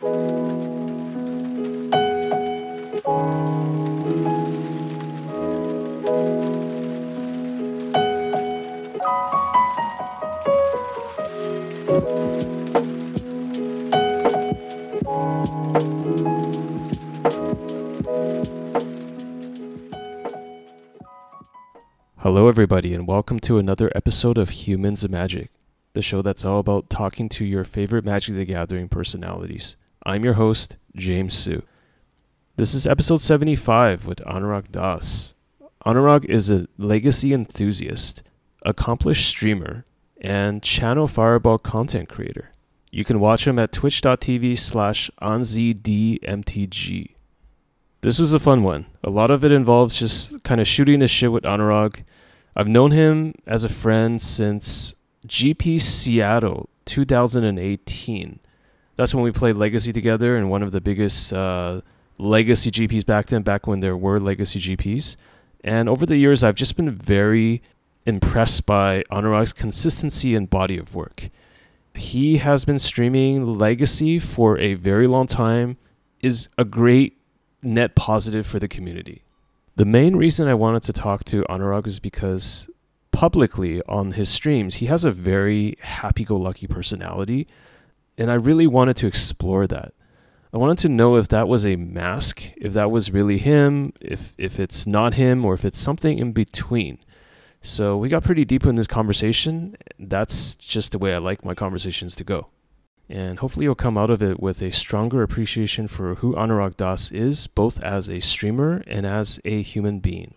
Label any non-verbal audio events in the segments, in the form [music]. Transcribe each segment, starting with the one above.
Hello, everybody, and welcome to another episode of Humans of Magic, the show that's all about talking to your favorite Magic the Gathering personalities. I'm your host, James Hsu. This is episode 75 with Anurag Das. Anurag is a legacy enthusiast, accomplished streamer, and ChannelFireball content creator. You can watch him at twitch.tv slash anzdmtg. This was a fun one. A lot of it involves just kind of shooting the shit with Anurag. I've known him as a friend since GP Seattle 2018. That's when we played Legacy together and one of the biggest uh, Legacy GPs back then, back when there were Legacy GPs. And over the years, I've just been very impressed by Anurag's consistency and body of work. He has been streaming Legacy for a very long time, is a great net positive for the community. The main reason I wanted to talk to Anurag is because publicly on his streams, he has a very happy go lucky personality. And I really wanted to explore that. I wanted to know if that was a mask, if that was really him, if, if it's not him, or if it's something in between. So we got pretty deep in this conversation. That's just the way I like my conversations to go and hopefully you'll come out of it with a stronger appreciation for who Anurag Das is, both as a streamer and as a human being.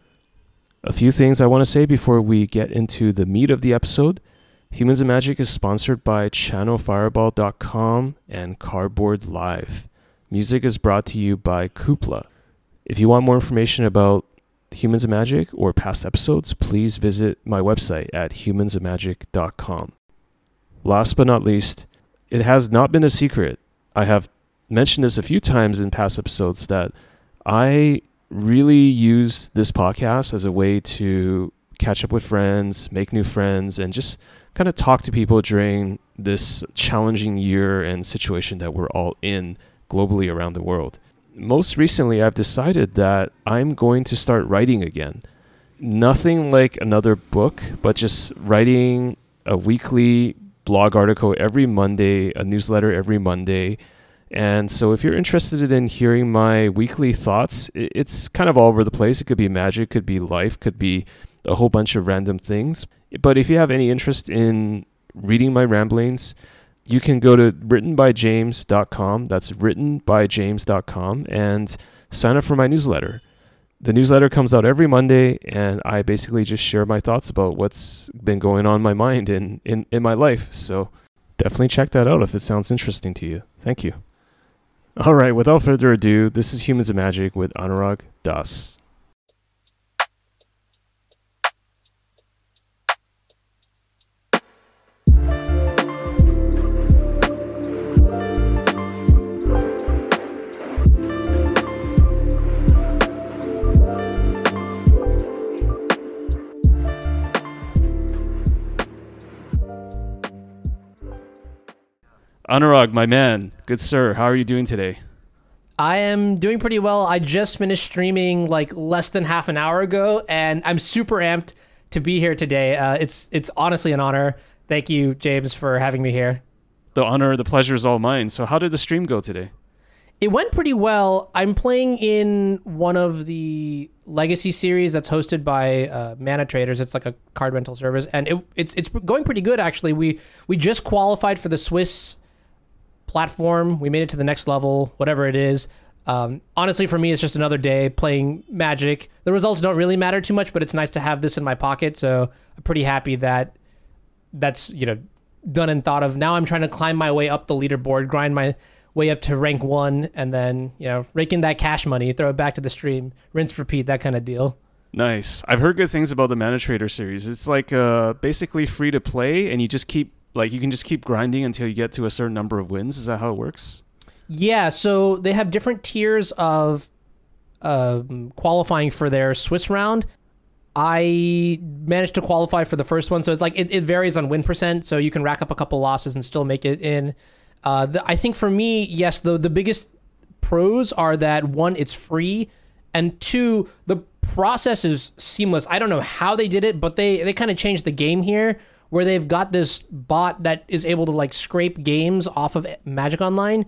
A few things I want to say before we get into the meat of the episode. Humans of Magic is sponsored by channelfireball.com and Cardboard Live. Music is brought to you by Kupla. If you want more information about Humans of Magic or past episodes, please visit my website at humansofmagic.com. Last but not least, it has not been a secret. I have mentioned this a few times in past episodes that I really use this podcast as a way to catch up with friends, make new friends, and just kind of talk to people during this challenging year and situation that we're all in globally around the world. Most recently, I've decided that I'm going to start writing again. Nothing like another book, but just writing a weekly blog article every Monday, a newsletter every Monday. And so, if you're interested in hearing my weekly thoughts, it's kind of all over the place. It could be magic, could be life, could be a whole bunch of random things. But if you have any interest in reading my ramblings, you can go to writtenbyjames.com. That's writtenbyjames.com and sign up for my newsletter the newsletter comes out every Monday, and I basically just share my thoughts about what's been going on in my mind and in, in my life. So definitely check that out if it sounds interesting to you. Thank you. All right, without further ado, this is Humans of Magic with Anurag Das. Anurag, my man, good sir, how are you doing today? I am doing pretty well. I just finished streaming like less than half an hour ago, and I'm super amped to be here today. Uh, it's it's honestly an honor. Thank you, James, for having me here. The honor, the pleasure is all mine. So, how did the stream go today? It went pretty well. I'm playing in one of the legacy series that's hosted by uh, Mana Traders. It's like a card rental service, and it, it's it's going pretty good actually. We we just qualified for the Swiss platform. We made it to the next level, whatever it is. Um, honestly, for me, it's just another day playing Magic. The results don't really matter too much, but it's nice to have this in my pocket. So I'm pretty happy that that's you know done and thought of. Now I'm trying to climb my way up the leaderboard, grind my way up to rank one, and then you know rake in that cash money, throw it back to the stream, rinse, repeat, that kind of deal. Nice. I've heard good things about the Mana Trader series. It's like uh, basically free to play, and you just keep like you can just keep grinding until you get to a certain number of wins. Is that how it works? Yeah. So they have different tiers of um, qualifying for their Swiss round. I managed to qualify for the first one, so it's like it, it varies on win percent. So you can rack up a couple losses and still make it in. Uh, the, I think for me, yes, the the biggest pros are that one, it's free, and two, the process is seamless. I don't know how they did it, but they they kind of changed the game here, where they've got this bot that is able to like scrape games off of Magic Online,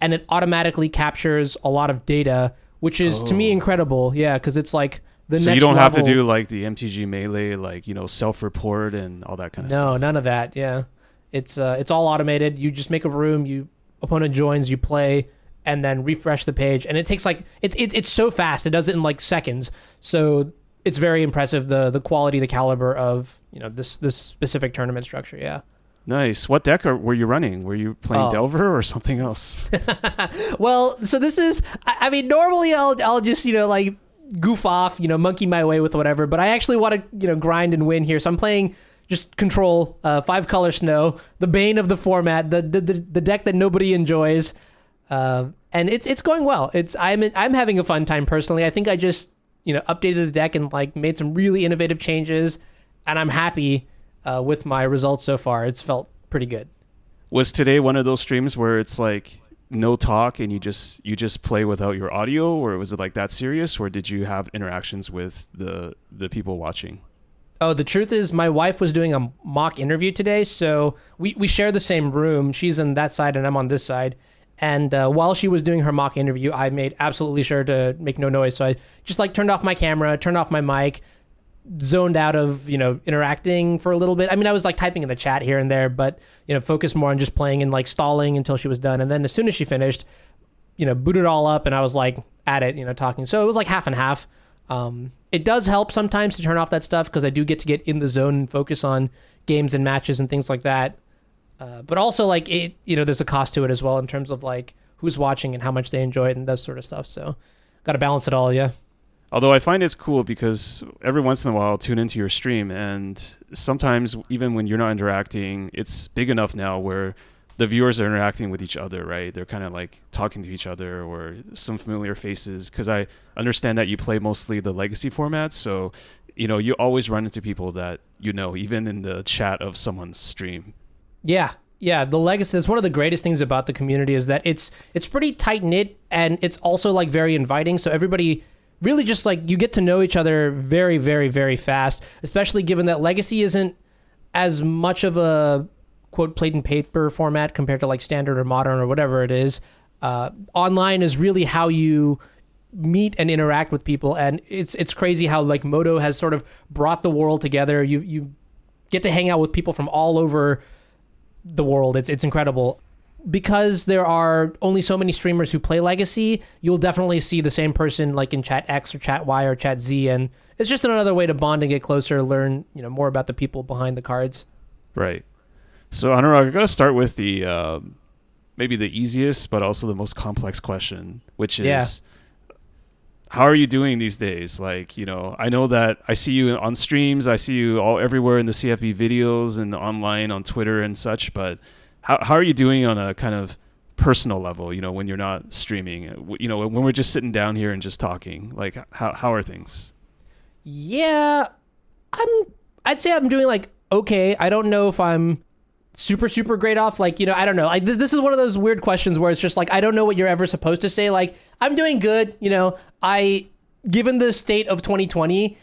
and it automatically captures a lot of data, which is to me Oh. incredible. Yeah, because it's like the so next you don't have to do like the MTG melee, like you know, self-report and all that kind of no, stuff. No, none of that. Yeah, it's uh, it's all automated. You just make a room, you opponent joins, you play, and then refresh the page, and it takes like it's it's it's so fast. It does it in like seconds. So it's very impressive the the quality, the caliber of you know this this specific tournament structure. Yeah. Nice. What deck are, were you running? Were you playing Oh. Delver or something else? [laughs] Well, so this is I, I mean normally I'll I'll just you know like goof off you know monkey my way with whatever, but I actually want to you know grind and win here. So I'm playing just control uh, five color snow, the bane of the format, the the the, the deck that nobody enjoys, uh, and it's it's going well. It's I'm I'm having a fun time personally. I think I just you know updated the deck and like made some really innovative changes, and I'm happy uh, with my results so far. It's felt pretty good. Was today one of those streams where it's like no talk and you just you just play without your audio, or was it like that serious, or did you have interactions with the the people watching? Oh, the truth is, my wife was doing a mock interview today, so we, we share the same room. She's on that side, and I'm on this side. And uh, while she was doing her mock interview, I made absolutely sure to make no noise. So I just like turned off my camera, turned off my mic, zoned out of you know interacting for a little bit. I mean, I was like typing in the chat here and there, but you know, focused more on just playing and like stalling until she was done. And then as soon as she finished, you know, booted all up, and I was like at it, you know, talking. So it was like half and half. Um, it does help sometimes to turn off that stuff because I do get to get in the zone and focus on games and matches and things like that. Uh, but also, like it, you know, there's a cost to it as well in terms of like who's watching and how much they enjoy it and that sort of stuff. So, got to balance it all. Yeah. Although I find it's cool because every once in a while I'll tune into your stream, and sometimes even when you're not interacting, it's big enough now where the viewers are interacting with each other, right? They're kind of like talking to each other or some familiar faces. Because I understand that you play mostly the legacy format, so you know you always run into people that you know, even in the chat of someone's stream. Yeah. Yeah, the legacy that's one of the greatest things about the community is that it's it's pretty tight knit and it's also like very inviting. So everybody really just like you get to know each other very very very fast, especially given that legacy isn't as much of a quote plate and paper format compared to like standard or modern or whatever it is. Uh, online is really how you meet and interact with people, and it's it's crazy how like Modo has sort of brought the world together. You you get to hang out with people from all over the world. It's it's incredible. Because there are only so many streamers who play Legacy, you'll definitely see the same person like in Chat X or Chat Y or Chat Z, and it's just another way to bond and get closer, learn you know more about the people behind the cards. Right. So Anurag, I got to start with the um maybe the easiest, but also the most complex question, which is, Yeah. How are you doing these days? Like, you know, I know that I see you on streams, I see you all everywhere in the CFB videos and online on Twitter and such, but how how are you doing on a kind of personal level? You know, when you're not streaming, Uh, you know, when we're just sitting down here and just talking, like how how are things? Yeah, I'm. I'd say I'm doing like okay. I don't know if I'm super super great off. Like you know, I don't know. Like this, this is one of those weird questions where it's just like I don't know what you're ever supposed to say. Like I'm doing good. You know, I given the state of 2020.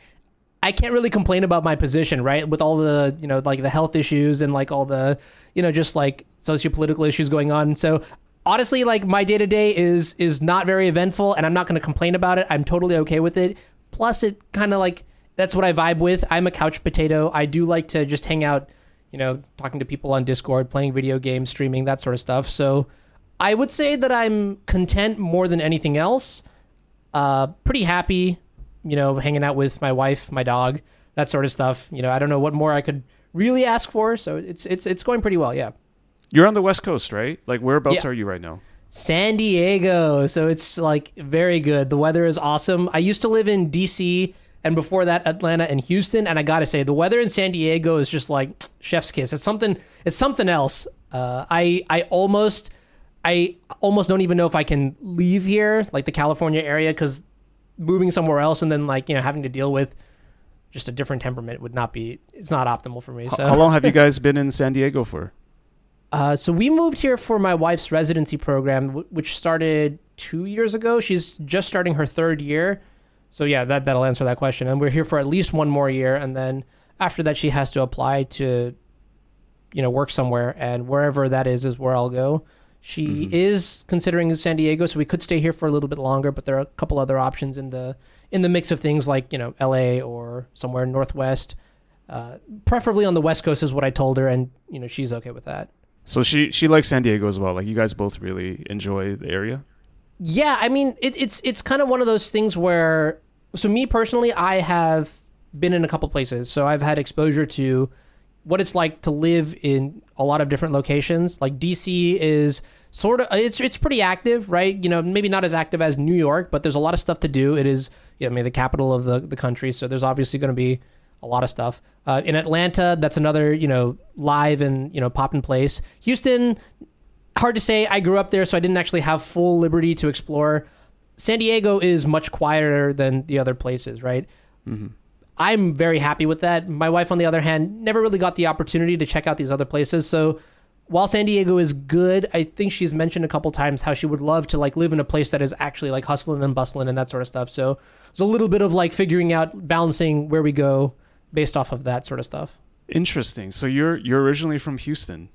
I can't really complain about my position, right? With all the, you know, like the health issues and like all the, you know, just like sociopolitical issues going on. So honestly, like my day to day is is not very eventful, and I'm not going to complain about it. I'm totally okay with it. Plus, it kind of like that's what I vibe with. I'm a couch potato. I do like to just hang out, you know, talking to people on Discord, playing video games, streaming, that sort of stuff. So I would say that I'm content more than anything else. Uh, pretty happy, you know, hanging out with my wife, my dog, that sort of stuff. You know, I don't know what more I could really ask for. So it's it's it's going pretty well. Yeah. You're on the West Coast, right? Like whereabouts Yeah. are you right now? San Diego. So it's like very good. The weather is awesome. I used to live in DC and before that Atlanta and Houston and I got to say the weather in San Diego is just like chef's kiss. It's something it's something else. Uh, I I almost I almost don't even know if I can leave here, like the California area cuz moving somewhere else and then like, you know, having to deal with just a different temperament would not be it's not optimal for me. So How long have you [laughs] guys been in San Diego for? Uh, so we moved here for my wife's residency program, wh- which started two years ago. She's just starting her third year. So yeah, that that'll answer that question. And we're here for at least one more year, and then after that, she has to apply to, you know, work somewhere, and wherever that is is where I'll go. She Mhm. is considering San Diego, so we could stay here for a little bit longer. But there are a couple other options in the in the mix of things like you know L.A. or somewhere northwest, uh, preferably on the West Coast is what I told her, and you know she's okay with that. So she she likes San Diego as well. Like you guys both really enjoy the area. Yeah, I mean, it, it's it's kind of one of those things where, so me personally, I have been in a couple places, so I've had exposure to what it's like to live in a lot of different locations. Like DC is sort of it's it's pretty active, right? You know, maybe not as active as New York, but there's a lot of stuff to do. It is, you know, I mean, the capital of the the country, so there's obviously going to be a lot of stuff. Uh, in Atlanta, that's another you know live and you know poppin' place. Houston, hard to say. I grew up there, so I didn't actually have full liberty to explore. San Diego is much quieter than the other places, right? hmm I'm very happy with that. My wife, on the other hand, never really got the opportunity to check out these other places. So while San Diego is good, I think she's mentioned a couple times how she would love to like live in a place that is actually like hustling and bustling and that sort of stuff. So it's a little bit of like figuring out balancing where we go based off of that sort of stuff. Interesting. So you're you're originally from Houston.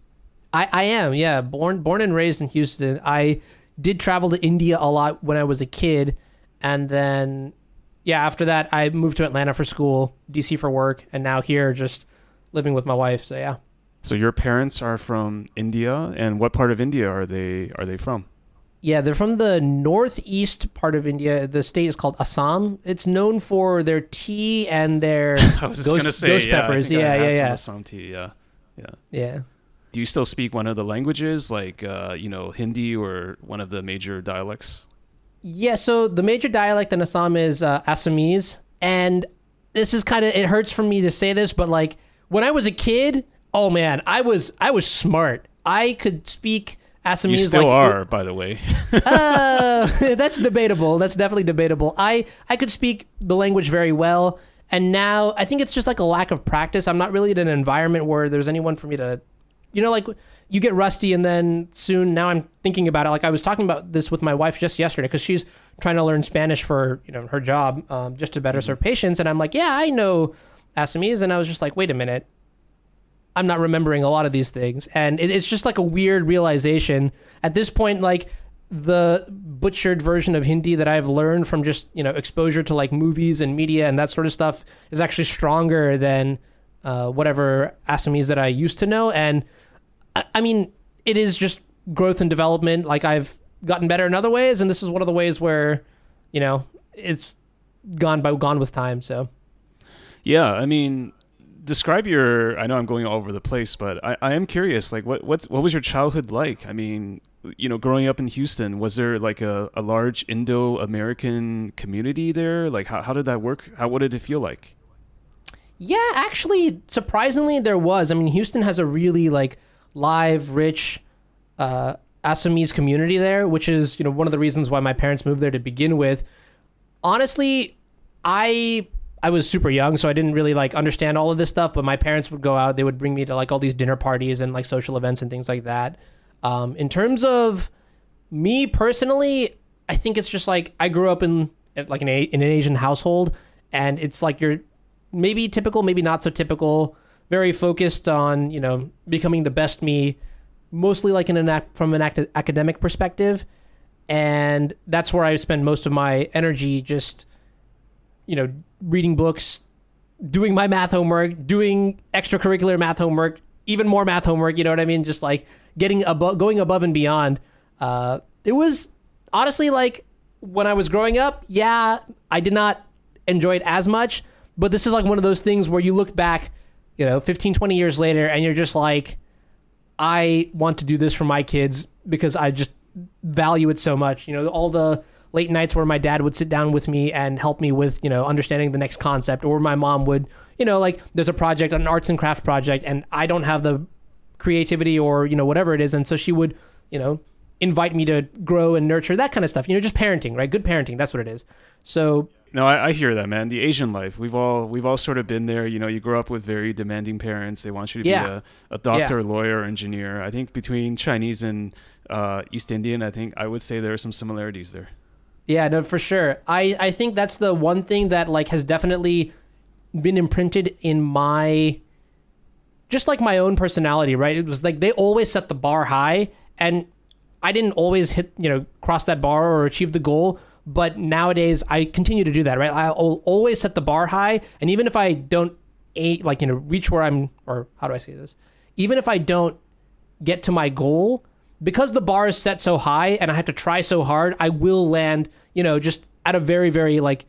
I, I am, yeah. Born born and raised in Houston. I did travel to India a lot when I was a kid, and then yeah, after that I moved to Atlanta for school, DC for work, and now here just living with my wife. So yeah. So your parents are from India, and what part of India are they are they from? Yeah, they're from the northeast part of India. The state is called Assam. It's known for their tea and their [laughs] I was just Ghost- gonna say ghost yeah, peppers. Yeah, yeah, yeah. Assam tea, yeah, yeah. yeah. Do you still speak one of the languages, like uh, you know Hindi or one of the major dialects? Yeah, so the major dialect in Assam is uh, Assamese, and this is kind of it hurts for me to say this, but like when I was a kid, oh man, I was I was smart. I could speak Assamese. You still like, are, by the way. [laughs] uh, [laughs] that's debatable. That's definitely debatable. I I could speak the language very well, and now I think it's just like a lack of practice. I'm not really in an environment where there's anyone for me to, you know, like you get rusty, and then soon. Now I'm thinking about it. Like I was talking about this with my wife just yesterday because she's trying to learn Spanish for you know her job, um, just to better serve patients, and I'm like, yeah, I know Assamese, and I was just like, wait a minute. I'm not remembering a lot of these things. And it, it's just like a weird realization at this point, like the butchered version of Hindi that I've learned from just, you know, exposure to like movies and media and that sort of stuff is actually stronger than uh, whatever Assamese that I used to know. And I, mean, it is just growth and development. Like I've gotten better in other ways. And this is one of the ways where, you know, it's gone by gone with time. So Yeah, I mean, describe your. I know I'm going all over the place, but I, I am curious. Like, what what what was your childhood like? I mean, you know, growing up in Houston, was there like a, a large Indo-American community there? Like, how how did that work? How what did it feel like? Yeah, actually, surprisingly, there was. I mean, Houston has a really like live, rich uh, Assamese community there, which is you know one of the reasons why my parents moved there to begin with. Honestly, I I was super young, so I didn't really like understand all of this stuff. But my parents would go out; they would bring me to like all these dinner parties and like social events and things like that. Um, in terms of me personally, I think it's just like I grew up in like in, a, in an Asian household, and it's like you're maybe typical, maybe not so typical. Very focused on you know becoming the best me, mostly like in an from an academic perspective, and that's where I spend most of my energy. Just you know reading books, doing my math homework, doing extracurricular math homework, even more math homework. You know what I mean? Just like getting above, going above and beyond. Uh, it was honestly like when I was growing up. Yeah, I did not enjoy it as much, but this is like one of those things where you look back, you know, 15, 20 years later, and you're just like, I want to do this for my kids because I just value it so much. You know, all the late nights where my dad would sit down with me and help me with, you know, understanding the next concept, or my mom would, you know, like there's a project, an arts and craft project, and I don't have the creativity or, you know, whatever it is. And so she would, you know, invite me to grow and nurture that kind of stuff. You know, just parenting, right? Good parenting. That's what it is. So No, I, I hear that, man. The Asian life, we've all we've all sort of been there. You know, you grow up with very demanding parents. They want you to Yeah. be a, a doctor, Yeah. lawyer, engineer. I think between Chinese and uh, East Indian, I think I would say there are some similarities there. Yeah, no, for sure. I I think that's the one thing that like has definitely been imprinted in my just like my own personality, right? It was like they always set the bar high and I didn't always hit, you know, cross that bar or achieve the goal, but nowadays I continue to do that, right? I'll always set the bar high and even if I don't like, you know, reach where I'm or how do I say this? Even if I don't get to my goal because the bar is set so high and I have to try so hard, I will land, you know, just at a very, very like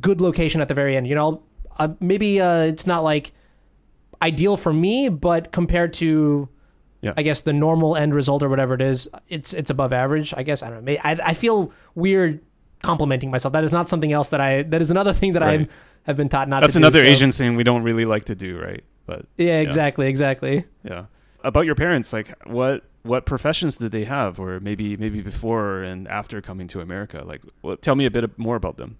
good location at the very end. You know, uh, maybe uh, it's not like ideal for me, but compared to, Yeah. I guess the normal end result or whatever it is, it's it's above average. I guess I don't know. I I feel weird complimenting myself. That is not something else that I. That is another thing that Right. I have been taught not. That's to do, That's another so- Asian thing we don't really like to do, right? But Yeah, exactly, exactly. yeah. About your parents, like what what professions did they have, or maybe maybe before and after coming to America? Like, well, tell me a bit more about them.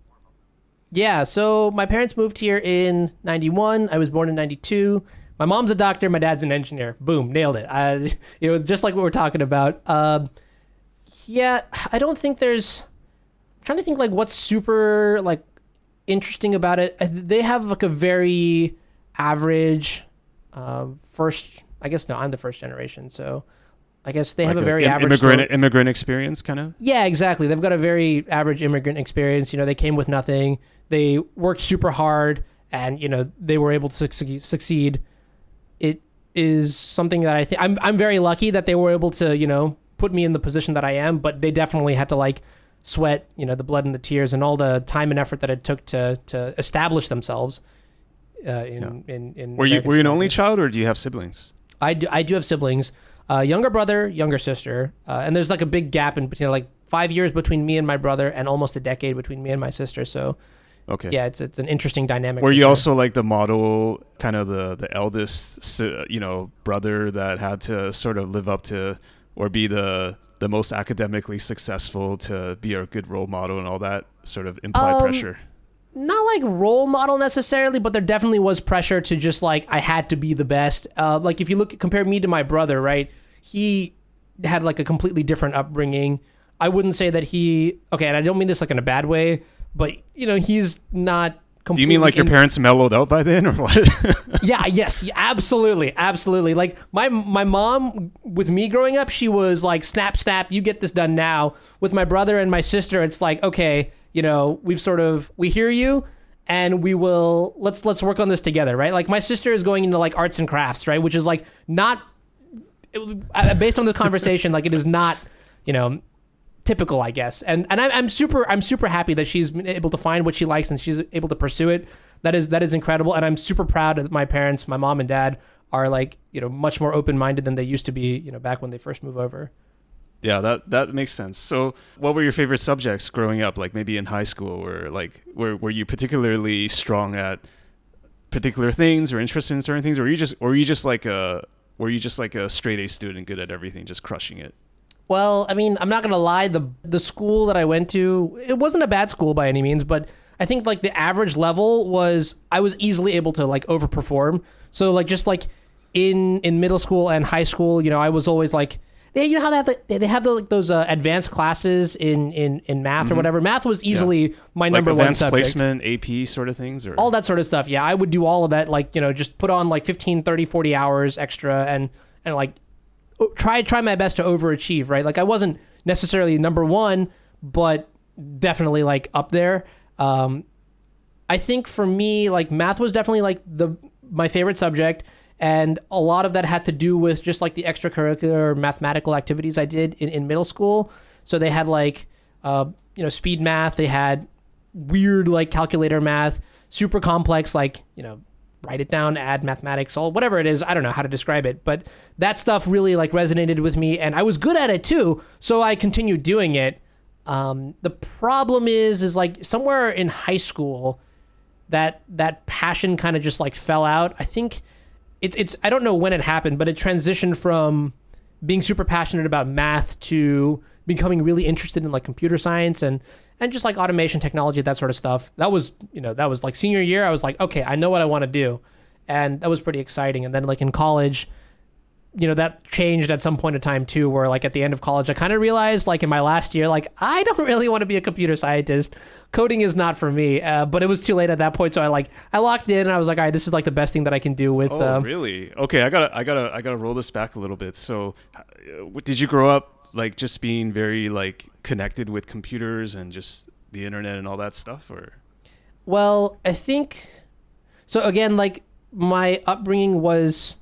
Yeah, so my parents moved here in 91. I was born in 92. My mom's a doctor, my dad's an engineer. Boom, nailed it. I, [laughs] you know, just like what we're talking about. Um, yeah, I don't think there's I'm trying to think like what's super like interesting about it. Uh, They have like a very average uh, first I guess no, I'm the first generation, so I guess they have Like a very im- average immigrant story- immigrant experience, kind of. yeah, exactly. They've got a very average immigrant experience. You know, they came with nothing. They worked super hard, and you know they were able to succeed. It is something that I think I'm. I'm very lucky that they were able to you know put me in the position that I am. But they definitely had to like sweat, you know, the blood and the tears and all the time and effort that it took to to establish themselves. Uh, in, in in Were you American were you an only child, or do you have siblings? I do, I do have siblings, uh, younger brother, younger sister, uh, and there's like a big gap in between, like five years between me and my brother, and almost a decade between me and my sister. So Okay. yeah, it's it's an interesting dynamic. Were you sure. also like the model, kind of the the eldest, you know, brother that had to sort of live up to or be the the most academically successful to be a good role model and all that sort of implied Um, pressure? not like role model necessarily, but there definitely was pressure to just like I had to be the best. Uh, like if you look compare me to my brother, right? He had like a completely different upbringing. I wouldn't say that he okay, and I don't mean this like in a bad way, but you know he's not. Do you mean like your parents mellowed out by then, or what? [laughs] yeah, yes, absolutely, absolutely. Like my my mom with me growing up, she was like snap snap, you get this done now. With my brother and my sister, it's like, okay, you know, we've sort of we hear you and we will let's let's work on this together, right? Like my sister is going into like arts and crafts, right, which is like not uh, based on the conversation, like it is not, you know, typical, I guess. And and I'm, I'm super I'm super happy that she's been able to find what she likes and she's able to pursue it. That is that is incredible, and I'm super proud that my parents, my mom and dad, are like you know much more open minded than they used to be. You know, back when they first moved over. yeah, that that makes sense. So, what were your favorite subjects growing up? Like maybe in high school, or like were were you particularly strong at particular things or interested in certain things, or were you just or were you just like a were you just like a straight A student, good at everything, just crushing it? Well, I mean, I'm not gonna lie. The the school that I went to, it wasn't a bad school by any means, but I think like the average level was I was easily able to like overperform. So like just like in in middle school and high school, you know, I was always like they you know how they have the, they have the, like those uh, advanced classes in in in math or whatever. Math was easily my Like number one subject. placement, AP sort of things, or all that sort of stuff yeah i would do all of that like you know just put on like 15 30 40 hours extra and and like try try my best to overachieve right? Like i wasn't necessarily number one but definitely like up there. Um i think for me like math was definitely like the my favorite subject and a lot of that had to do with just like the extracurricular mathematical activities i did in, in middle school. So they had like uh you know speed math they had weird like calculator math, super complex like, you know, write it down, add mathematics, all whatever it is, I don't know how to describe it, but that stuff really like resonated with me and I was good at it too, so I continued doing it. Um, the problem is is like somewhere in high school that that passion kind of just like fell out. I think it's it's I don't know when it happened, but it transitioned from being super passionate about math to becoming really interested in like computer science and and just like automation technology, that sort of stuff. That was you know that was like senior year. I was like, okay, I know what I want to do, and that was pretty exciting. And then like in college you know that changed at some point in time too where like at the end of college i kind of realized like in my last year like i don't [laughs] really want to be a computer scientist coding is not for me uh, but it was too late at that point so i like i locked in and i was like all right this is like the best thing that i can do with Oh, um, really? Okay, I gotta, I gotta, I gotta roll this back a little bit. So, uh, did you grow up like just being very like connected with computers and just the internet and all that stuff, or? well i think so again like my upbringing was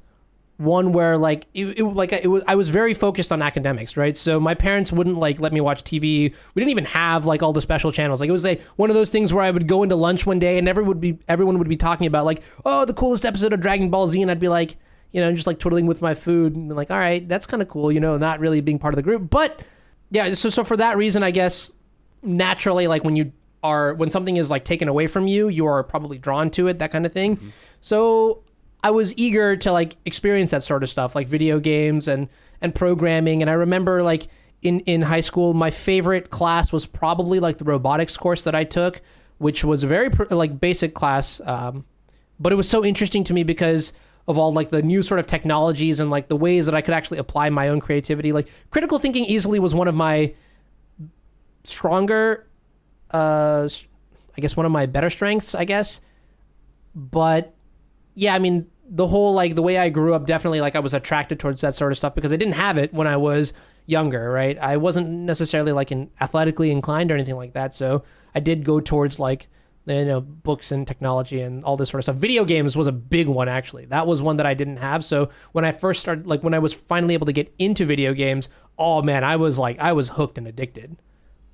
one where like it, it like it was I was very focused on academics, right? So my parents wouldn't like let me watch TV. We didn't even have like all the special channels. Like it was like one of those things where I would go into lunch one day and everyone would be everyone would be talking about like, "Oh, the coolest episode of Dragon Ball Z." And I'd be like, you know, just like twiddling with my food and like, "All right, that's kind of cool," you know, not really being part of the group. But yeah, so so for that reason, I guess naturally like when you are when something is like taken away from you, you are probably drawn to it, that kind of thing. So I was eager to like experience that sort of stuff, like video games and and programming. And I remember like in in high school, my favorite class was probably like the robotics course that I took, which was a very like basic class, um, but it was so interesting to me because of all like the new sort of technologies and like the ways that I could actually apply my own creativity. Like critical thinking easily was one of my stronger, uh, I guess one of my better strengths, I guess. But yeah, I mean, the whole like the way I grew up definitely like I was attracted towards that sort of stuff because I didn't have it when I was younger, right? I wasn't necessarily like an athletically inclined or anything like that, so I did go towards like you know books and technology and all this sort of stuff. Video games was a big one actually. That was one that I didn't have. So when I first started like when I was finally able to get into video games, oh man, I was like I was hooked and addicted.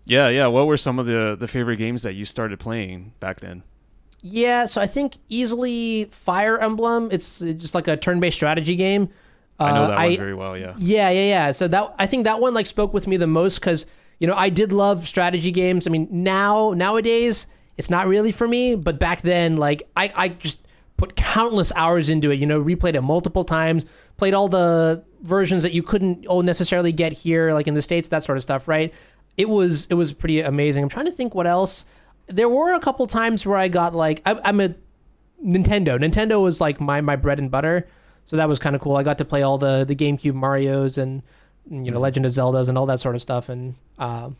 Yeah, yeah. What were some of the the favorite games that you started playing back then? Yeah, so I think easily Fire Emblem. It's just like a turn-based strategy game. I know Uh, that one very well. Yeah. Yeah, yeah, yeah. So that I think that one like spoke with me the most because you know I did love strategy games. I mean now nowadays it's not really for me, but back then like I I just put countless hours into it. You know, replayed it multiple times, played all the versions that you couldn't oh necessarily get here like in the states, that sort of stuff. Right? It was it was pretty amazing. I'm trying to think what else. There were a couple times where I got like I, I'm a Nintendo. Nintendo was like my my bread and butter. So that was kind of cool. I got to play all the the GameCube Mario's and you know Legend of Zelda's and all that sort of stuff. And um,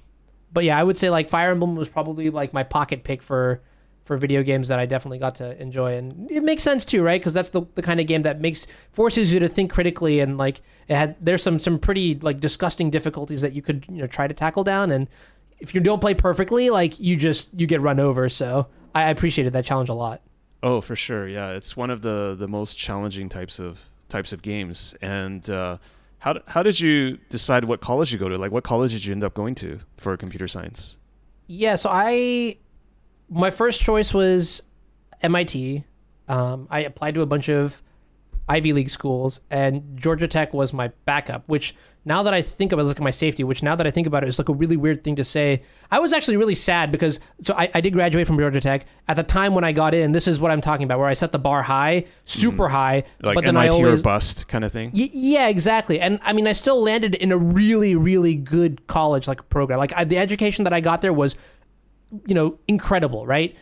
but yeah, I would say like Fire Emblem was probably like my pocket pick for for video games that I definitely got to enjoy. And it makes sense too, right? Because that's the, the kind of game that makes forces you to think critically and like it had there's some some pretty like disgusting difficulties that you could you know try to tackle down. And if you don't play perfectly, like you just you get run over. So I appreciated that challenge a lot. Oh, for sure. Yeah, it's one of the the most challenging types of types of games. And uh, how how did you decide what college you go to? Like, what college did you end up going to for computer science? Yeah, so I my first choice was MIT. Um, I applied to a bunch of Ivy League schools, and Georgia Tech was my backup. Which now that I think about it, it's like my safety. Which now that I think about it, is like a really weird thing to say. I was actually really sad because so I, I did graduate from Georgia Tech. At the time when I got in, this is what I'm talking about, where I set the bar high, super mm. high, Like but then MIT I always or bust kind of thing. Y- yeah, exactly. And I mean, I still landed in a really, really good college like program. Like I, the education that I got there was, you know, incredible, right?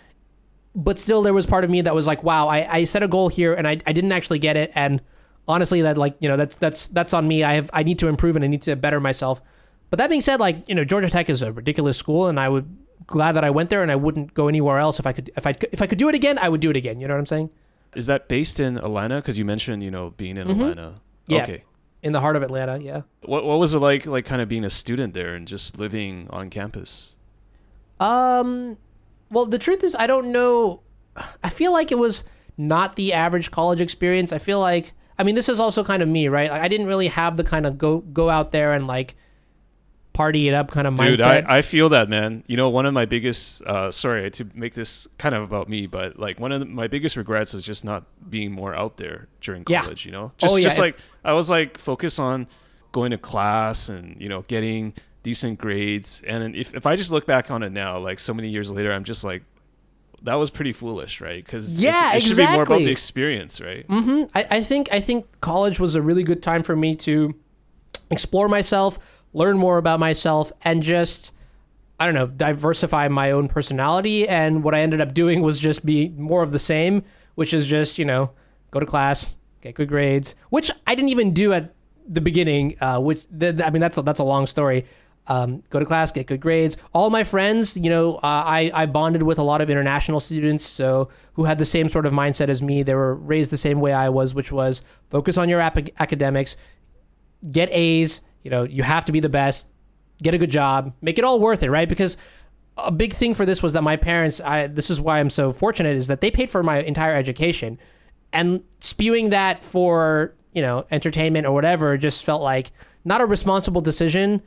But still, there was part of me that was like, wow, I, I set a goal here and I, I didn't actually get it. And honestly, that like, you know, that's that's that's on me. I have I need to improve and I need to better myself. But that being said, like, you know, Georgia Tech is a ridiculous school, and I would glad that I went there, and I wouldn't go anywhere else if I could if I if I could do it again, I would do it again. You know what I'm saying? Is that based in Atlanta? Because you mentioned you know being in Mhm. Atlanta. Yeah. Okay. In the heart of Atlanta, yeah. What what was it like like kind of being a student there and just living on campus? Um, well, the truth is, I don't know. I feel like it was not the average college experience. I feel like, I mean, this is also kind of me, right? Like, I didn't really have the kind of go go out there and like party it up kind of Dude, mindset. I, I feel that man. You know, one of my biggest uh sorry to make this kind of about me, but like one of the, my biggest regrets is just not being more out there during college, Yeah. you know? Just Oh, yeah. just like I was like focus on going to class and, you know, getting decent grades. And if if I just look back on it now, like so many years later, I'm just like that was pretty foolish, right? Cuz Yeah, it should be more about the experience, right? Mm-hmm. I, I think I think college was a really good time for me to explore myself, learn more about myself, and just I don't know, diversify my own personality. And what I ended up doing was just be more of the same, which is just, you know, go to class, get good grades, which I didn't even do at the beginning, uh, which, th- I mean, that's a, that's a long story. Um, go to class, get good grades. All my friends, you know, uh, I, I bonded with a lot of international students, so who had the same sort of mindset as me. They were raised the same way I was, which was focus on your ap- academics, get A's. You know, you have to be the best get a good job, make it all worth it, right? Because a big thing for this was that my parents, I this is why I'm so fortunate is that they paid for my entire education. And spewing that for, you know, entertainment or whatever just felt like not a responsible decision.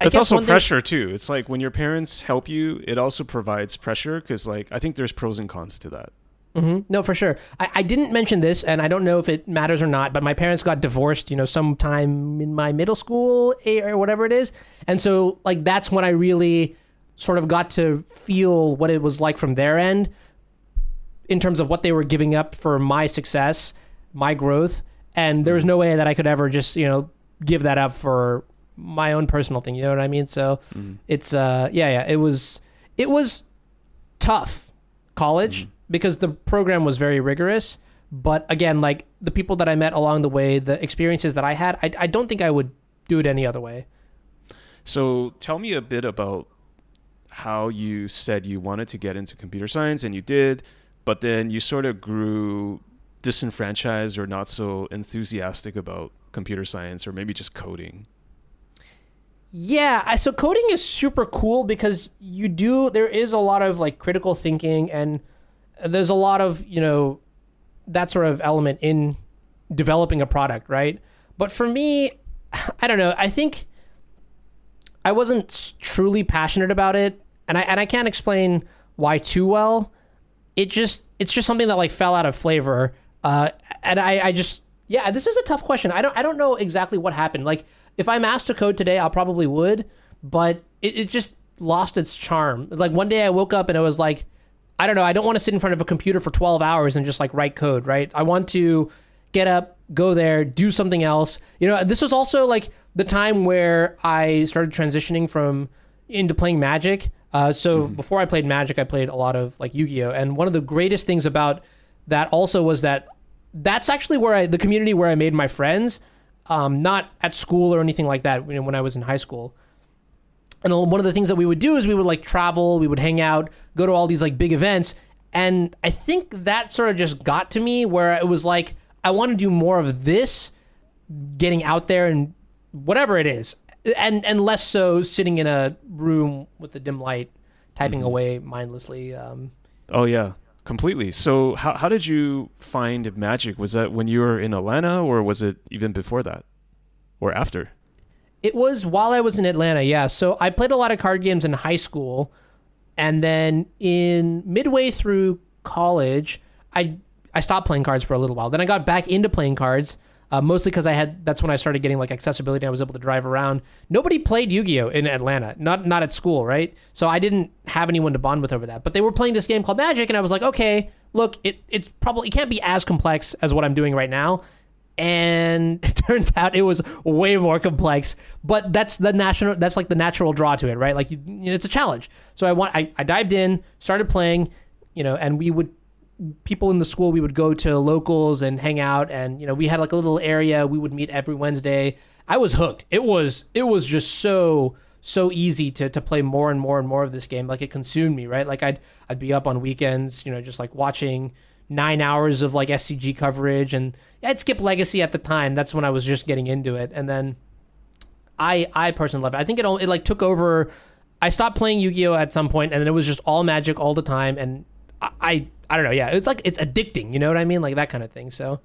I it's also pressure thing, too. It's like when your parents help you, it also provides pressure because, like, I think there's pros and cons to that. Mm-hmm. No, for sure. I, I didn't mention this, and I don't know if it matters or not, but my parents got divorced, you know, sometime in my middle school or whatever it is. And so, like, that's when I really sort of got to feel what it was like from their end in terms of what they were giving up for my success, my growth. And there was no way that I could ever just, you know, give that up for my own personal thing. You know what I mean? So mm-hmm. it's, uh, yeah, yeah, it was, it was tough college. Mm-hmm because the program was very rigorous. But again, like the people that I met along the way, the experiences that I had, I, I don't think I would do it any other way. So tell me a bit about how you said you wanted to get into computer science and you did, but then you sort of grew disenfranchised or not so enthusiastic about computer science or maybe just coding. Yeah, so coding is super cool because you do there is a lot of like critical thinking and there's a lot of you know that sort of element in developing a product, right? But for me, [sighs] I don't know. I think I wasn't truly passionate about it, and I and I can't explain why too well. It just it's just something that like fell out of flavor, uh, and I I just yeah. This is a tough question. I don't I don't know exactly what happened. Like if I'm asked to code today, I'll probably would, but it, it just lost its charm. Like one day I woke up and it was like I don't know. I don't want to sit in front of a computer for 12 hours and just like write code, right? I want to get up, go there, do something else. You know, this was also like the time where I started transitioning from into playing Magic. Uh, so mm-hmm. before I played Magic, I played a lot of like Yu-Gi-Oh, and one of the greatest things about that also was that that's actually where I the community where I made my friends. Um, not at school or anything like that. You know, when I was in high school and one of the things that we would do is we would like travel, we would hang out, go to all these like big events, and I think that sort of just got to me where it was like I want to do more of this, getting out there and whatever it is, and and less so sitting in a room with the dim light, typing mm-hmm. away mindlessly. Um, oh yeah, completely. So how how did you find magic? Was that when you were in Atlanta, or was it even before that, or after? It was while I was in Atlanta, yeah. So I played a lot of card games in high school, and then in midway through college, I I stopped playing cards for a little while. Then I got back into playing cards, uh, mostly because I had that's when I started getting like accessibility. I was able to drive around. Nobody played Yu-Gi-Oh in Atlanta, not not at school, right? So I didn't have anyone to bond with over that. But they were playing this game called Magic, and I was like, okay, look, it it's probably it can't be as complex as what I'm doing right now and [laughs] it turns out it was way more complex but that's the national that's like the natural draw to it right like you, you know, it's a challenge so i want I, I dived in started playing you know and we would people in the school we would go to locals and hang out and you know we had like a little area we would meet every wednesday i was hooked it was it was just so so easy to to play more and more and more of this game like it consumed me right like i'd i'd be up on weekends you know just like watching nine hours of like SCG coverage, and I'd skip Legacy at the time. That's when I was just getting into it, and then I I personally love it. I think it all it like took over. I stopped playing Yu Gi Oh at some point, and then it was just all Magic all the time, and I, I I don't know. Yeah, it's like it's addicting. You know what I mean? Like that kind of thing. So.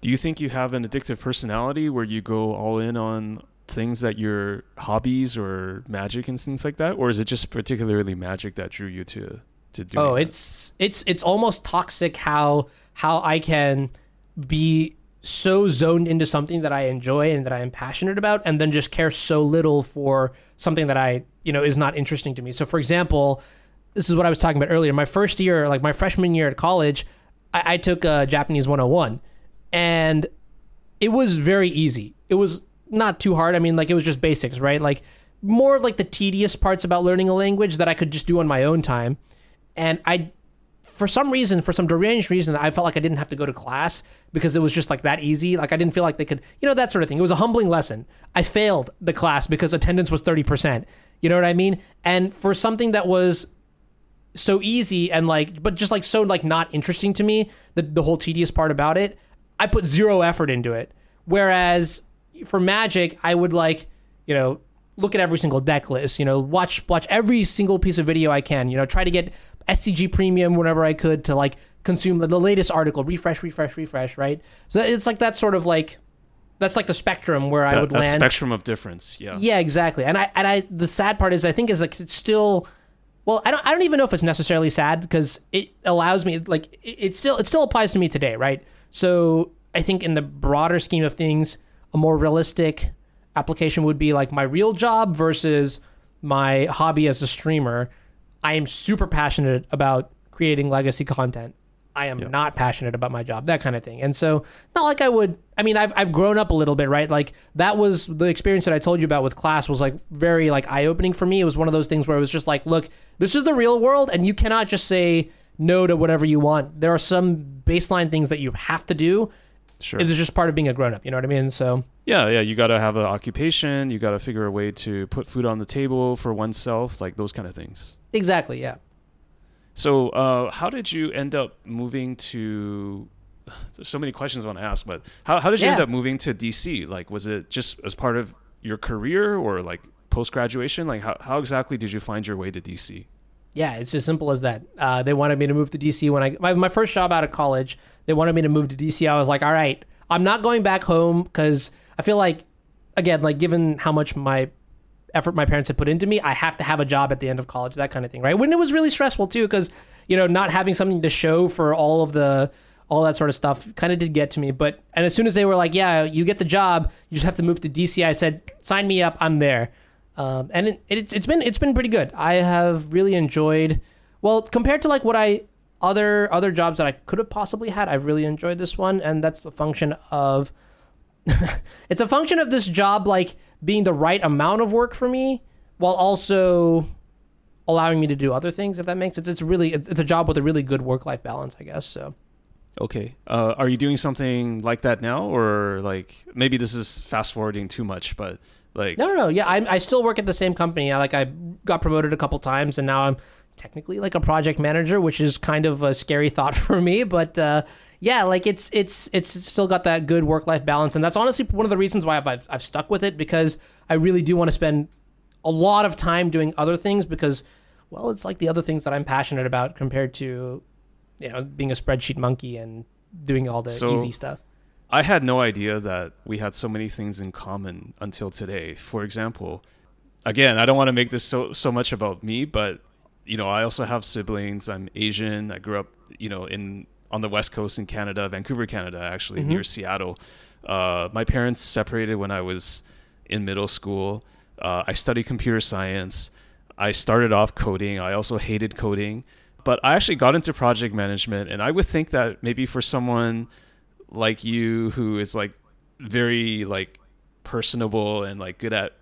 Do you think you have an addictive personality where you go all in on things that your hobbies or magic and things like that, or is it just particularly magic that drew you to to do. Oh, it's it's it's almost toxic how how I can be so zoned into something that I enjoy and that I am passionate about, and then just care so little for something that I you know is not interesting to me. So, for example, this is what I was talking about earlier. My first year, like my freshman year at college, I, I took uh, Japanese 101, and it was very easy. It was not too hard. I mean, like it was just basics, right? Like more like the tedious parts about learning a language that I could just do on my own time. And I, for some reason, for some deranged reason, I felt like I didn't have to go to class because it was just like that easy. Like I didn't feel like they could, you know, that sort of thing. It was a humbling lesson. I failed the class because attendance was 30%. You know what I mean? And for something that was so easy and like but just like so like not interesting to me the, the whole tedious part about it i put zero effort into it whereas for magic i would like you know look at every single deck list you know watch watch every single piece of video i can you know try to get scg premium whenever i could to like consume the, the latest article refresh refresh refresh right so it's like that sort of like that's like the spectrum where i would that land spectrum of difference. Yeah. yeah, exactly. And I and I the sad part is I think is like it's still well, I don't I don't even know if it's necessarily sad because it allows me like it, it still it still applies to me today, right? So I think in the broader scheme of things, a more realistic application would be like my real job versus my hobby as a streamer. I am super passionate about creating legacy content. I am not passionate about my job, that kind of thing. And so, not like I would. I mean, I've I've grown up a little bit, right? Like that was the experience that I told you about with class was like very like eye opening for me. It was one of those things where it was just like, look, this is the real world, and you cannot just say no to whatever you want. There are some baseline things that you have to do. Sure. It's just part of being a grown up. You know what I mean? So Yeah, yeah. You got to have an occupation. You got to figure a way to put food on the table for oneself, like those kind of things. exactly, yeah. So, uh, how did you end up moving to? There's [sighs] so many questions I want to ask, but how, how did you end up moving to DC? Like, was it just as part of your career or like post graduation? Like, how, how exactly did you find your way to DC? Yeah, it's as simple as that. Uh, they wanted me to move to DC when I my, my first job out of college. They wanted me to move to DC. I was like, all right, I'm not going back home because I feel like, again, like given how much my effort my parents had put into me, I have to have a job at the end of college, that kind of thing, right? When it was really stressful too, because you know not having something to show for all of the all that sort of stuff kind of did get to me. But and as soon as they were like, yeah, you get the job, you just have to move to DC, I said, sign me up, I'm there. Um, and it, it's it's been it's been pretty good. I have really enjoyed. Well, compared to like what I other other jobs that I could have possibly had, I've really enjoyed this one, and that's a function of [laughs] it's a function of this job like being the right amount of work for me while also allowing me to do other things if that makes sense. It's really it's, a job with a really good work life balance i guess so. Okay. Uh, are you doing something like that now, or like maybe this is fast forwarding too much, but like no no no. Yeah I, I still work at the same company. I, like i got promoted a couple times and now i'm technically like a project manager which is kind of a scary [laughs] thought for me but uh, yeah like it's it's it's still got that good work life balance and that's honestly one of the reasons why I've, I've, I've stuck with it because i really do want to spend a lot of time doing other things because well it's like the other things that i'm passionate about compared to you know being a spreadsheet monkey and doing all the So- easy stuff I had no idea that we had so many things in common until today. For example, again, I don't want to make this so so much about me, but you know, I also have siblings. I'm Asian. I grew up, you know, in on the west coast in Canada, Vancouver, Canada, actually near Seattle. Uh, my parents separated when I was in middle school. Uh, I studied computer science. I started off coding. I also hated coding, but I actually got into project management, and I would think that maybe for someone like you who is like very like personable and like good at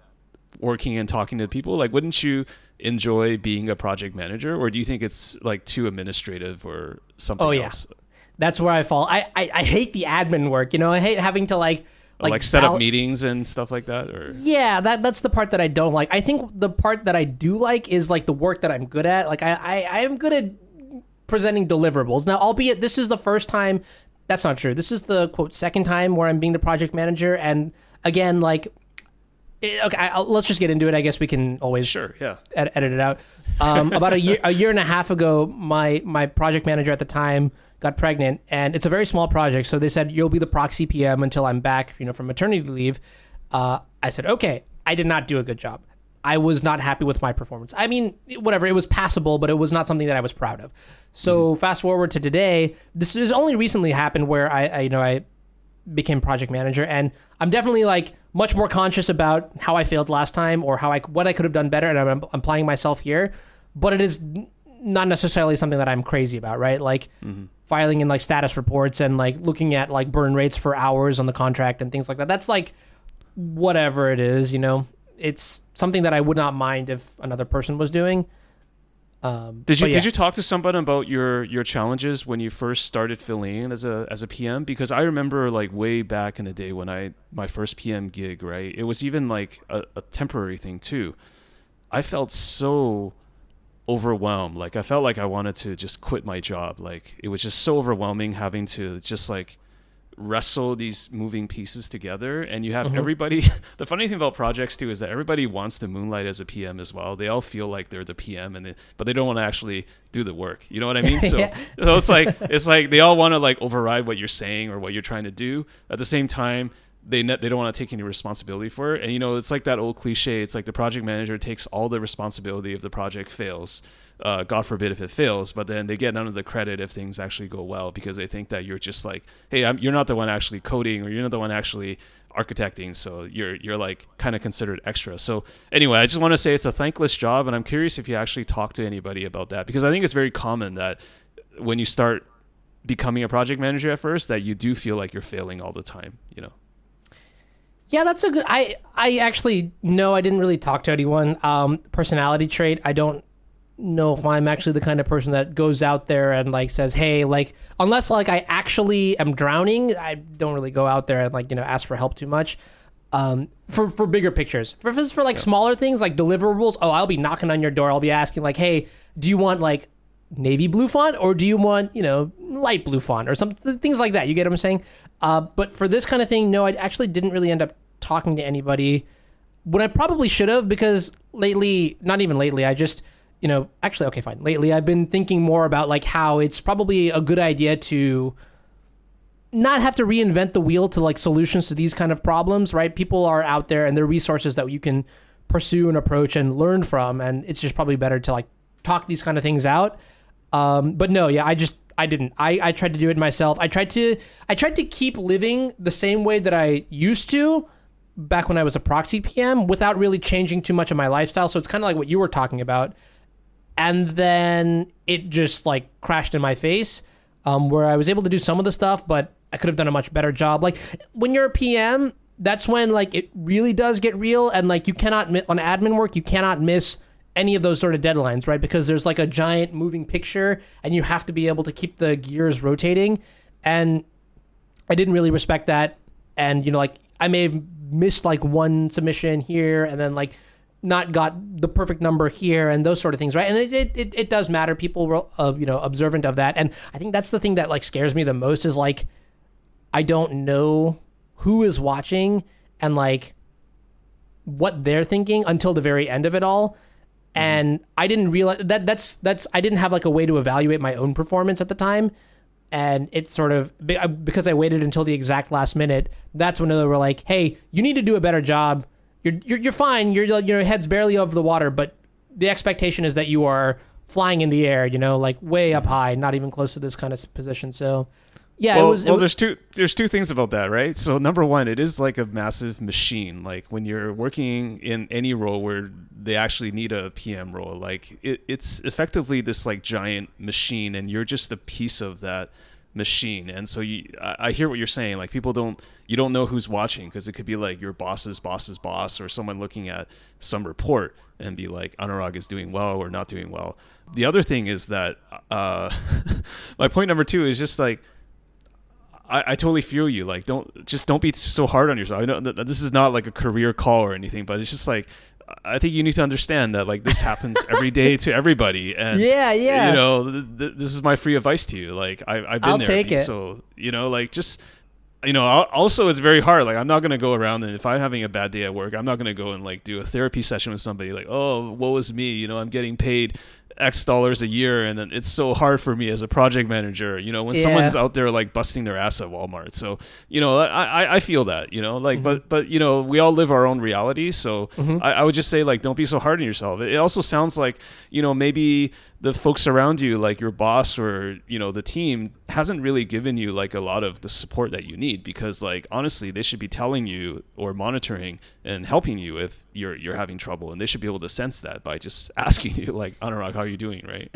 working and talking to people like wouldn't you enjoy being a project manager or do you think it's like too administrative or something Oh, yeah. else that's where i fall I, I i hate the admin work you know i hate having to like like, like set up meetings and stuff like that or Yeah, that that's the part that I don't like. I think the part that I do like is like the work that I'm good at. Like I I, I am good at presenting deliverables. Now, albeit this is the first time that's not true. This is the quote second time where I'm being the project manager and again like eh, okay, I, I'll, let's just get into it. I guess we can always sure yeah ed- edit it out. Um, about a year, a year and a half ago, my my project manager at the time got pregnant, and it's a very small project. So they said you'll be the proxy PM until I'm back, you know, from maternity leave. Uh, I said okay. I did not do a good job. I was not happy with my performance. I mean, whatever, it was passable, but it was not something that I was proud of. So fast forward to today, this has only recently happened where I, I you know, I became project manager. And i'm definitely like much more conscious about how i failed last time or how i what i could have done better and i'm applying myself here. But it is not necessarily something that i'm crazy about right? Like mm-hmm. filing in like status reports and like looking at like burn rates for hours on the contract and things like that. That's like whatever it is, you know, it's something that I would not mind if another person was doing. Um, Did you yeah. did you talk to somebody about your your challenges when you first started filling in as a as a PM? Because I remember like way back in the day when I my first PM gig, right? It was even like a, a temporary thing too. I felt so overwhelmed. Like I felt like I wanted to just quit my job. Like it was just so overwhelming having to just like wrestle these moving pieces together and you have Mhm. everybody [laughs] the funny thing about projects too is that everybody wants to moonlight as a PM as well. They all feel like they're the PM and they, but they don't want to actually do the work. You know what I mean? [laughs] So Yeah. so it's like [laughs] it's like they all want to like override what you're saying or what you're trying to do. At the same time, they ne- they don't want to take any responsibility for it. And you know, it's like that old cliche. It's like the project manager takes all the responsibility if the project fails. Uh, God forbid if it fails, but then they get none of the credit if things actually go well because they think that you're just like, hey, I'm, you're not the one actually coding or you're not the one actually architecting, so you're you're like kind of considered extra. So anyway, I just want to say it's a thankless job, and I'm curious if you actually talk to anybody about that because I think it's very common that when you start becoming a project manager at first, that you do feel like you're failing all the time. You know. Yeah, that's a good. I I actually no, I didn't really talk to anyone. Um, personality trait. I don't know if I'm actually the kind of person that goes out there and like says, "Hey, like," unless like I actually am drowning, I don't really go out there and like you know ask for help too much. Um, for for bigger pictures, for for like smaller things like deliverables, oh, I'll be knocking on your door. I'll be asking like, "Hey, do you want like navy blue font or do you want you know light blue font or some things like that you get what i'm saying uh, but for this kind of thing no i actually didn't really end up talking to anybody when i probably should have because lately not even lately i just you know actually okay fine lately i've been thinking more about like how it's probably a good idea to not have to reinvent the wheel to like solutions to these kind of problems right people are out there and there are resources that you can pursue and approach and learn from and it's just probably better to like talk these kind of things out um, but no, yeah, I just I didn't. I, I tried to do it myself. I tried to I tried to keep living the same way that I used to back when I was a proxy PM without really changing too much of my lifestyle. So it's kind of like what you were talking about. And then it just like crashed in my face, um, where I was able to do some of the stuff, but I could have done a much better job. Like when you're a PM, that's when like it really does get real, and like you cannot mi- on admin work, you cannot miss any of those sort of deadlines, right? Because there's like a giant moving picture and you have to be able to keep the gears rotating. And I didn't really respect that. And, you know, like I may have missed like one submission here and then like not got the perfect number here and those sort of things, right? And it, it, it, it does matter. People were, uh, you know, observant of that. And I think that's the thing that like scares me the most is like, I don't know who is watching and like what they're thinking until the very end of it all and I didn't realize that that's that's I didn't have like a way to evaluate my own performance at the time, and it sort of because I waited until the exact last minute. That's when they were like, "Hey, you need to do a better job. You're you're, you're fine. Your your head's barely over the water, but the expectation is that you are flying in the air. You know, like way up high, not even close to this kind of position." So, yeah, well, it was. it well was- there's two there's two things about that, right? So number one, it is like a massive machine. Like when you're working in any role where they actually need a PM role, like it, it's effectively this like giant machine, and you're just a piece of that machine. And so you, I, I hear what you're saying. Like people don't, you don't know who's watching because it could be like your boss's boss's boss or someone looking at some report and be like Anurag is doing well or not doing well. The other thing is that uh, [laughs] my point number two is just like I, I totally feel you. Like, don't just don't be so hard on yourself. I know that this is not like a career call or anything, but it's just like I think you need to understand that like this happens every day to everybody. [laughs] And Yeah, yeah. You know, th- th- this is my free advice to you. Like, I, I've been I'll there. take it. So you know, like just. You know, also it's very hard. Like, I'm not gonna go around and if I'm having a bad day at work, I'm not gonna go and like do a therapy session with somebody. Like, oh, woe is me. You know, I'm getting paid X dollars a year, and it's so hard for me as a project manager. You know, when Yeah. someone's out there like busting their ass at Walmart. So you know, I I, I feel that. You know, like Mm-hmm. but but you know, we all live our own reality. So Mhm. I, I would just say like, don't be so hard on yourself. It also sounds like you know maybe the folks around you, like your boss or you know the team, hasn't really given you like a lot of the support that you need because like honestly, they should be telling you or monitoring and helping you if you're you're having trouble, and they should be able to sense that by just [laughs] asking you like, Anurag, how are you doing, right?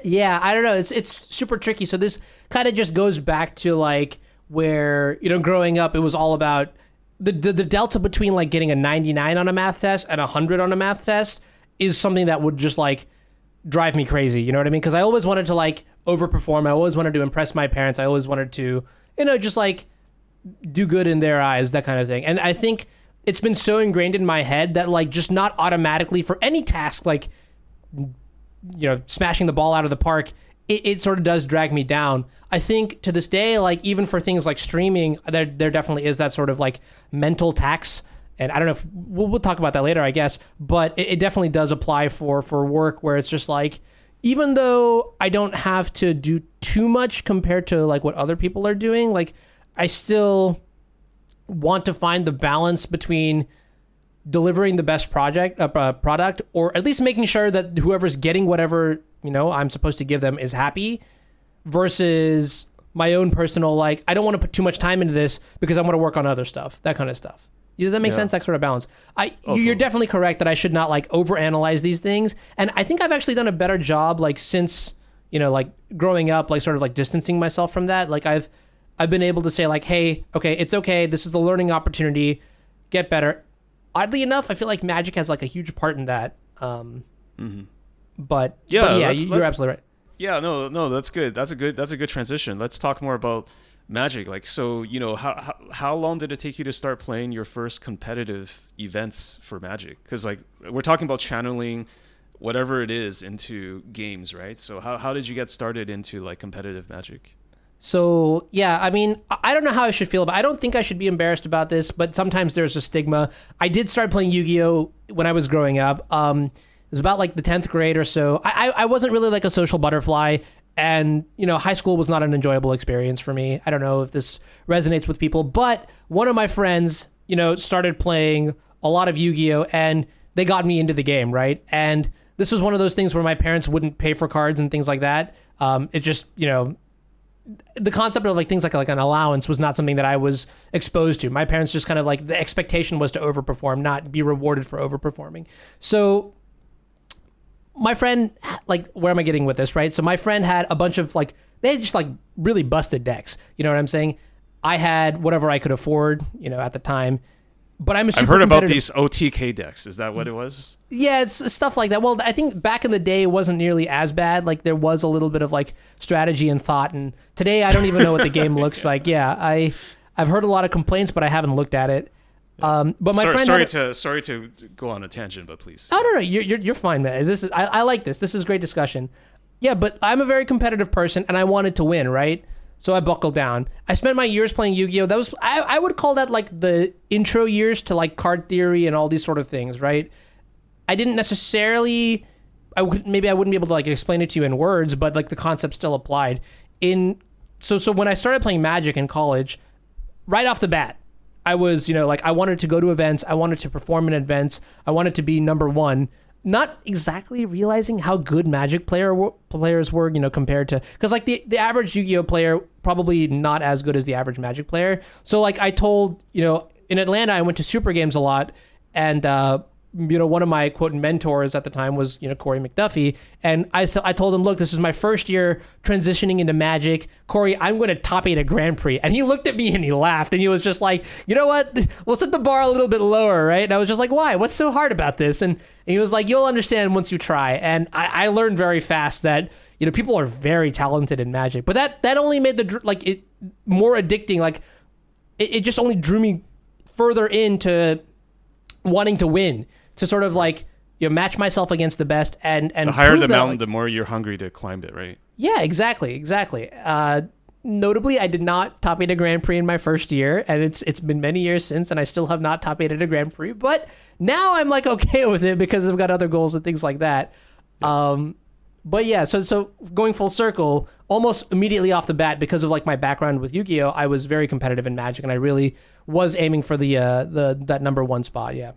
[laughs] yeah, I don't know. It's it's super tricky. So this kind of just goes back to like where you know growing up, it was all about the, the the delta between like getting a 99 on a math test and a 100 on a math test is something that would just like drive me crazy. You know what I mean? Because I always wanted to like overperform. I always wanted to impress my parents. I always wanted to, you know, just like do good in their eyes, that kind of thing. And I think it's been so ingrained in my head that like just not automatically for any task like you know smashing the ball out of the park it, it sort of does drag me down i think to this day like even for things like streaming there there definitely is that sort of like mental tax and i don't know if we'll, we'll talk about that later i guess but it, it definitely does apply for for work where it's just like even though i don't have to do too much compared to like what other people are doing like i still want to find the balance between delivering the best project uh, product or at least making sure that whoever's getting whatever you know i'm supposed to give them is happy versus my own personal like i don't want to put too much time into this because i want to work on other stuff that kind of stuff does that make Yeah. sense that sort of balance i Oh, you're totally. definitely correct that i should not like overanalyze these things and i think i've actually done a better job like since you know like growing up like sort of like distancing myself from that like i've i've been able to say like hey okay it's okay this is a learning opportunity get better oddly enough i feel like magic has like a huge part in that um but Mm-hmm. Yeah, but yeah let's- you, you're let's- absolutely right Yeah, no, no, that's good. That's a good. That's a good transition. Let's talk more about magic. Like, so you know, how how, how long did it take you to start playing your first competitive events for magic? Because like we're talking about channeling whatever it is into games, right? So how how did you get started into like competitive magic? So yeah, I mean, I don't know how I should feel, but I don't think I should be embarrassed about this. But sometimes there's a stigma. I did start playing Yu-Gi-Oh when I was growing up. Um, it was about like the tenth grade or so. I, I I wasn't really like a social butterfly, and you know, high school was not an enjoyable experience for me. I don't know if this resonates with people, but one of my friends, you know, started playing a lot of Yu-Gi-Oh, and they got me into the game, right? And this was one of those things where my parents wouldn't pay for cards and things like that. Um, it just, you know, the concept of like things like like an allowance was not something that I was exposed to. My parents just kind of like the expectation was to overperform, not be rewarded for overperforming. So my friend like where am I getting with this, right? So my friend had a bunch of like they had just like really busted decks. You know what I'm saying? I had whatever I could afford, you know, at the time. But I'm I've heard about these OTK decks. Is that what it was? yeah, it's stuff like that. Well, I think back in the day it wasn't nearly as bad. Like there was a little bit of like strategy and thought. And today I don't even know what the game [laughs] looks like. Yeah, I I've heard a lot of complaints, but I haven't looked at it. Um, but my sorry, friend, sorry to sorry to go on a tangent, but please. Oh no, no, you're you're, you're fine, man. This is I, I like this. This is great discussion. Yeah, but I'm a very competitive person, and I wanted to win, right? So I buckled down. I spent my years playing Yu-Gi-Oh. That was I, I would call that like the intro years to like card theory and all these sort of things, right? I didn't necessarily I would maybe I wouldn't be able to like explain it to you in words, but like the concept still applied. In so so when I started playing Magic in college, right off the bat, I was, you know, like I wanted to go to events, I wanted to perform in events, I wanted to be number 1. Not exactly realizing how good Magic player w- players were, you know, compared to cuz like the the average Yu-Gi-Oh player probably not as good as the average Magic player. So like I told, you know, in Atlanta I went to Super Games a lot and uh you know, one of my quote mentors at the time was, you know, Corey McDuffie. And I, so I told him, look, this is my first year transitioning into magic. Corey, I'm going to top eight a Grand Prix. And he looked at me and he laughed. And he was just like, you know what? We'll set the bar a little bit lower, right? And I was just like, why? What's so hard about this? And, and he was like, you'll understand once you try. And I, I learned very fast that, you know, people are very talented in magic. But that, that only made the, like, it more addicting. Like, it, it just only drew me further into wanting to win to sort of like you know match myself against the best and and The higher the mountain, like- the more you're hungry to climb it, right? yeah exactly exactly. Uh notably i did not top eight a grand prix in my first year and it's it's been many years since and i still have not top eight at a grand prix but now i'm like [laughs] okay with it because i've got other goals and things like that. Um but yeah so so going full circle almost immediately off the bat because of like my background with yu-gi-oh i was very competitive in magic and i really was aiming for the uh the that number one spot yeah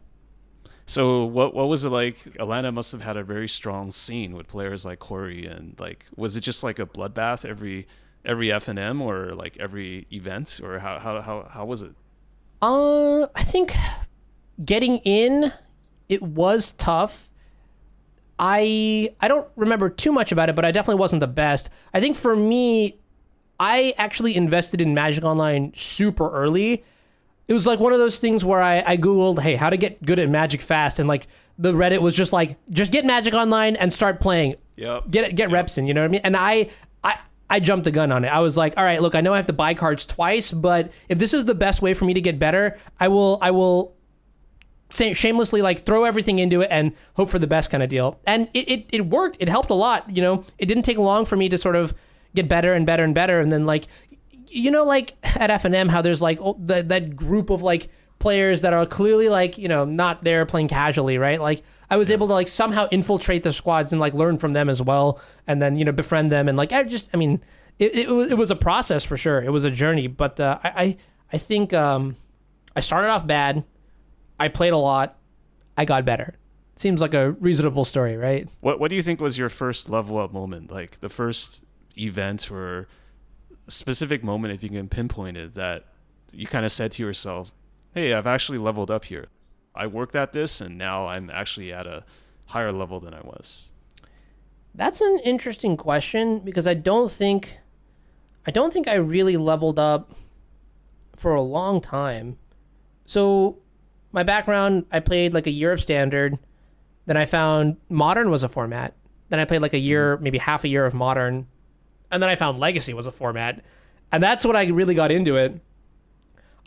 So what what was it like? Atlanta must have had a very strong scene with players like Corey and like was it just like a bloodbath every every F and M or like every event or how how how how was it? Uh, I think getting in, it was tough. I I don't remember too much about it, but I definitely wasn't the best. I think for me, I actually invested in Magic Online super early. it was like one of those things where I, I googled, hey, how to get good at Magic fast, and like the Reddit was just like, just get Magic online and start playing. Yep. Get get reps in. You know what I mean? And I I I jumped the gun on it. I was like, all right, look, I know I have to buy cards twice, but if this is the best way for me to get better, I will I will shamelessly like throw everything into it and hope for the best kind of deal. And it, it, it worked. It helped a lot. You know, it didn't take long for me to sort of get better and better and better. And then like, you know, like at F and M, how there's like oh, that that group of like players that are clearly like you know not there playing casually, right? Like I was able to like somehow infiltrate the squads and like learn from them as well, and then you know befriend them and like I just I mean it it, was- it was a process for sure. It was a journey, but uh, I, I I think um I started off bad. I played a lot. I got better. Seems like a reasonable story, right? What What do you think was your first level up moment? Like the first event or specific moment, if you can pinpoint it, that you kind of said to yourself, "Hey, I've actually leveled up here. I worked at this, and now I'm actually at a higher level than I was." That's an interesting question because I don't think I don't think I really leveled up for a long time. So my background, I played like a year of standard, then I found modern was a format. Then I played like a year, mm-hmm. maybe half a year of modern, and then I found legacy was a format. And that's when I really got into it.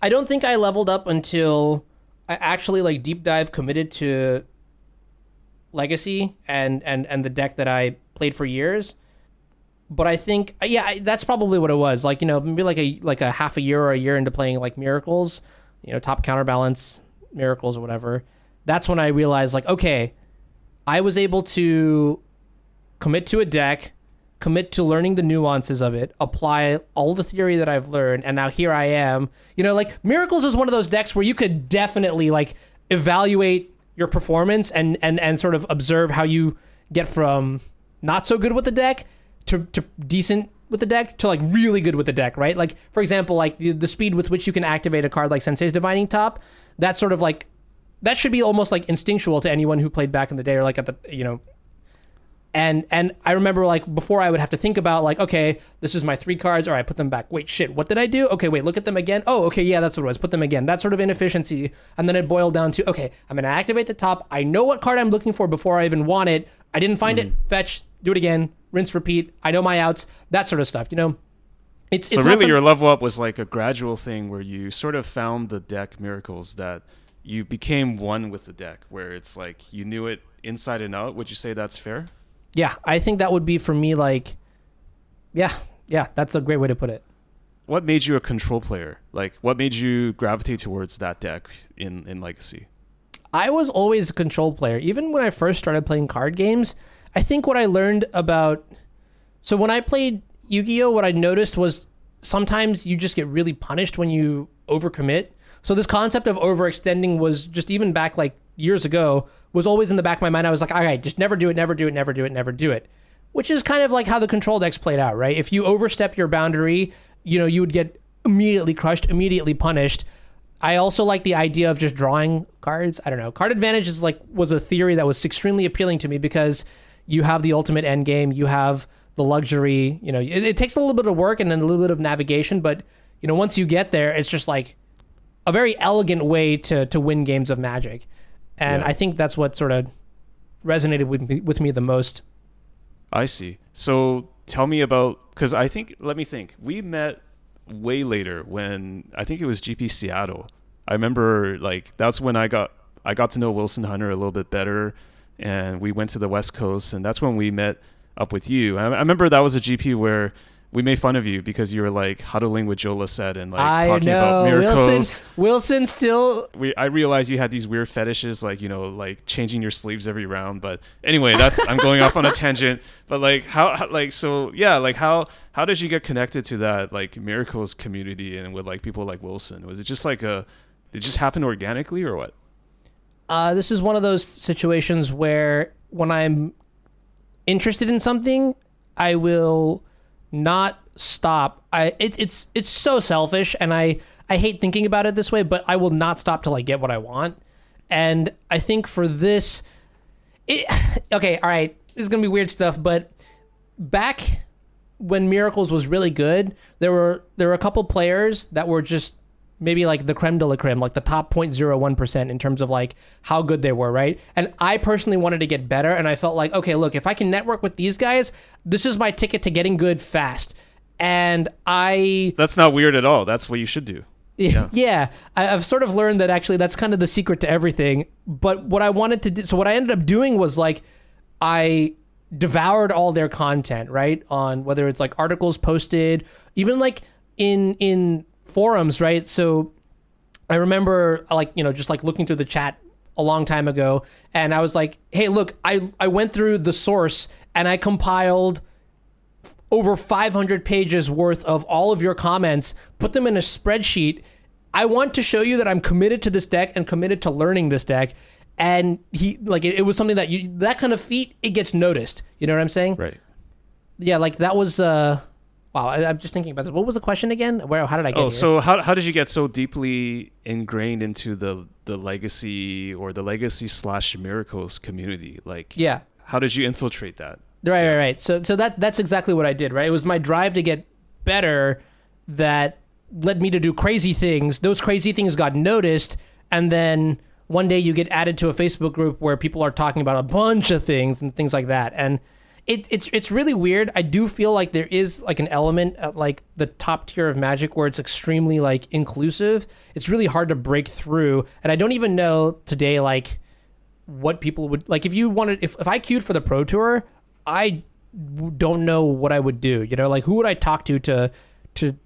I don't think I leveled up until I actually like deep dive committed to legacy and and and the deck that I played for years. But I think yeah, I- that's probably what it was. Like you know, maybe like a like a half a year or a year into playing like miracles, you know, top counterbalance miracles or whatever. That's when I realized like okay, I was able to commit to a deck, commit to learning the nuances of it, apply all the theory that I've learned, and now here I am. You know, like Miracles is one of those decks where you could definitely like evaluate your performance and and and sort of observe how you get from not so good with the deck to to decent with the deck to like really good with the deck, right? Like for example, like the, the speed with which you can activate a card like Sensei's Divining Top, that's sort of like that should be almost like instinctual to anyone who played back in the day or like at the you know and and I remember like before I would have to think about like okay this is my three cards all right put them back. Wait shit what did I do? Okay wait look at them again. Oh okay yeah that's what it was. Put them again. That sort of inefficiency and then it boiled down to okay I'm gonna activate the top. I know what card I'm looking for before I even want it. I didn't find it. Mm-hmm. Fetch. Do it again. Rinse repeat. I know my outs. That sort of stuff you know it's So it's really, some- your level up was like a gradual thing where you sort of found the deck miracles that you became one with the deck, where it's like you knew it inside and out. Would you say that's fair? yeah I think that would be for me like yeah yeah that's a great way to put it What made you a control player? Like, what made you gravitate towards that deck in in Legacy? I was always a control player. Even when I first started playing card games, I think what I learned about. So when I played Yu Gi Oh!, what I noticed was sometimes you just get really punished when you overcommit. So this concept of overextending was just even back like years ago was always in the back of my mind. I was like, all right, just never do it, never do it, never do it, never do it. Which is kind of like how the control decks played out, right? If you overstep your boundary, you know, you would get immediately crushed, immediately punished. I also like the idea of just drawing cards. I don't know. Card advantage is like was a theory that was extremely appealing to me because you have the ultimate end game, you have the luxury. You know, it, it takes a little bit of work and then a little bit of navigation, but you know, once you get there, it's just like a very elegant way to to win games of Magic, and Yeah. I think that's what sort of resonated with me, with me the most. I see. So tell me about because I think let me think. We met way later when I think it was GP Seattle. I remember like that's when I got I got to know Wilson Hunter a little bit better, and we went to the West Coast, and that's when we met up with you. I, I remember that was a GP where we made fun of you because you were like huddling with Joe Lossett and like I talking know about miracles. Wilson. Wilson still we I realized you had these weird fetishes, like you know, like changing your sleeves every round. But anyway, that's I'm going off on a tangent. But like how, how like so yeah, like how how did you get connected to that like miracles community and with like people like Wilson? Was it just like a did it just happen organically or what? uh, this is one of those situations where when I'm interested in something, I will not stop. I it, it's it's so selfish, and I I hate thinking about it this way, but I will not stop till I get what I want. And I think for this, it [sighs] okay. All right, this is gonna be weird stuff, but back when Miracles was really good, there were there were a couple players that were just maybe like the creme de la creme, like the top 0.01% in terms of like how good they were, right? And I personally wanted to get better and I felt like, okay, look, if I can network with these guys, this is my ticket to getting good fast. And I That's not weird at all. That's what you should do. [laughs] yeah, yeah I've sort of learned that actually that's kind of the secret to everything. But what I wanted to do, so what I ended up doing was like, I devoured all their content, right? On whether it's like articles posted, even like in in forums, right? So I remember like, you know, just like looking through the chat a long time ago and I was like, "Hey, look, I I went through the source and I compiled over 500 pages worth of all of your comments, put them in a spreadsheet. I want to show you that I'm committed to this deck and committed to learning this deck. And he like it, it was something that you that kind of feat it gets noticed. You know what I'm saying? Right. Yeah, like that was uh wow, I, I'm just thinking about this. What was the question again? Where how did I get Oh, here? so how how did you get so deeply ingrained into the the legacy or the legacy slash miracles community? Like, yeah. how did you infiltrate that? Right, right, right. So, so that that's exactly what I did. Right, it was my drive to get better that led me to do crazy things. Those crazy things got noticed, and then one day you get added to a Facebook group where people are talking about a bunch of things and things like that. And it, it's it's really weird. I do feel like there is like an element at like the top tier of Magic where it's extremely like inclusive. It's really hard to break through, and I don't even know today like what people would like if you wanted if, if I queued for the pro tour, I don't know what I would do. You know, like who would I talk to to to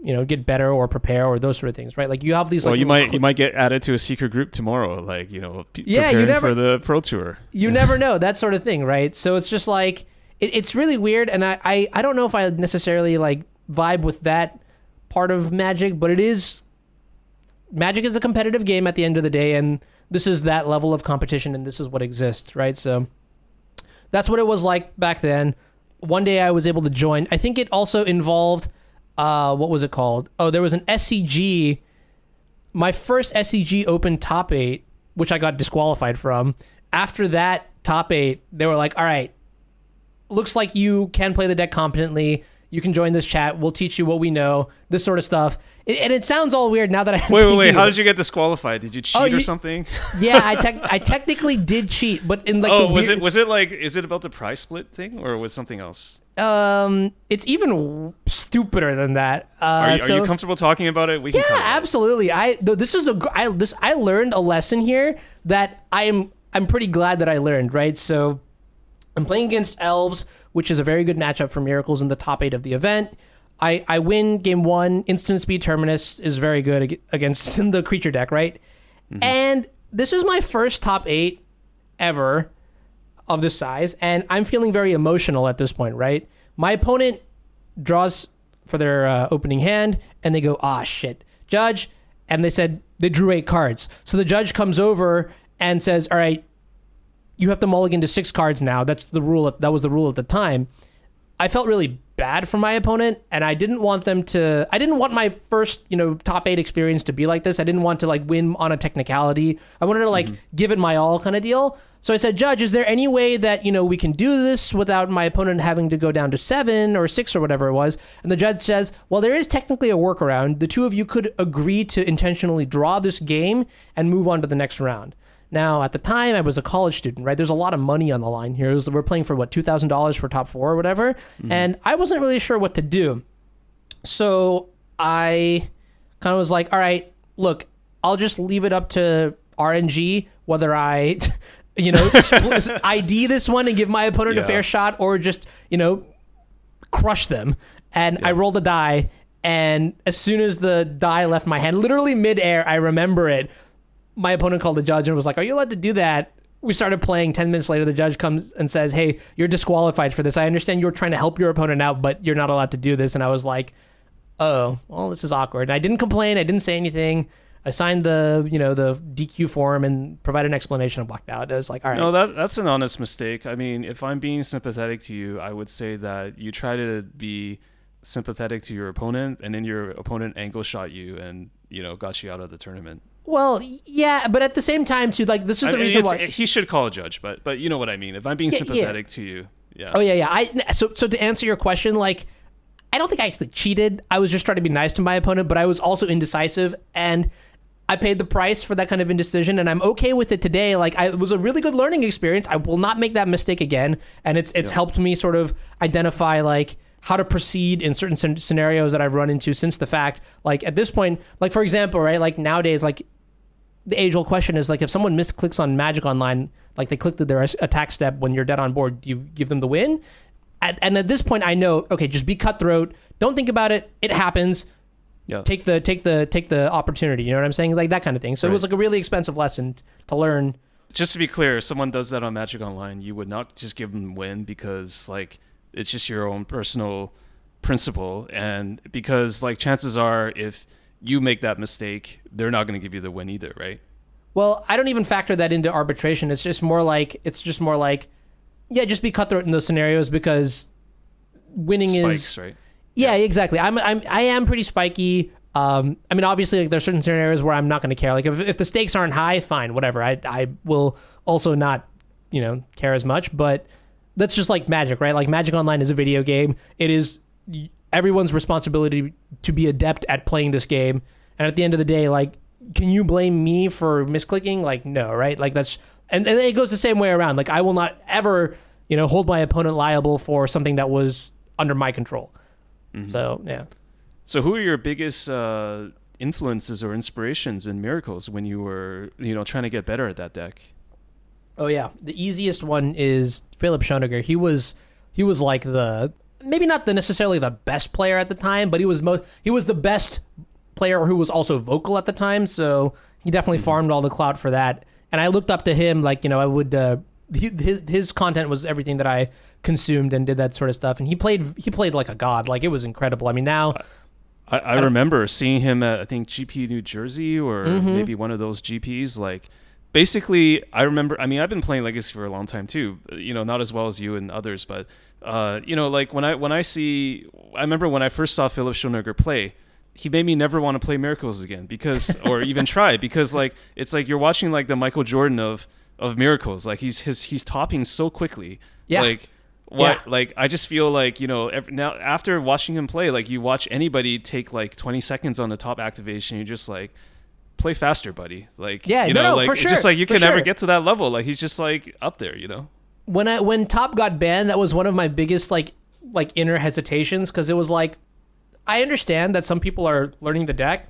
you know get better or prepare or those sort of things, right? Like you have these well, like you might you might get added to a secret group tomorrow, like you know, p- Yeah, you preparing never- for the pro tour. you never know that sort of thing right so it's just like it, it's really weird and I, I i don't know if i necessarily like vibe with that part of magic but it is magic is a competitive game at the end of the day and this is that level of competition and this is what exists right so that's what it was like back then one day i was able to join i think it also involved uh what was it called oh there was an scg my first SCG Open top eight, which I got disqualified from. After that top eight, they were like, "All right, looks like you can play the deck competently. You can join this chat. We'll teach you what we know. This sort of stuff." It, and it sounds all weird now that I have to do that. Wait, wait, wait! How did you get disqualified? Did you cheat Oh, or something? [laughs] yeah, I tec- I [laughs] technically did cheat, but in like oh, was weird, it was it like is it about the prize split thing or was something else? um it's even stupider than that. Uh, Are you, are so- you comfortable talking about it? We can Yeah, absolutely. I though this is a I this I learned a lesson here that I am I'm pretty glad that I learned. Right, so I'm playing against elves, which is a very good matchup for miracles in the top eight of the event. I I win game one. Instant speed terminus is very good against [laughs] the creature deck, right? And this is my first top eight ever of this size, and I'm feeling very emotional at this point, right? My opponent draws for their uh, opening hand, and they go, ah, shit, judge. And they said they drew eight cards. So the judge comes over and says, all right, you have to mulligan to six cards now. That's the rule. At, that was the rule at the time. I felt really bad for my opponent, and I didn't want them to. I didn't want my first, you know, top eight experience to be like this. I didn't want to like win on a technicality. I wanted to like mm-hmm. give it my all, kind of deal. So I said, Judge, is there any way that you know we can do this without my opponent having to go down to seven or six or whatever it was? And the judge says, Well, there is technically a workaround. The two of you could agree to intentionally draw this game and move on to the next round. Now, at the time, I was a college student, right? There's a lot of money on the line here. Was, we're playing for what two thousand dollars for top four or whatever, mm-hmm. and I wasn't really sure what to do. So I kind of was like, all right, look, I'll just leave it up to RNG whether I, [laughs] you know, split, [laughs] ID this one and give my opponent a fair shot or just, you know, crush them. And I rolled a die. And as soon as the die left my hand, literally midair, I remember it. My opponent called the judge and was like, Are you allowed to do that? We started playing. 10 minutes later, the judge comes and says, Hey, you're disqualified for this. I understand you're trying to help your opponent out, but you're not allowed to do this. And I was like, oh well this is awkward and i didn't complain i didn't say anything i signed the you know the dq form and provided an explanation and walked out i was like all right No, that that's an honest mistake. I mean, if I'm being sympathetic to you, I would say that you try to be sympathetic to your opponent, and then your opponent angle shot you, and you know got you out of the tournament. Well yeah but at the same time too like this is I the mean, reason why he should call a judge, but but you know what I mean. If I'm being Yeah, yeah. sympathetic to you, yeah, oh yeah yeah i so so to answer your question like I don't think I actually cheated. I was just trying to be nice to my opponent, but I was also indecisive and I paid the price for that kind of indecision and I'm okay with it today. Like I, it was a really good learning experience. I will not make that mistake again and it's it's helped me sort of identify like how to proceed in certain scen- scenarios that I've run into since the fact. Like at this point, like for example, right? Like nowadays like the age old question is like if someone misclicks on Magic Online, like they clicked their attack step when you're dead on board, do you give them the win? At, and at this point, I know okay, just be cutthroat. Don't think about it. It happens. Yeah. Take the take the take the opportunity. You know what I'm saying? Like that kind of thing. So it was like a really expensive lesson to learn. just to be clear, if someone does that on Magic Online, you would not just give them win because like it's just your own personal principle, and because like chances are if you make that mistake, they're not going to give you the win either, right? Well, I don't even factor that into arbitration. It's just more like it's just more like yeah, just be cutthroat in those scenarios because winning is Spikes, right? Yeah, exactly. I'm I'm I am pretty spiky. Um, I mean, obviously, like there's certain scenarios where I'm not going to care. Like if if the stakes aren't high, fine, whatever. I I will also not, you know, care as much. But that's just like Magic, right? Like Magic Online is a video game. It is everyone's responsibility to be adept at playing this game. And at the end of the day, like, can you blame me for misclicking? Like, no, right? Like that's and, and it goes the same way around. Like I will not ever, you know, hold my opponent liable for something that was under my control. So yeah. So, who are your biggest uh, influences or inspirations in Miracles when you were, you know, trying to get better at that deck? Oh yeah, the easiest one is Philip Schoenegger. He was he was like the maybe not the necessarily the best player at the time, but he was most he was the best player who was also vocal at the time. So he definitely farmed all the clout for that. And I looked up to him like you know I would. Uh, he, his his content was everything that I consumed and did that sort of stuff. And he played he played like a god. Like it was incredible. I mean now I, I remember seeing him at I think GP New Jersey or Mm-hmm. maybe one of those GPs. Like, basically, I remember. I mean, I've been playing Legacy for a long time too. You know, not as well as you and others, but uh, you know, like when I when I see, I remember when I first saw Philip Schoenegger play. He made me never want to play Miracles again because, [laughs] or even try because, like, it's like you're watching like the Michael Jordan of of Miracles. Like he's his he's topping so quickly. Yeah. Like what Yeah. like I just feel like you know ev now after watching him play, like you watch anybody take like 20 seconds on the top activation, you're just like play faster, buddy. Like Yeah, you no, know, no, like for it's just like you for can never sure. get to that level. Like he's just like up there, you know. when I when Top got banned, that was one of my biggest like like inner hesitations because it was like I understand that some people are learning the deck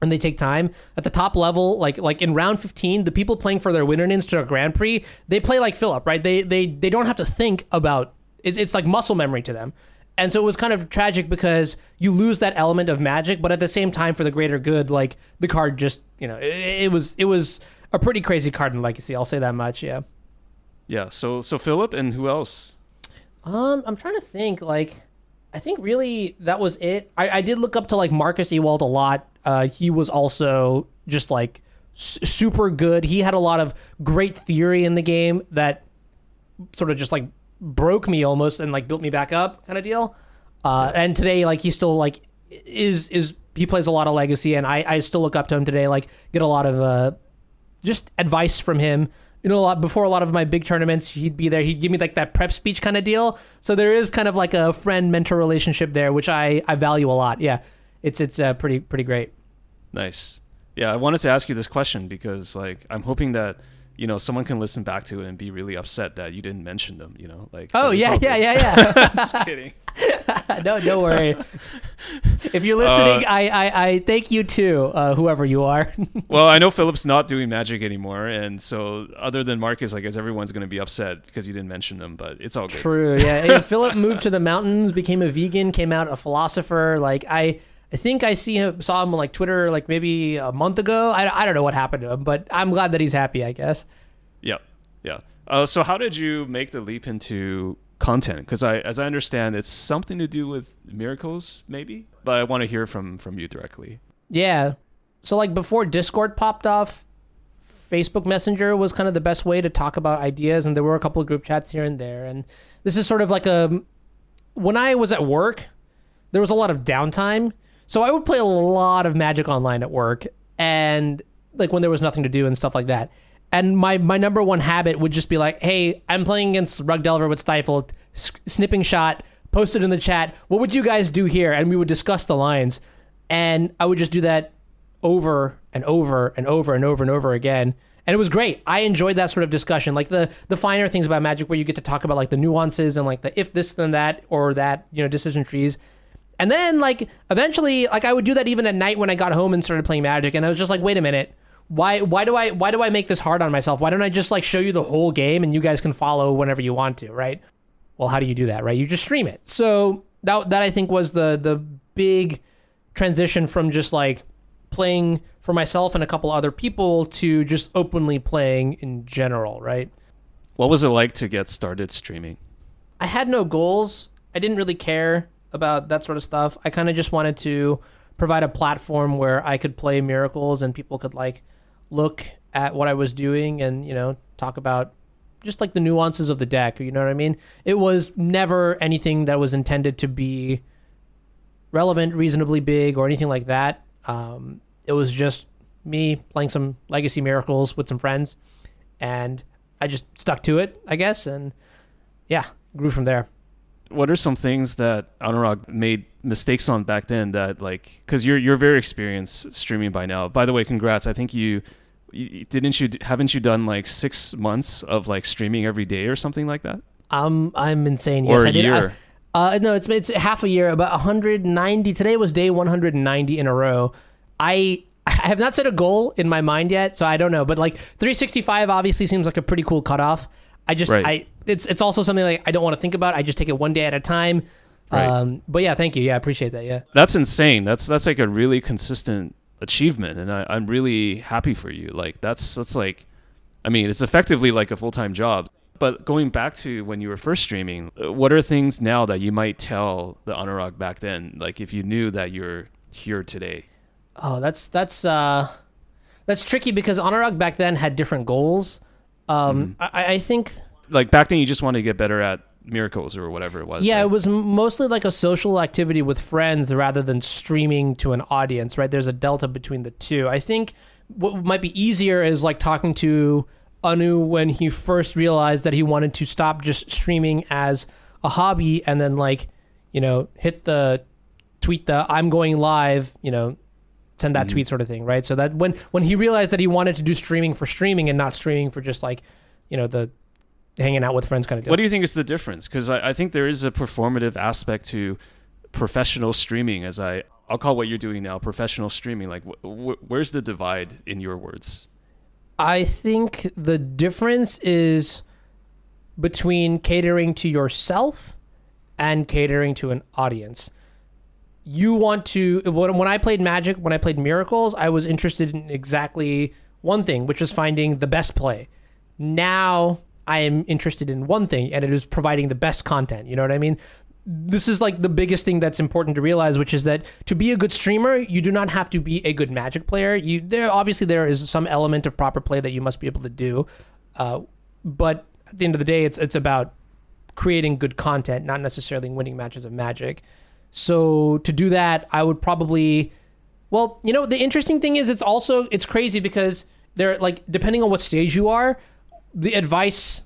and they take time at the top level like like in round 15 the people playing for their winner ins to a grand prix they play like philip right they they they don't have to think about it's, it's like muscle memory to them and so it was kind of tragic because you lose that element of magic but at the same time for the greater good like the card just you know it, it was it was a pretty crazy card in legacy i'll say that much yeah Yeah. So so Philip and who else? Um, I'm trying to think. Like, I think really that was it. I, I did look up to like Marcus Ewald a lot. Uh, he was also just like s- super good. He had a lot of great theory in the game that sort of just like broke me almost and like built me back up kind of deal. Uh, and today like he still like is is he plays a lot of legacy and I I still look up to him today. Like get a lot of uh just advice from him. You know, a lot before a lot of my big tournaments, he'd be there. He'd give me like that prep speech kind of deal. So there is kind of like a friend mentor relationship there, which I I value a lot. Yeah, it's it's uh, pretty pretty great. Nice. Yeah, I wanted to ask you this question because like I'm hoping that you know someone can listen back to it and be really upset that you didn't mention them. You know, like Oh yeah yeah good. yeah [laughs] yeah. Just kidding. [laughs] no, don't worry. If you're listening, Uh, I, I I thank you too, uh, whoever you are. [laughs] Well, I know Philip's not doing magic anymore, and so other than Marcus, I guess everyone's going to be upset because you didn't mention them. But it's all good. True. Yeah. Philip moved to the mountains, became a vegan, came out a philosopher. Like I, I think I see him, saw him on like Twitter, like maybe a month ago. I, I don't know what happened to him, but I'm glad that he's happy. I guess. Yeah, yeah. Uh, so how did you make the leap into content? Because I, as I understand, it's something to do with miracles, maybe. But I want to hear from from you directly. Yeah. So like before Discord popped off, Facebook Messenger was kind of the best way to talk about ideas, and there were a couple of group chats here and there. And this is sort of like a when I was at work, there was a lot of downtime, so I would play a lot of Magic Online at work, and like when there was nothing to do and stuff like that. And my my number one habit would just be like, hey, I'm playing against Rug Delver with Stifle, s- snipping shot, posted in the chat, "What would you guys do here?" and we would discuss the lines, and I would just do that over and over and over and over and over again. And it was great. I enjoyed that sort of discussion, like the the finer things about Magic, where you get to talk about like the nuances and like the if this then that or that you know decision trees. And then like eventually, like I would do that even at night when I got home and started playing Magic, and I was just like, wait a minute, why why do I why do I make this hard on myself? Why don't I just like show you the whole game and you guys can follow whenever you want to, right? Well, how do you do that, right? You just stream it. So that that I think was the the big transition from just like playing for myself and a couple other people to just openly playing in general, right? What was it like to get started streaming? I had no goals. I didn't really care about that sort of stuff. I kind of just wanted to provide a platform where I could play miracles and people could like look at what I was doing and, you know, talk about just like the nuances of the deck, you know what I mean? It was never anything that was intended to be relevant, reasonably big or anything like that. Um, it was just me playing some legacy miracles with some friends and I just stuck to it, I guess, and yeah, grew from there what are some things that Anurag made mistakes on back then that like because you're you're very experienced streaming by now. By the way, congrats! I think you, you didn't you haven't you done like six months of like streaming every day or something like that? Um, I'm insane. Yes, or a I did. year. I, uh, no, it's it's half a year, about 190. Today was day 190 in a row. I I have not set a goal in my mind yet, so I don't know. But like 365 obviously seems like a pretty cool cutoff. I just Right. I it's it's also something like I don't want to think about. I just take it one day at a time. Right. Um, but yeah, thank you. Yeah, I appreciate that. Yeah. That's insane. That's that's like a really consistent achievement, and I, I'm really happy for you. Like that's that's like, I mean, it's effectively like a full time job. But going back to when you were first streaming, uh, what are things now that you might tell the Anurag back then? Like if you knew that you're here today. Oh, that's that's uh, that's tricky because Anurag back then had different goals. Um, I, I think Like back then, you just wanted to get better at miracles or whatever it was. Yeah, right? it was mostly like a social activity with friends rather than streaming to an audience, right? There's a delta between the two. I think what might be easier is like talking to Anu when he first realized that he wanted to stop just streaming as a hobby and then like, you know, hit the tweet the I'm going live, you know, send that mm-hmm. tweet sort of thing, right? So that when when he realized that he wanted to do streaming for streaming and not streaming for just like, you know, the hanging out with friends kind of deal. What do you think is the difference? Because I, I think there is a performative aspect to professional streaming, as I I'll call what you're doing now professional streaming. Like, wh- wh- where's the divide in your words? I think the difference is between catering to yourself and catering to an audience. You want to when I played Magic, when I played Miracles, I was interested in exactly one thing, which was finding the best play. Now I am interested in one thing, and it is providing the best content. You know what I mean? this is like the biggest thing that's important to realize, which is that to be a good streamer, you do not have to be a good Magic player. You there obviously there is some element of proper play that you must be able to do, uh, but at the end of the day, it's it's about creating good content, not necessarily winning matches of Magic. So to do that, I would probably, well, you know, the interesting thing is it's also it's crazy because they're like depending on what stage you are, the advice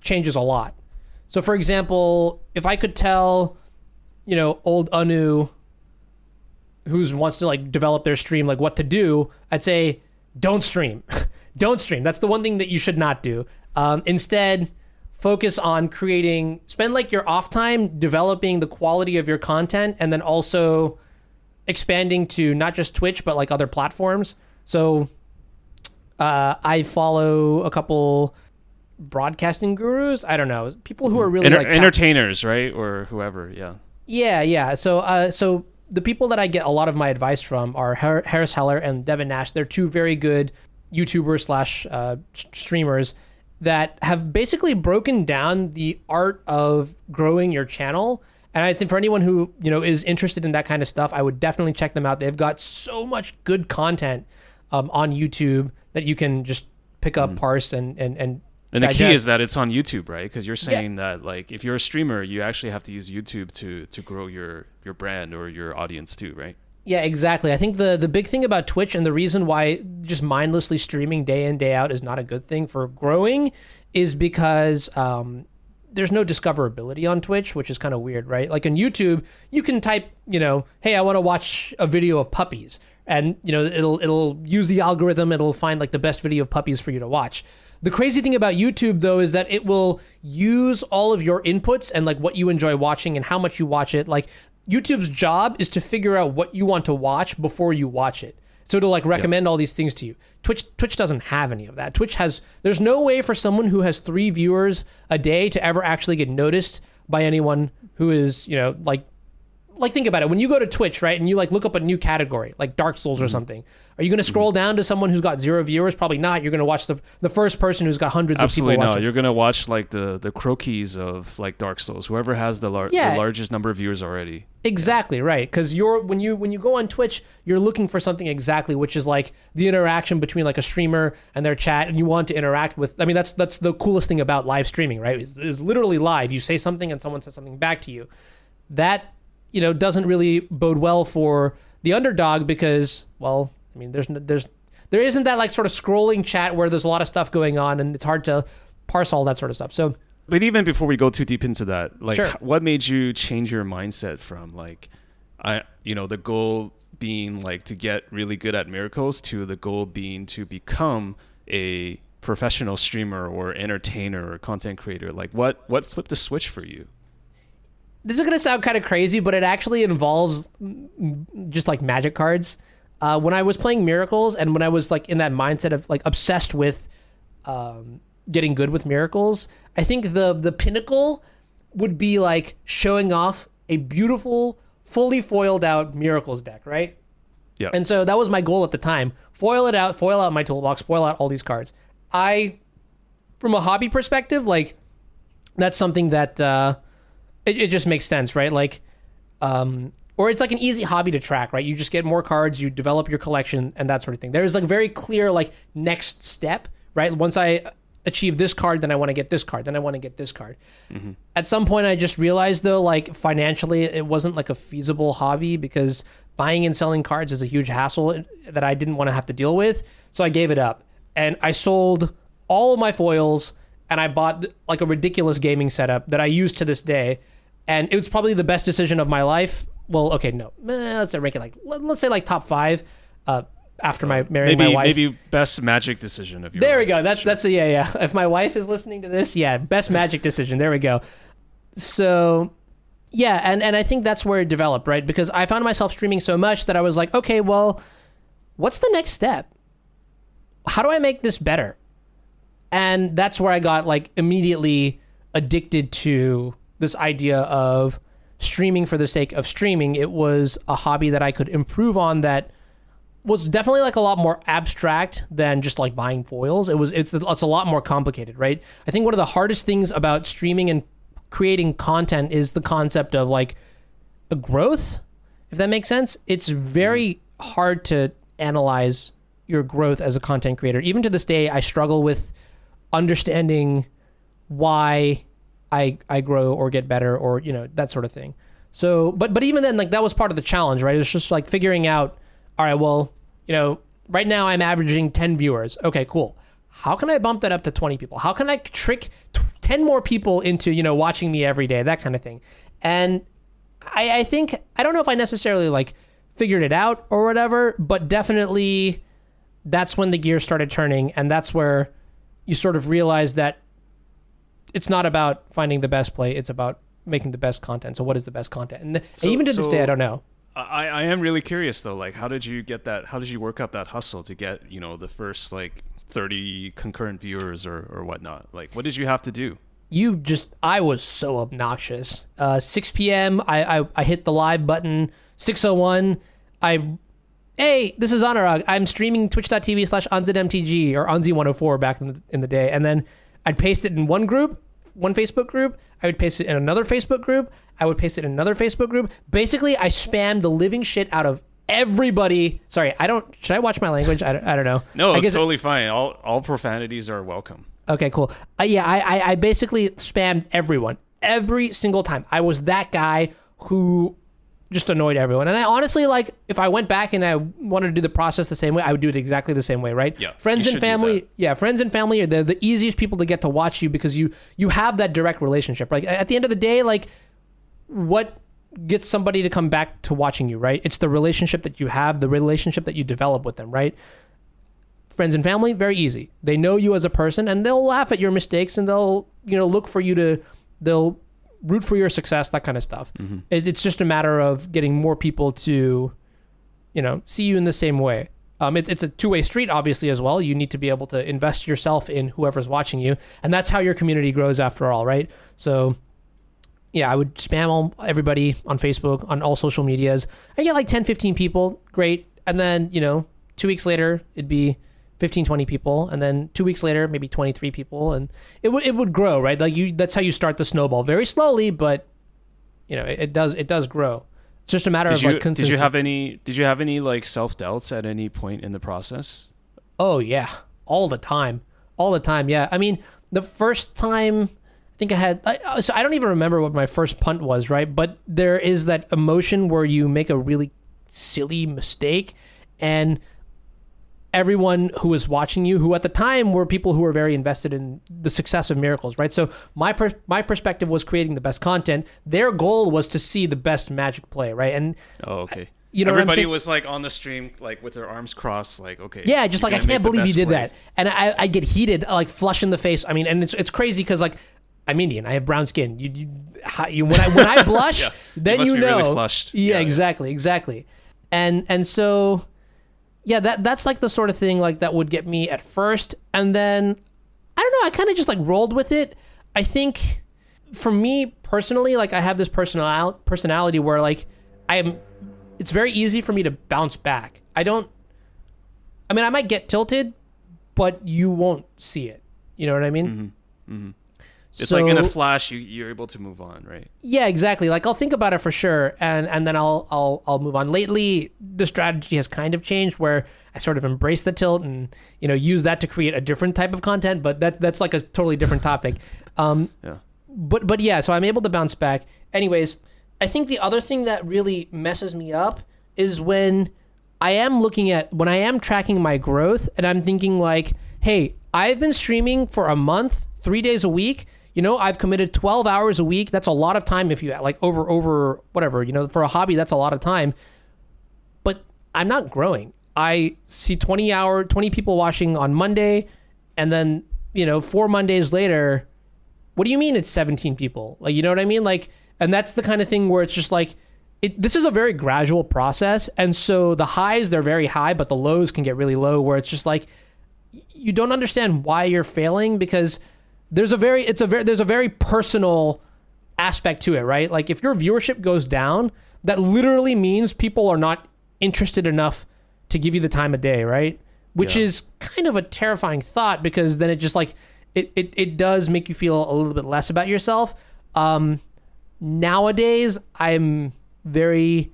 changes a lot. So, for example, if I could tell, you know, old Anu, who wants to like develop their stream, like what to do, I'd say, don't stream, [laughs] don't stream. That's the one thing that you should not do. Um, instead, focus on creating. Spend like your off time developing the quality of your content, and then also expanding to not just Twitch but like other platforms. So, uh, I follow a couple broadcasting gurus. I don't know people who are really Enter- like entertainers, right, or whoever. Yeah. yeah, yeah. So, uh, so the people that I get a lot of my advice from are Har- Harris Heller and Devin Nash. They're two very good YouTubers slash uh, streamers that have basically broken down the art of growing your channel. And I think for anyone who you know is interested in that kind of stuff, I would definitely check them out. They've got so much good content um, on YouTube that you can just pick up, parse, and and and. And the key is that it's on YouTube, right? Because you're saying that like if you're a streamer, you actually have to use YouTube to to grow your your brand or your audience too, right? Yeah, exactly. I think the the big thing about Twitch and the reason why just mindlessly streaming day in day out is not a good thing for growing is because um, there's no discoverability on Twitch, which is kind of weird, right? Like on YouTube, you can type, you know, hey, I want to watch a video of puppies, and you know, it'll it'll use the algorithm, it'll find like the best video of puppies for you to watch. The crazy thing about YouTube though is that it will use all of your inputs and like what you enjoy watching and how much you watch it. Like YouTube's job is to figure out what you want to watch before you watch it. So to like recommend all these things to you. Twitch Twitch doesn't have any of that. Twitch has there's no way for someone who has 3 viewers a day to ever actually get noticed by anyone who is, you know, like like think about it. When you go to Twitch, right, and you like look up a new category, like Dark Souls or Mm-hmm. something, are you going to scroll down to someone who's got zero viewers? Probably not. You're going to watch the the first person who's got hundreds Absolutely of people no. watching. You're gonna watch like the the croquis of like Dark Souls. Whoever has the, lar- Yeah. the largest number of viewers already. Exactly right, because you're when you when you go on Twitch, you're looking for something exactly, which is like the interaction between like a streamer and their chat, and you want to interact with. I mean, that's that's the coolest thing about live streaming, right? It's literally live. You say something and someone says something back to you. That you know doesn't really bode well for the underdog because, well, I mean, there's there's there isn't that like sort of scrolling chat where there's a lot of stuff going on, and it's hard to parse all that sort of stuff. So But even before we go too deep into that, like Sure. what made you change your mindset from like I you know, the goal being like to get really good at miracles to the goal being to become a professional streamer or entertainer or content creator? Like what what flipped the switch for you? This is going to sound kind of crazy, but it actually involves just like magic cards. Uh, when I was playing Miracles and when I was like in that mindset of like obsessed with um, getting good with Miracles, I think the the pinnacle would be like showing off a beautiful, fully foiled out Miracles deck, right? Yeah. And so that was my goal at the time. Foil it out, foil out my toolbox, foil out all these cards. I, from a hobby perspective, like that's something that uh, it, it just makes sense, right? Like, um, or it's like an easy hobby to track, right? You just get more cards, you develop your collection, and that sort of thing. There's like very clear like next step, right? Once I achieve this card, then I want to get this card, then I want to get this card. At some point, I just realized though, like financially, it wasn't like a feasible hobby because buying and selling cards is a huge hassle that I didn't want to have to deal with. So I gave it up, and I sold all of my foils and I bought like a ridiculous gaming setup that I use to this day, and it was probably the best decision of my life. Well, okay, no, eh, let's rank it like let, us say like top five. Uh, after my marrying maybe my wife, maybe best magic decision of your there we go. That's that's a yeah yeah. [laughs] If my wife is listening to this, yeah, best magic decision. There we go. So yeah, and and I think that's where it developed, right? Because I found myself streaming so much that I was like, okay, well, what's the next step? How do I make this better? And that's where I got like immediately addicted to this idea of streaming for the sake of streaming. It was a hobby that I could improve on that was definitely like a lot more abstract than just like buying foils. It was it's it's a lot more complicated, right? I think one of the hardest things about streaming and creating content is the concept of like a growth, if that makes sense. It's very mm-hmm. hard to analyze your growth as a content creator. Even to this day, I struggle with understanding why I I grow or get better or you know that sort of thing. So, but but even then, like that was part of the challenge, right? It's just like figuring out. All right, well, you know, right now I'm averaging ten viewers. Okay, cool. How can I bump that up to twenty people? How can I trick t- ten more people into you know watching me every day? That kind of thing. And I, I think I don't know if I necessarily like figured it out or whatever, but definitely that's when the gears started turning, and that's where you sort of realize that it's not about finding the best play; it's about making the best content. So, what is the best content? And, So- even to this day, I don't know. I, I am really curious though. Like, how did you get that? How did you work up that hustle to get you know the first like thirty concurrent viewers or or whatnot? Like, what did you have to do? you just I was so obnoxious. Uh, 6 p.m. I, I I hit the live button. 6:01. I hey, this is Anurag. I'm streaming twitch.tv slash onzmtg or onz104 back in the, in the day, and then I'd paste it in one group, one Facebook group. I would paste it in another Facebook group. I would paste it in another Facebook group. Basically, I spammed the living shit out of everybody. Sorry, I don't. Should I watch my language? I don't, I don't know. No, it's totally fine. All all profanities are welcome. Okay, cool. Uh, yeah, I, I I basically spammed everyone every single time. I was that guy who just annoyed everyone. And I honestly like if I went back and I wanted to do the process the same way, I would do it exactly the same way, right? Yeah, Friends and family, yeah, friends and family are the, the easiest people to get to watch you because you you have that direct relationship. Like at the end of the day, like what gets somebody to come back to watching you, right? It's the relationship that you have, the relationship that you develop with them, right? Friends and family, very easy. They know you as a person and they'll laugh at your mistakes and they'll, you know, look for you to they'll root for your success, that kind of stuff. It, it's just a matter of getting more people to, you know, see you in the same way. Um, it's it's a two way street, obviously, as well. You need to be able to invest yourself in whoever's watching you, and that's how your community grows, after all, right? So, yeah, I would spam all, everybody on Facebook, on all social medias. I get like 10, 15 people, great. And then, you know, two weeks later, it'd be 15, 20 people. And then two weeks later, maybe 23 people. And it would, it would grow, right? Like you, that's how you start the snowball very slowly, but you know, it, it does, it does grow. It's just a matter Did of you like did you have any did you have any like self doubts at any point in the process? Oh yeah, all the time, all the time. Yeah, I mean, the first time I think I had, I, uh, so I don't even remember what my first punt was, right? But there is that emotion where you make a really silly mistake, and everyone who was watching you, who at the time were people who were very invested in the success of miracles, right? So my per- my perspective was creating the best content. Their goal was to see the best magic play, right? And Oh, okay. Uh, you know everybody was like on the stream, like with their arms crossed, like okay. Yeah, just like I can't believe you did play. that, and I I get heated, uh, like flush in the face. I mean, and it's it's crazy because like I'm Indian, I have brown skin. You you, how- you when I when I [laughs] blush, Yeah. You then you be know. really Yeah, yeah. exactly, exactly, and and so yeah, that that's like the sort of thing like that would get me at first, and then I don't know, I kind of just like rolled with it. I think for me personally, like I have this personal personality where like I am. It's very easy for me to bounce back. I don't. I mean, I might get tilted, but you won't see it. You know what I mean? Mm-hmm. Mm-hmm. It's like in a flash, you you're able to move on, right? yeah, exactly. Like I'll think about it for sure, and and then I'll I'll I'll move on. Lately, the strategy has kind of changed where I sort of embrace the tilt and you know use that to create a different type of content. But that that's like a totally different topic. Um, Yeah. but but yeah, so I'm able to bounce back. Anyways, I think the other thing that really messes me up is when I am looking at when I am tracking my growth and I'm thinking like, hey, I've been streaming for a month, three days a week. You know, I've committed 12 hours a week. That's a lot of time if you like over over whatever, you know, for a hobby that's a lot of time. But I'm not growing. I see 20 hour 20 people watching on Monday and then, you know, 4 Mondays later, what do you mean it's 17 people? Like, you know what I mean? Like, and that's the kind of thing where it's just like, it, this is a very gradual process. And so the highs, they're very high, but the lows can get really low where it's just like, you don't understand why you're failing because there's a very, it's a very, there's a very personal aspect to it, right? Like if your viewership goes down, that literally means people are not interested enough to give you the time of day, right? Which Yeah. is kind of a terrifying thought because then it just like it, it, it does make you feel a little bit less about yourself. Um, nowadays, I'm very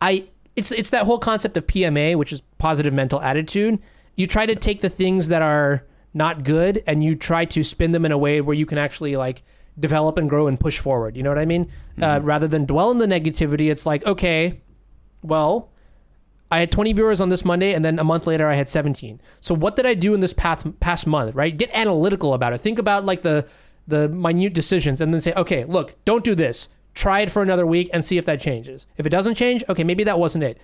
I it's it's that whole concept of PMA, which is positive mental attitude. You try to take the things that are not good and you try to spin them in a way where you can actually like develop and grow and push forward. You know what I mean? Uh, rather than dwell in the negativity, it's like okay, well, I had 20 viewers on this Monday, and then a month later I had 17. So what did I do in this past past month? Right? Get analytical about it. Think about like the the minute decisions, and then say, okay, look, don't do this. Try it for another week and see if that changes. If it doesn't change, okay, maybe that wasn't it.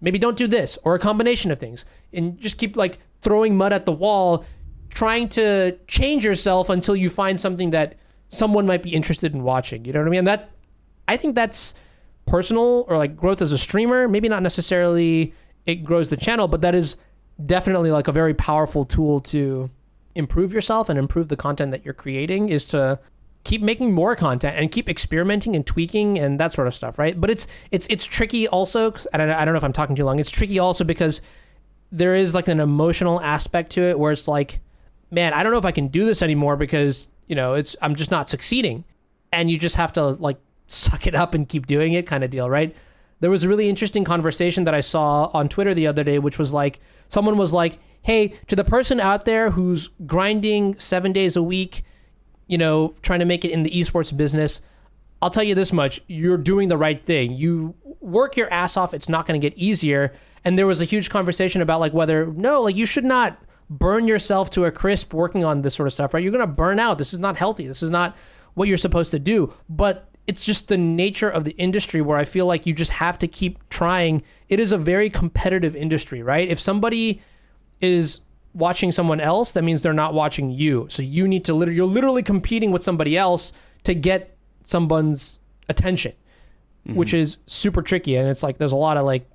Maybe don't do this or a combination of things, and just keep like throwing mud at the wall, trying to change yourself until you find something that someone might be interested in watching. You know what I mean? And That I think that's personal or like growth as a streamer. Maybe not necessarily it grows the channel, but that is definitely like a very powerful tool to improve yourself and improve the content that you're creating is to keep making more content and keep experimenting and tweaking and that sort of stuff, right? But it's it's it's tricky also, I I don't know if I'm talking too long. It's tricky also because there is like an emotional aspect to it where it's like, man, I don't know if I can do this anymore because you know it's I'm just not succeeding, and you just have to like suck it up and keep doing it, kind of deal, right? There was a really interesting conversation that I saw on Twitter the other day, which was like someone was like, "Hey, to the person out there who's grinding seven days a week, you know, trying to make it in the esports business." I'll tell you this much: you're doing the right thing. You work your ass off, it's not going to get easier. And there was a huge conversation about like whether no, like you should not burn yourself to a crisp working on this sort of stuff, right? You're going to burn out. This is not healthy. This is not what you're supposed to do. But it's just the nature of the industry where I feel like you just have to keep trying. It is a very competitive industry, right? If somebody is watching someone else, that means they're not watching you. So you need to literally, you're literally competing with somebody else to get someone's attention, mm-hmm. which is super tricky. And it's like, there's a lot of like,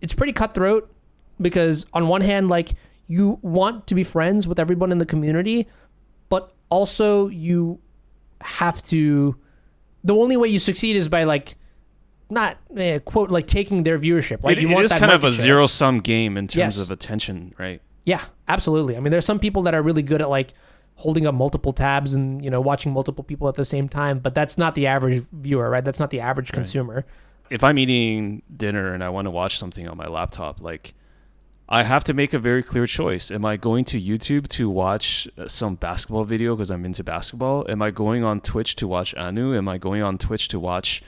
it's pretty cutthroat because on one hand, like you want to be friends with everyone in the community, but also you have to, the only way you succeed is by like, not eh, quote like taking their viewership. Like it, you it want is that kind of a zero sum game in terms Yes. of attention, right? Yeah, absolutely. I mean, there's some people that are really good at like holding up multiple tabs and you know watching multiple people at the same time, but that's not the average viewer, right? That's not the average consumer. if I'm eating dinner and I want to watch something on my laptop, like I have to make a very clear choice. Am I going to YouTube to watch uh, some basketball video because I'm into basketball? Am I going on Twitch to watch Anu? Am I going on Twitch to watch,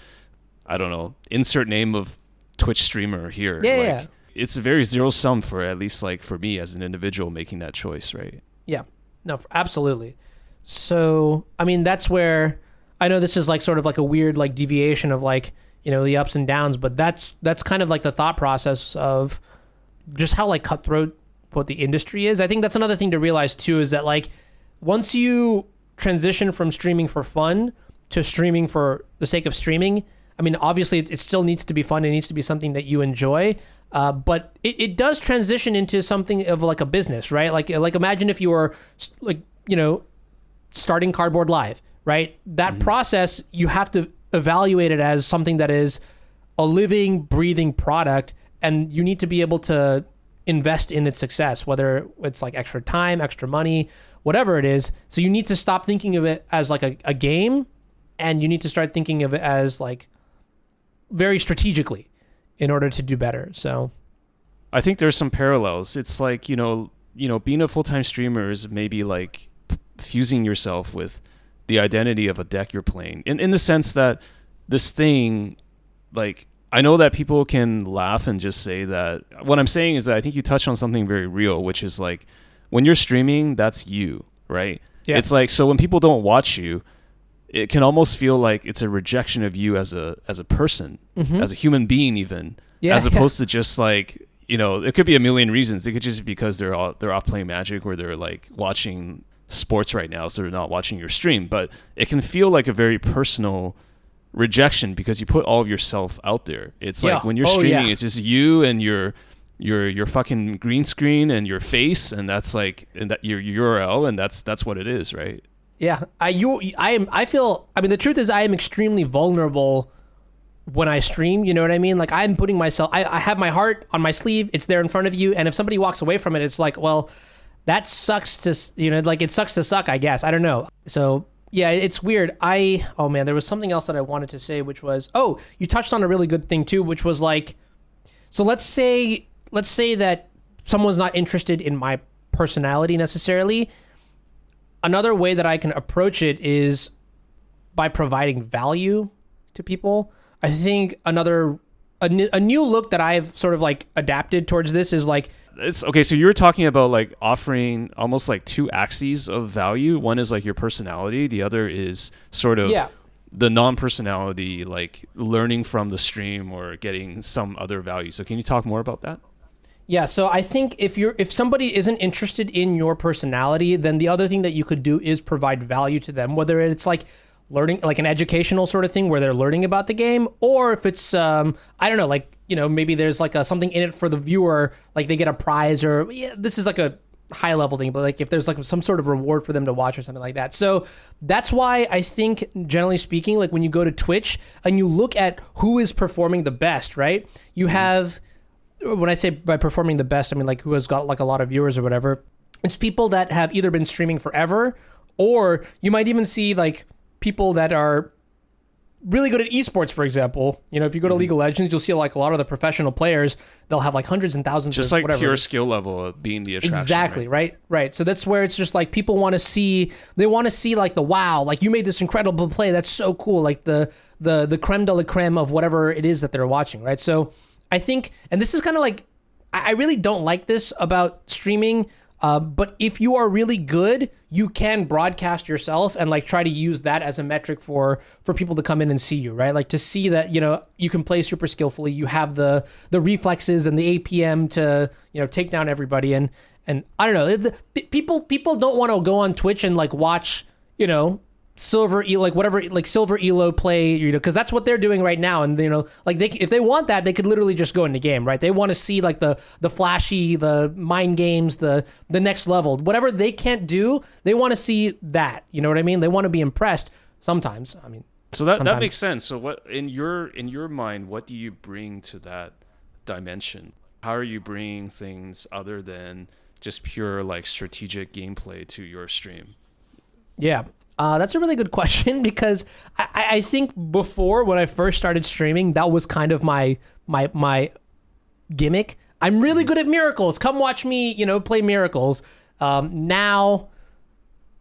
I don't know, insert name of Twitch streamer here? Yeah, like, yeah. It's a very zero sum for at least like for me as an individual making that choice, right? Yeah, no, absolutely. So, I mean, that's where I know this is like sort of like a weird like deviation of like you know the ups and downs, but that's that's kind of like the thought process of just how like cutthroat what the industry is. I think that's another thing to realize too is that like once you transition from streaming for fun to streaming for the sake of streaming, I mean, obviously it, it still needs to be fun. It needs to be something that you enjoy. Uh, but it, it does transition into something of like a business, right? Like like imagine if you were like you know starting Cardboard Live, right? That process you have to evaluate it as something that is a living, breathing product, and you need to be able to invest in its success, whether it's like extra time, extra money, whatever it is. So you need to stop thinking of it as like a, a game, and you need to start thinking of it as like very strategically in order to do better. So I think there's some parallels. It's like you know, you know, being a full time streamer is maybe like fusing yourself with the identity of a deck you're playing, in in the sense that this thing, like, I know that people can laugh and just say that. What I'm saying is that I think you touched on something very real, which is like when you're streaming, that's you, right? Yeah. It's like so when people don't watch you. It can almost feel like it's a rejection of you as a as a person, mm-hmm. as a human being, even Yeah, as yeah. [laughs] opposed to just like you know it could be a million reasons it could just be because they're all they're off playing magic or they're like watching sports right now so they're not watching your stream but it can feel like a very personal rejection because you put all of yourself out there it's Yeah. like when you're Oh, streaming yeah. it's just you and your your your fucking green screen and your face and that's like and that your url and that's that's what it is right Yeah, I you I am I feel I mean the truth is I am extremely vulnerable when I stream, you know what I mean? Like I'm putting myself I, I have my heart on my sleeve, it's there in front of you, and if somebody walks away from it, it's like, well, that sucks to you know, like it sucks to suck, I guess. I don't know. So yeah, it's weird. I oh man, there was something else that I wanted to say, which was oh, you touched on a really good thing too, which was like so let's say let's say that someone's not interested in my personality necessarily another way that I can approach it is by providing value to people. I think another a, a new look that I've sort of like adapted towards this is like it's okay so you were talking about like offering almost like two axes of value. One is like your personality. The other is sort of Yeah. the non-personality like learning from the stream or getting some other value. So can you talk more about that? Yeah, so I think if you're if somebody isn't interested in your personality, then the other thing that you could do is provide value to them, whether it's like learning like an educational sort of thing where they're learning about the game or if it's um I don't know, like, you know, maybe there's like a something in it for the viewer, like they get a prize or yeah, this is like a high level thing, but like if there's like some sort of reward for them to watch or something like that. So that's why I think generally speaking, like when you go to Twitch and you look at who is performing the best, right? You mm-hmm. have when I say by performing the best, I mean like who has got like a lot of viewers or whatever. It's people that have either been streaming forever, or you might even see like people that are really good at esports, for example, you know, if you go to League of Legends, you'll see like a lot of the professional players, they'll have like hundreds and thousands Just of like whatever. pure skill level being the attraction. Exactly, right? right? right? So that's where it's just like people want to see they want to see like the wow, like you made this incredible play. That's so cool. Like the the the creme de la creme of whatever it is that they're watching, right? So I think and this is kind of like I I really don't like this about streaming. Uh, but if you are really good, you can broadcast yourself and like try to use that as a metric for for people to come in and see you, right? Like to see that you know you can play super skillfully, you have the the reflexes and the APM to you know take down everybody, and and I don't know, the, people people don't want to go on Twitch and like watch you know silver E like whatever like silver elo play you know because that's what they're doing right now and you know like they if they want that they could literally just go into game right they want to see like the the flashy the mind games the the next level whatever they can't do they want to see that you know what i mean they want to be impressed sometimes i mean So that, that makes sense. So what in your in your mind, what do you bring to that dimension? How are you bringing things other than just pure like strategic gameplay to your stream? Yeah. Uh, that's a really good question [laughs] because I, I I think before when I first started streaming, that was kind of my my my gimmick. I'm really good at miracles. Come watch me, you know, play miracles. Um, now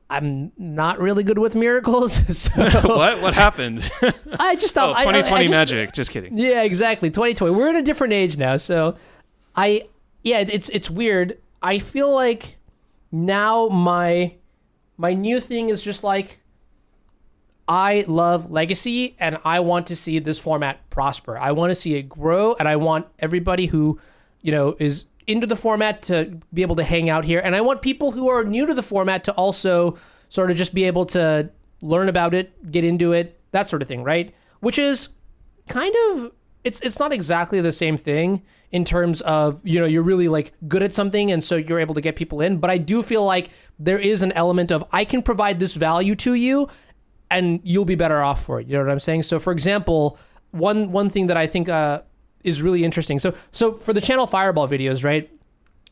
I'm not really good with miracles. [laughs] So [laughs] what what happened? I just thought oh, I- I- I 2020 just- magic. Just kidding. yeah, exactly. 2020. We're in a different age now, so I yeah, it's it's weird. I feel like now my my new thing is just like I love legacy and I want to see this format prosper. I want to see it grow and I want everybody who, you know, is into the format to be able to hang out here and I want people who are new to the format to also sort of just be able to learn about it, get into it, that sort of thing, right? Which is kind of it's it's not exactly the same thing in terms of you know you're really like good at something and so you're able to get people in. But i do feel like there is an element of i can provide this value to you and you'll be better off for it. You know what i'm saying? So for example one one thing that i think uh, is really interesting. So so for the ChannelFireball videos right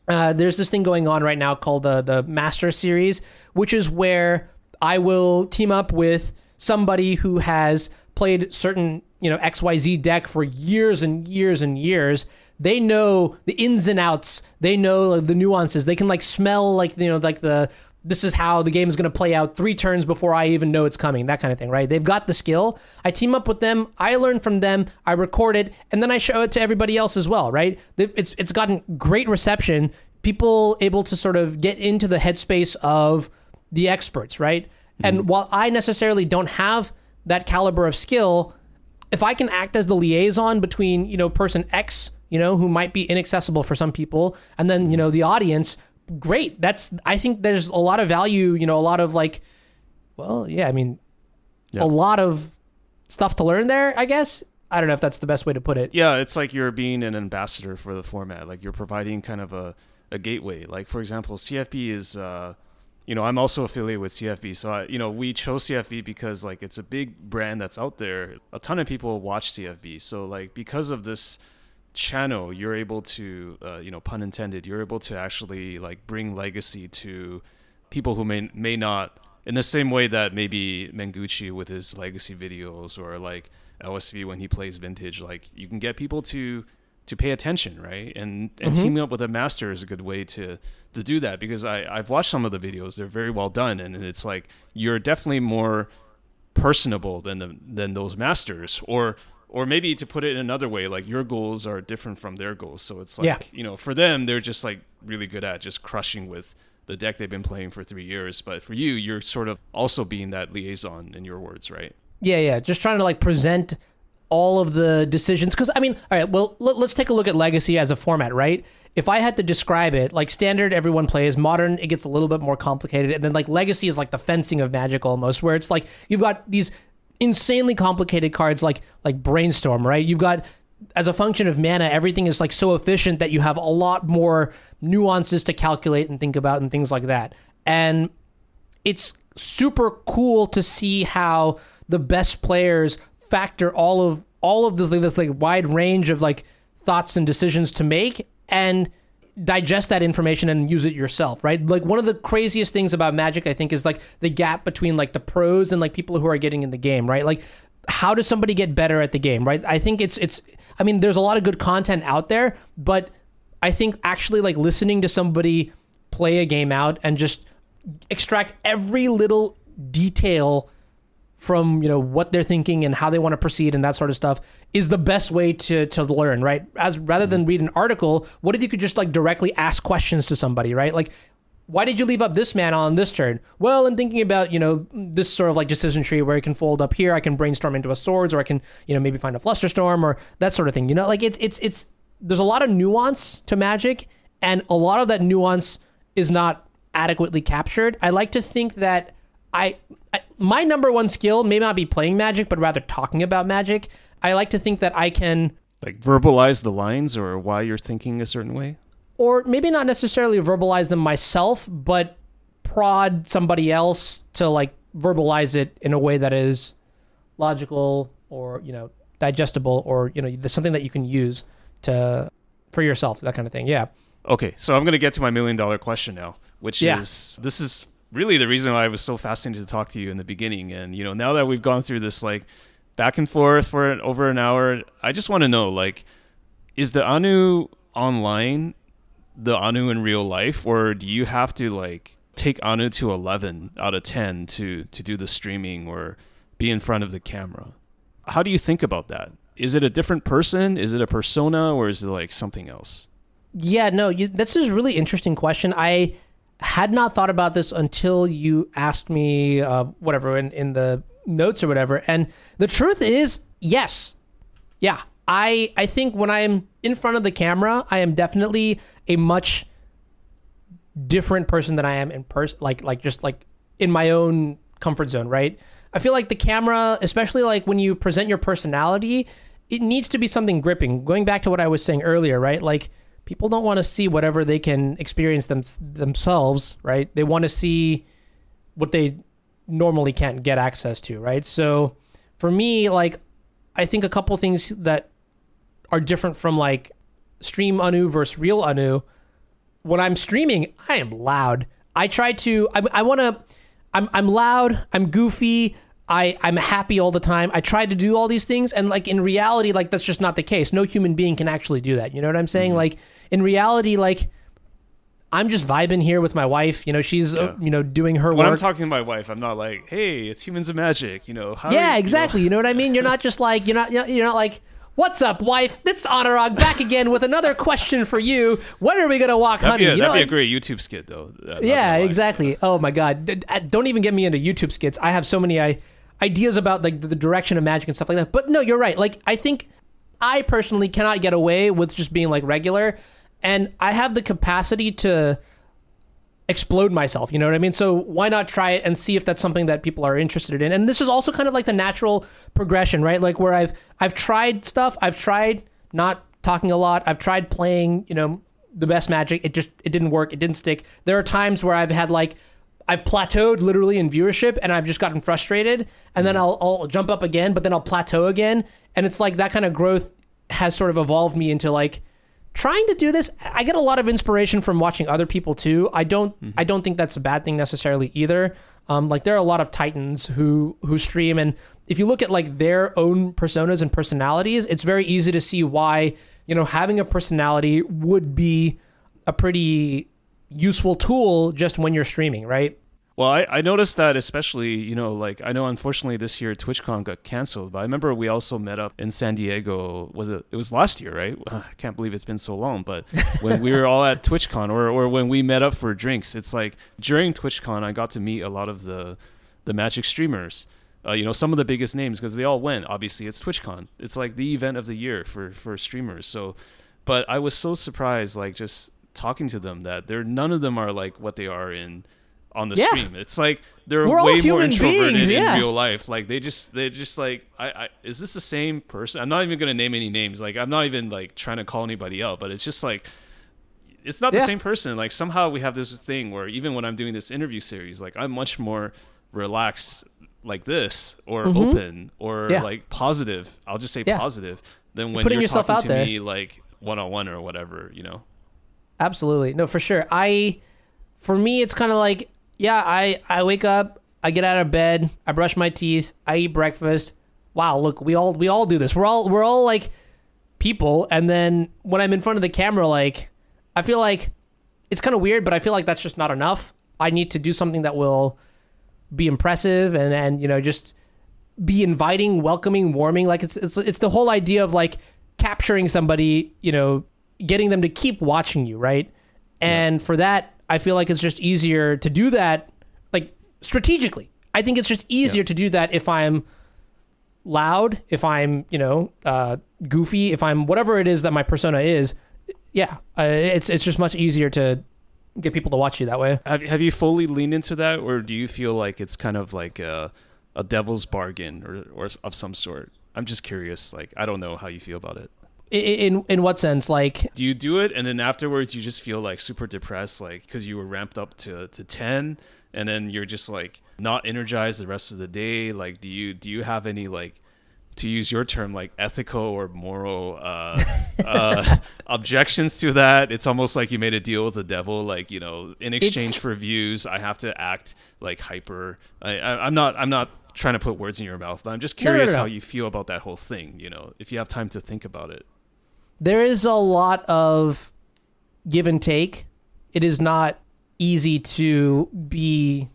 uh, there's this thing going on right now called the the Master Series, which is where I will team up with somebody who has played certain you know XYZ deck for years and years and years. They know the ins and outs. They know like, the nuances. They can like smell like you know like the this is how the game is going to play out three turns before I even know it's coming, that kind of thing, right? They've got the skill. I team up with them, I learn from them, I record it, and then I show it to everybody else as well, right? It's it's gotten great reception. People able to sort of get into the headspace of the experts, right? And mm-hmm. while I necessarily don't have that caliber of skill, if I can act as the liaison between, you know, person X, you know, who might be inaccessible for some people, and then, you know, the audience, great. That's I think there's a lot of value, you know, a lot of like well, yeah, I mean Yeah. a lot of stuff to learn there, I guess. I don't know if that's the best way to put it. Yeah, it's like you're being an ambassador for the format. Like you're providing kind of a, a gateway. Like for example, CFB is, uh, you know, I'm also affiliated with CFB, so I, you know, we chose CFB because like it's a big brand that's out there. A ton of people watch CFB, so like because of this channel, you're able to, uh, you know, pun intended, you're able to actually like bring legacy to people who may may not in the same way that maybe Mengucci with his legacy videos or like LSV when he plays vintage, like you can get people to to pay attention, right? And and Mhm. teaming up with a master is a good way to to do that because I I've watched some of the videos; they're very well done, and it's like you're definitely more personable than the than those masters or or maybe to put it in another way like your goals are different from their goals so it's like Yeah. you know for them they're just like really good at just crushing with the deck they've been playing for three years but for you you're sort of also being that liaison in your words right Yeah, yeah. Just trying to like present all of the decisions. Because, I mean, all right, well, let, let's take a look at Legacy as a format, right? If I had to describe it, like standard, everyone plays. Modern, it gets a little bit more complicated. And then, like, Legacy is like the fencing of Magic almost, where it's like you've got these insanely complicated cards like like Brainstorm, right? You've got as a function of mana, everything is like so efficient that you have a lot more nuances to calculate and think about and things like that. And it's super cool to see how the best players factor all of all of this, this like wide range of like thoughts and decisions to make and digest that information and use it yourself right like one of the craziest things about magic i think is like the gap between like the pros and like people who are getting in the game right like how does somebody get better at the game, right? I think it's it's I mean, there's a lot of good content out there, but I think actually like listening to somebody play a game out and just extract every little detail from you know what they're thinking and how they want to proceed and that sort of stuff is the best way to to learn right? As rather than mm-hmm. read an article what if you could just like directly ask questions to somebody right? Like why did you leave up this man on this turn? Well i'm thinking about you know this sort of like decision tree where i can fold up here i can brainstorm into a swords or i can you know maybe find a flusterstorm or that sort of thing you know? Like it's it's it's there's a lot of nuance to magic and a lot of that nuance is not adequately captured. I like to think that I, I my number one skill may not be playing magic, but rather talking about magic. I like to think that I can Like verbalize the lines or why you're thinking a certain way. or maybe not necessarily verbalize them myself, but prod somebody else to like verbalize it in a way that is logical or you know digestible or you know there's something that you can use to for yourself that kind of thing. Yeah. Okay, so I'm going to get to my million dollar question now, which Yeah. is this is really the reason why I was so fascinated to talk to you in the beginning. And, you know, now that we've gone through this like back and forth for over an hour, I just want to know like, is the Anu online the Anu in real life, or do you have to like take Anu to 11 out of 10 to, to do the streaming or be in front of the camera? How do you think about that? Is it a different person? Is it a persona, or is it like something else? Yeah, no, you, is a really interesting question. I had not thought about this until you asked me, uh, whatever, in, in the notes or whatever. And the truth is, yes. Yeah. I, I think when I'm in front of the camera, I am definitely a much different person than I am in person, like, like just like in my own comfort zone, right? I feel like the camera, especially like when you present your personality, it needs to be something gripping. Going back to what I was saying earlier, right? Like people don't want to see whatever they can experience them themselves, right? They want to see what they normally can't get access to, right? So for me, like I think a couple things that are different from like stream Anu versus real Anu. When I'm streaming, I am loud. I try to. I, I want to. I'm I'm loud. I'm goofy. I I'm happy all the time. I try to do all these things, and like in reality, like that's just not the case. No human being can actually do that. You know what I'm saying? Like in reality, like I'm just vibing here with my wife. You know, she's uh, you know doing her when work. When I'm talking to my wife, I'm not like, "Hey, it's humans of magic," you know. How yeah, you know- exactly. You know what I mean? You're not just like you're not you're not, you're not like. What's up, wife? It's Anurag back again with another question for you. When are we gonna walk that'd, honey? be a, you that'd know, be a great YouTube skit, though. Uh, yeah, exactly. Oh my god, don't even get me into YouTube skits. I have so many I, ideas about like the, direction of magic and stuff like that. But no, you're right. Like I think I personally cannot get away with just being like regular, and I have the capacity to explode myself. You know what I mean? So why not try it and see if that's something that people are interested in? And this is also kind of like the natural progression, right? Like where I've I've tried stuff. I've tried not talking a lot. I've tried playing, you know, the best magic. It just it didn't work. It didn't stick. There are times where I've had like I've plateaued literally in viewership and I've just gotten frustrated and then I'll, I'll jump up again, but then I'll plateau again. And it's like that kind of growth has sort of evolved me into like trying to do this. I get a lot of inspiration from watching other people too. I don't i don't think that's a bad thing necessarily either. Um, like there are a lot of titans who who stream and if you look at like their own personas and personalities it's very easy to see why you know having a personality would be a pretty useful tool just when you're streaming right Well, I, I noticed that especially, you know, like I know unfortunately this year TwitchCon got canceled, but I remember we also met up in San Diego. Was it? It was last year, right? [sighs] I can't believe it's been so long. But [laughs] when we were all at TwitchCon, or or when we met up for drinks, it's like during TwitchCon I got to meet a lot of the the Magic streamers. Uh, you know, some of the biggest names because they all went. Obviously, it's TwitchCon. It's like the event of the year for for streamers. So, but I was so surprised, like just talking to them, that they're none of them are like what they are in on the Yeah. stream. It's like they're We're way more introverted beings, yeah. in real life. Like they just they're just like I, I is this the same person? I'm not even gonna name any names. Like I'm not even like trying to call anybody out, but it's just like it's not the Yeah. same person. Like somehow we have this thing where even when I'm doing this interview series, like I'm much more relaxed like this or open or Mm-hmm. Like positive. I'll just say positive than when putting you're yourself talking out to there. me like one on one or whatever, you know. Absolutely. No, for sure. I for me it's kind of like yeah, I I wake up, I get out of bed, I brush my teeth, I eat breakfast, wow, look, we all we all do this. We're all we're all like people and then when I'm in front of the camera like I feel like it's kind of weird, but I feel like that's just not enough. I need to do something that will be impressive and and you know just be inviting, welcoming, warming. Like it's it's it's the whole idea of like capturing somebody, you know, getting them to keep watching you, right? And for that, I feel like it's just easier to do that like strategically. I think it's just easier to do that if I'm loud, if I'm, you know, uh, goofy, if I'm whatever it is that my persona is. Yeah, uh, it's it's just much easier to get people to watch you that way. Have have you fully leaned into that, or do you feel like it's kind of like a, a devil's bargain or or of some sort? I'm just curious. Like I don't know how you feel about it. In in what sense? Like, Do you do it and then afterwards you just feel like super depressed, like because you were ramped up to to ten, and then you're just like not energized the rest of the day? Like, do you do you have any like to use your term like ethical or moral uh, [laughs] uh, objections to that it's almost like you made a deal with the devil like you know in exchange It's- for views i have to act like hyper I, I, i'm not i'm not trying to put words in your mouth but i'm just No, no, no, curious no. how you feel about that whole thing you know if you have time to think about it there is a lot of give and take. It is not easy to be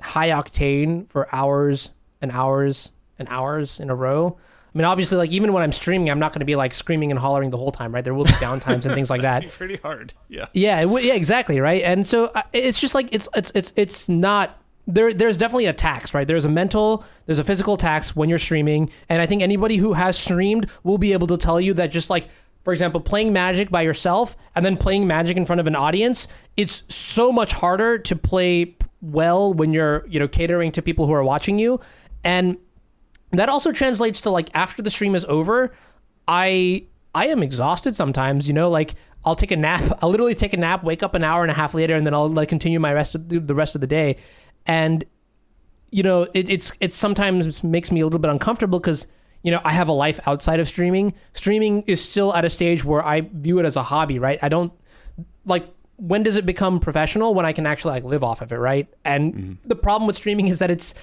high octane for hours and hours and hours in a row. I mean, obviously, like even when I'm streaming, I'm not going to be like screaming and hollering the whole time, right? There will be downtimes and things like that. [laughs] pretty hard yeah Yeah, w- yeah, exactly, right. And so uh, it's just like it's it's it's it's not there. There's definitely a tax, right? There's a mental, there's a physical tax when you're streaming, and I think anybody who has streamed will be able to tell you that just like. For example, playing Magic by yourself and then playing Magic in front of an audience, it's so much harder to play well when you're, you know, catering to people who are watching you. And that also translates to like after the stream is over i i am exhausted sometimes you know like i'll take a nap [laughs] i'll literally take a nap wake up an hour and a half later and then i'll like continue my rest of the, rest of the day and you know it, it's it sometimes makes me a little bit uncomfortable because you know i have a life outside of streaming. Streaming is still at a stage where i view it as a hobby right? I don't like when does it become professional? When i can actually like live off of it right? And mm-hmm. the problem with streaming is that it's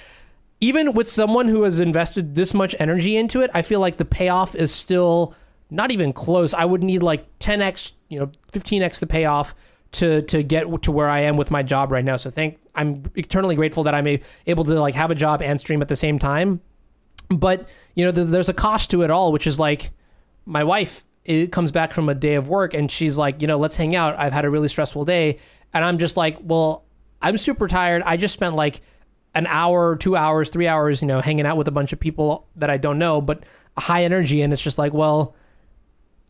even with someone who has invested this much energy into it i feel like the payoff is still not even close. I would need like 10x you know 15x the payoff to to get to where i am with my job right now. So thank i'm eternally grateful that i'm a, able to like have a job and stream at the same time but you know there's, there's a cost to it all which is like my wife it comes back from a day of work and she's like you know let's hang out. I've had a really stressful day. And i'm just like well i'm super tired. I just spent like an hour two hours three hours you know hanging out with a bunch of people that i don't know but high energy. And it's just like well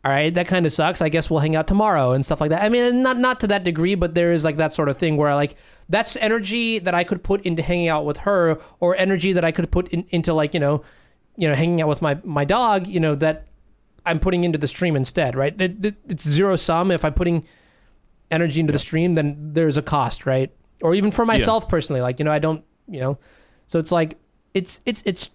all right that kind of sucks. I guess we'll hang out tomorrow and stuff like that. I mean not not to that degree but there is like that sort of thing where like that's energy that i could put into hanging out with her or energy that i could put in, into like you know you know hanging out with my my dog you know that i'm putting into the stream instead right? It- it- it's zero sum. If i'm putting energy into the stream then there's a cost right? Or even for myself personally like you know i don't you know. So it's like it's it's it's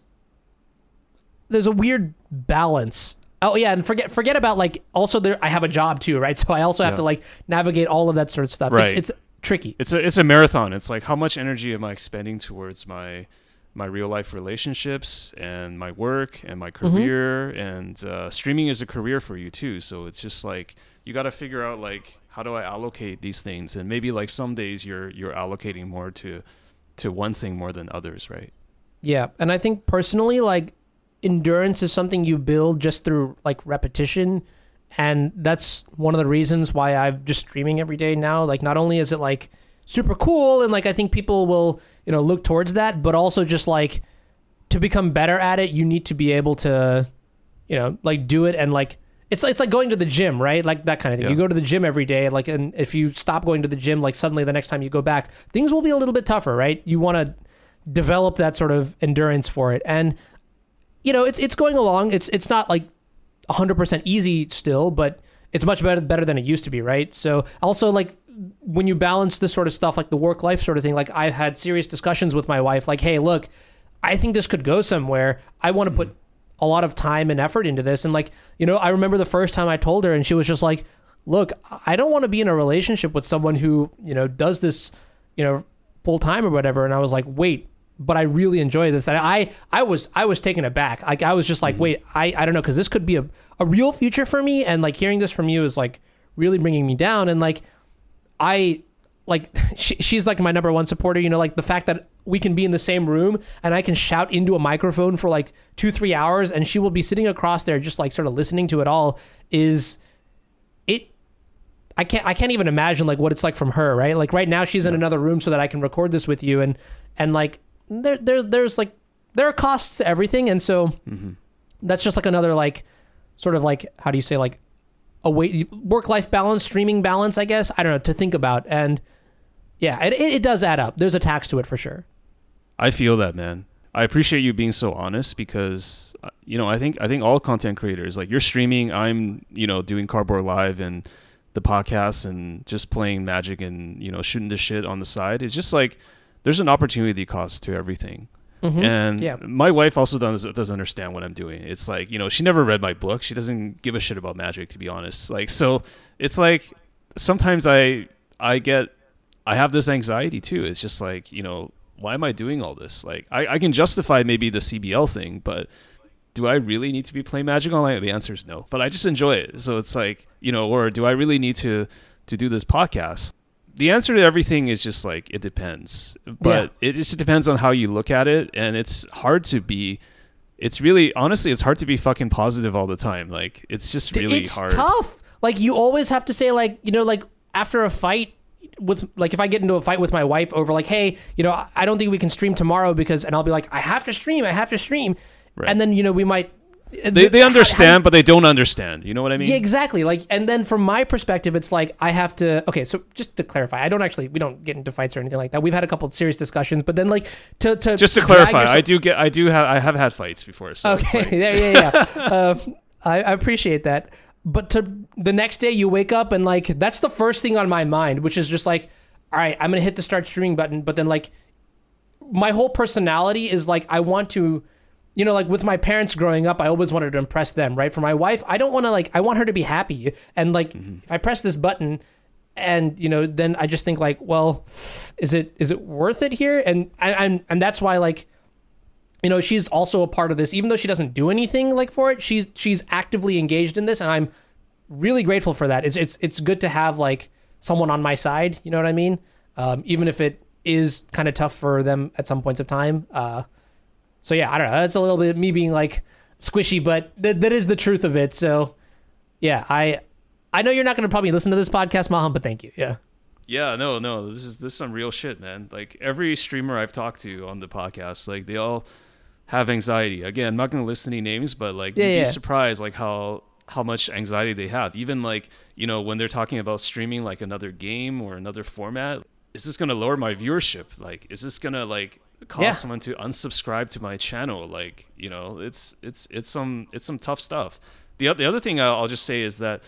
there's a weird balance oh yeah and forget forget about like also there i have a job too right [laughs] so i also have Yeah. to like navigate all of that sort of stuff Right. it's, it's tricky it's a it's a marathon. It's like how much energy am I expending towards my my real life relationships and my work and my Mm-hmm. career and uh, streaming is a career for you too. So it's just like you got to figure out like how do I allocate these things and maybe like some days you're you're allocating more to to one thing more than others, right? Yeah, and I think personally, like endurance is something you build just through like repetition, and that's one of the reasons why I'm just streaming every day now. Like, not only is it like super cool, and like I think people will you know look towards that, but also just like to become better at it, you need to be able to, you know, like do it and like. It's, it's like going to the gym, right? Like that kind of thing. Yeah. You go to the gym every day, like, and if you stop going to the gym, like suddenly the next time you go back, things will be a little bit tougher, right? You want to develop that sort of endurance for it. And you know, it's it's going along. It's it's not like 100% easy still, but it's much better better than it used to be, right? So also like when you balance this sort of stuff like the work life sort of thing, like I've had serious discussions with my wife like, "Hey, look, I think this could go somewhere. I want to mm. put a lot of time and effort into this." And like, you know, I remember the first time I told her and she was just like, "Look, I don't want to be in a relationship with someone who, you know, does this, you know, full time or whatever." And I was like, "Wait, but I really enjoy this. And I I was I was taken aback. Like I was just like, mm-hmm. wait, I I don't know because this could be a a real future for me. And like hearing this from you is like really bringing me down. And like I like [laughs] she, she's like my number one supporter. You know, like the fact that we can be in the same room and I can shout into a microphone for like two three hours, and she will be sitting across there just like sort of listening to it all. Is it? I can't I can't even imagine like what it's like from her, right? Like right now she's in another room so that I can record this with you, and and like there there's there's like there are costs to everything, and so that's just like another like sort of like how do you say like a work life balance, streaming balance, I guess. I don't know to think about, and yeah, it, it it does add up. There's a tax to it for sure. I feel that, man. I appreciate you being so honest because uh, you know I think I think all content creators like you're streaming, I'm you know doing Cardboard Live and the podcast and just playing Magic and you know shooting the shit on the side. It's just like there's an opportunity cost to everything. Mhm. And Yeah. my wife also doesn't doesn't understand what I'm doing. It's like you know she never read my book. She doesn't give a shit about magic, to be honest. Like so, it's like sometimes I I get I have this anxiety too. It's just like you know why am I doing all this? Like I, I can justify maybe the CBL thing, but do I really need to be playing Magic online? The answer is no. But I just enjoy it. So it's like you know, or do I really need to to do this podcast? The answer to everything is just like it depends, but it just depends on how you look at it, and it's hard to be. It's really honestly, it's hard to be fucking positive all the time. Like it's just really hard. it's hard. tough. Like you always have to say like you know like after a fight with like if I get into a fight with my wife over like hey you know I- I don't think we can stream tomorrow because and I'll be like I have to stream I have to stream Right. and then you know we might They they understand, but they don't understand. You know what I mean? yeah, exactly. Like, and then from my perspective, it's like I have to. Okay, so just to clarify, I don't actually. We don't get into fights or anything like that. We've had a couple of serious discussions, but then like to to Just to clarify, yourself- I do get I do have I have had fights before. So Okay, like- [laughs] there, yeah, yeah. um, I, I appreciate that. But to the next day, you wake up and like that's the first thing on my mind, which is just like, all right, I'm gonna hit the start streaming button. But then like, my whole personality is like I want to, you know, like with my parents growing up, I always wanted to impress them, right? For my wife, I don't want to like I want her to be happy, and like if I press this button. And you know, then I just think like, well, is it is it worth it here? And and and, and that's why like you know she's also a part of this even though she doesn't do anything like for it she's she's actively engaged in this and i'm really grateful for that it's it's it's good to have like someone on my side you know what i mean um, even if it is kind of tough for them at some points of time uh, so yeah i don't know that's a little bit me being like squishy but th- that is the truth of it so yeah i i know you're not going to probably listen to this podcast maham but thank you yeah Yeah, no, no. This is this is some real shit, man. Like every streamer I've talked to on the podcast, like they all have anxiety. Again, I'm not gonna list any names, but like Yeah, you'd yeah. be surprised like how how much anxiety they have. Even like, you know, when they're talking about streaming like another game or another format, is this gonna lower my viewership? Like, is this gonna like cause Yeah. someone to unsubscribe to my channel? Like, you know, it's it's it's some it's some tough stuff. The the other thing I'll, I'll just say is that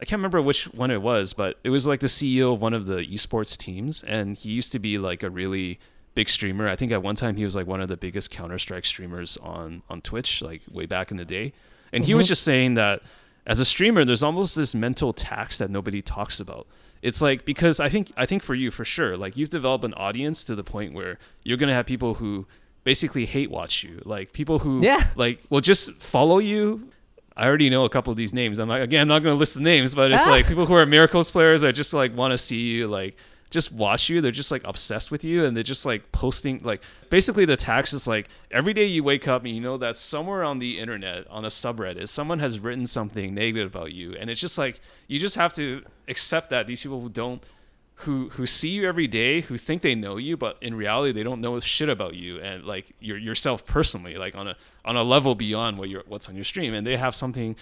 I can't remember which one it was, but it was like the CEO of one of the esports teams, and he used to be like a really big streamer. I think at one time he was like one of the biggest Counter Strike streamers on on Twitch, like way back in the day. And he was mm-hmm. just saying that as a streamer, there's almost this mental tax that nobody talks about. It's like because I think I think for you for sure, like you've developed an audience to the point where you're gonna have people who basically hate watch you, like people who Yeah. like will just follow you. I already know a couple of these names. I'm like, again, I'm not going to list the names, but it's Ah. like people who are miracles players. I just like want to see you, like just watch you. They're just like obsessed with you, and they're just like posting. Like basically, the tax is like every day you wake up and you know that somewhere on the internet, on a subreddit, someone has written something negative about you, and it's just like you just have to accept that these people who don't who who see you every day, who think they know you, but in reality they don't know shit about you and like your yourself personally, like on a on a level beyond what you're what's on your stream, and they have something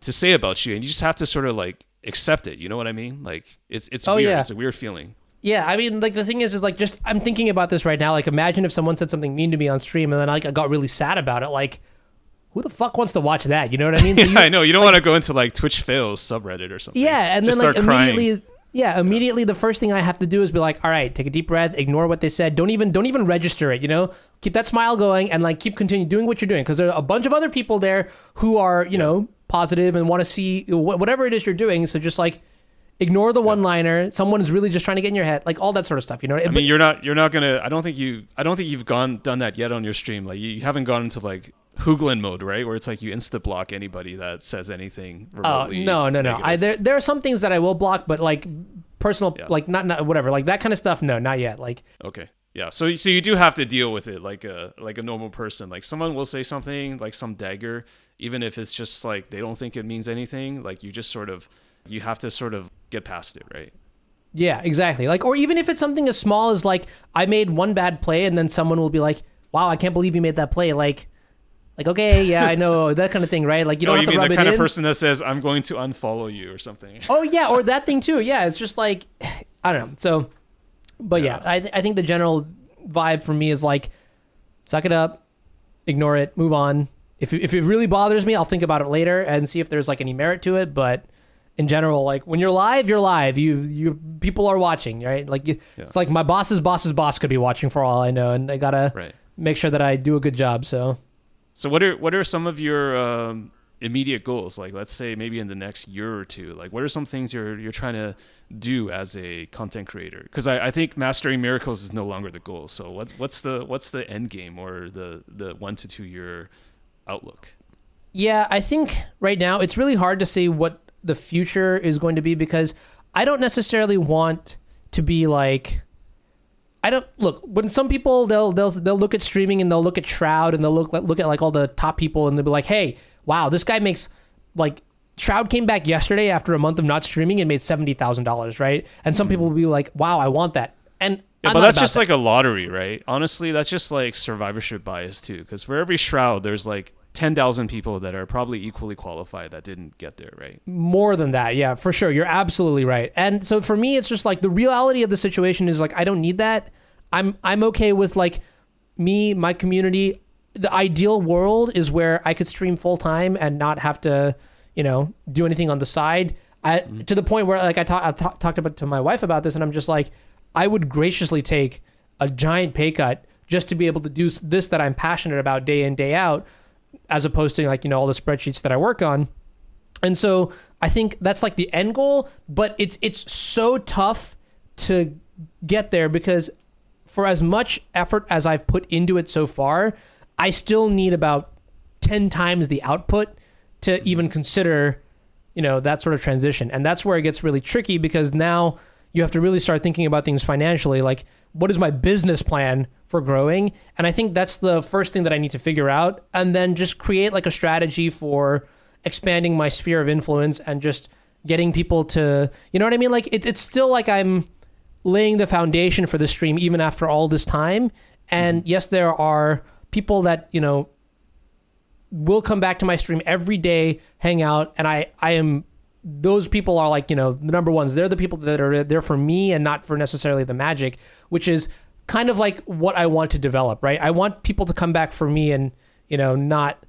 to say about you, and you just have to sort of like accept it. You know what I mean? Like it's it's Oh, weird. yeah. It's a weird feeling. Yeah, I mean, like the thing is, is like just I'm thinking about this right now. Like, imagine if someone said something mean to me on stream, and then like I got really sad about it. Like, who the fuck wants to watch that? You know what I mean? [laughs] So Yeah, you- I know. You don't want to go into like Twitch fails subreddit or something. Yeah, and Just then like start crying. immediately, yeah, immediately the first thing I have to do is be like, all right, take a deep breath, ignore what they said, don't even don't even register it. You know, keep that smile going, and like keep continue doing what you're doing because there are a bunch of other people there who are you know positive and want to see whatever it is you're doing. So just like ignore the one liner. Someone is really just trying to get in your head, like all that sort of stuff. You know, I mean, you're not you're not gonna. I don't think you. I don't think you've gone done that yet on your stream. Like you, you haven't gone into like Hoogland mode, right? Where it's like you insta block anybody that says anything. Oh no, no, no! I there there are some things that I will block, but like personal, Yeah. like not not whatever, like that kind of stuff. No, not yet. Like Okay. Yeah. So so you do have to deal with it like a like a normal person. Like someone will say something like some dagger, even if it's just like they don't think it means anything. Like you just sort of you have to sort of get past it, right? Yeah, exactly. Like, or even if it's something as small as like I made one bad play, and then someone will be like, "Wow, I can't believe you made that play." Like, like okay, yeah, I know [laughs] that kind of thing, right? Like you oh, don't you have to mean rub the it kind in. of person that says I'm going to unfollow you or something? [laughs] oh yeah, or that thing too. Yeah, it's just like [sighs] I don't know. So, but yeah, I th- I think the general vibe for me is like, suck it up, ignore it, move on. If if it really bothers me, I'll think about it later and see if there's like any merit to it. But in general, like when you're live, you're live. You you people are watching, right? Like you, Yeah. it's like my boss's boss's boss could be watching for all I know, and I gotta Right. make sure that I do a good job. So So what are what are some of your um, immediate goals? Like let's say maybe in the next year or two. Like what are some things you're you're trying to do as a content creator? Because I, I think mastering miracles is no longer the goal. So what's what's the what's the end game or the the one to two year outlook? Yeah, I think right now it's really hard to say what the future is going to be because I don't necessarily want to be like I don't look when some people they'll they'll they'll look at streaming and they'll look at Shroud and they'll look look at like all the top people and they'll be like, "Hey, wow, this guy makes like Shroud came back yesterday after a month of not streaming and made seventy thousand dollars, right?" And some hmm. people will be like, "Wow, I want that." And Yeah, I'm but that's just that. like a lottery, right? Honestly, that's just like survivorship bias too. Because for every shroud, there's like ten thousand people that are probably equally qualified that didn't get there, right? More than that, yeah, for sure. You're absolutely right. And so for me, it's just like the reality of the situation is like I don't need that. I'm I'm okay with like me, my community. The ideal world is where I could stream full time and not have to, you know, do anything on the side. I, mm-hmm. To the point where like I, ta- I ta- talked about to my wife about this, and I'm just like, I would graciously take a giant pay cut just to be able to do this that I'm passionate about day in day out, as opposed to like you know all the spreadsheets that I work on. And so I think that's like the end goal, but it's it's so tough to get there because for as much effort as I've put into it so far, I still need about 10 times the output to even consider, you know, that sort of transition. And that's where it gets really tricky because now you have to really start thinking about things financially like what is my business plan for growing? And I think that's the first thing that I need to figure out and then just create like a strategy for expanding my sphere of influence and just getting people to, you know what I mean? Like it's it's still like I'm laying the foundation for the stream even after all this time. And mm-hmm. yes, there are people that, you know, will come back to my stream every day, hang out, and I I am those people are like, you know, the number ones. They're the people that are there for me and not for necessarily the magic, which is kind of like what I want to develop, right? I want people to come back for me and, you know, not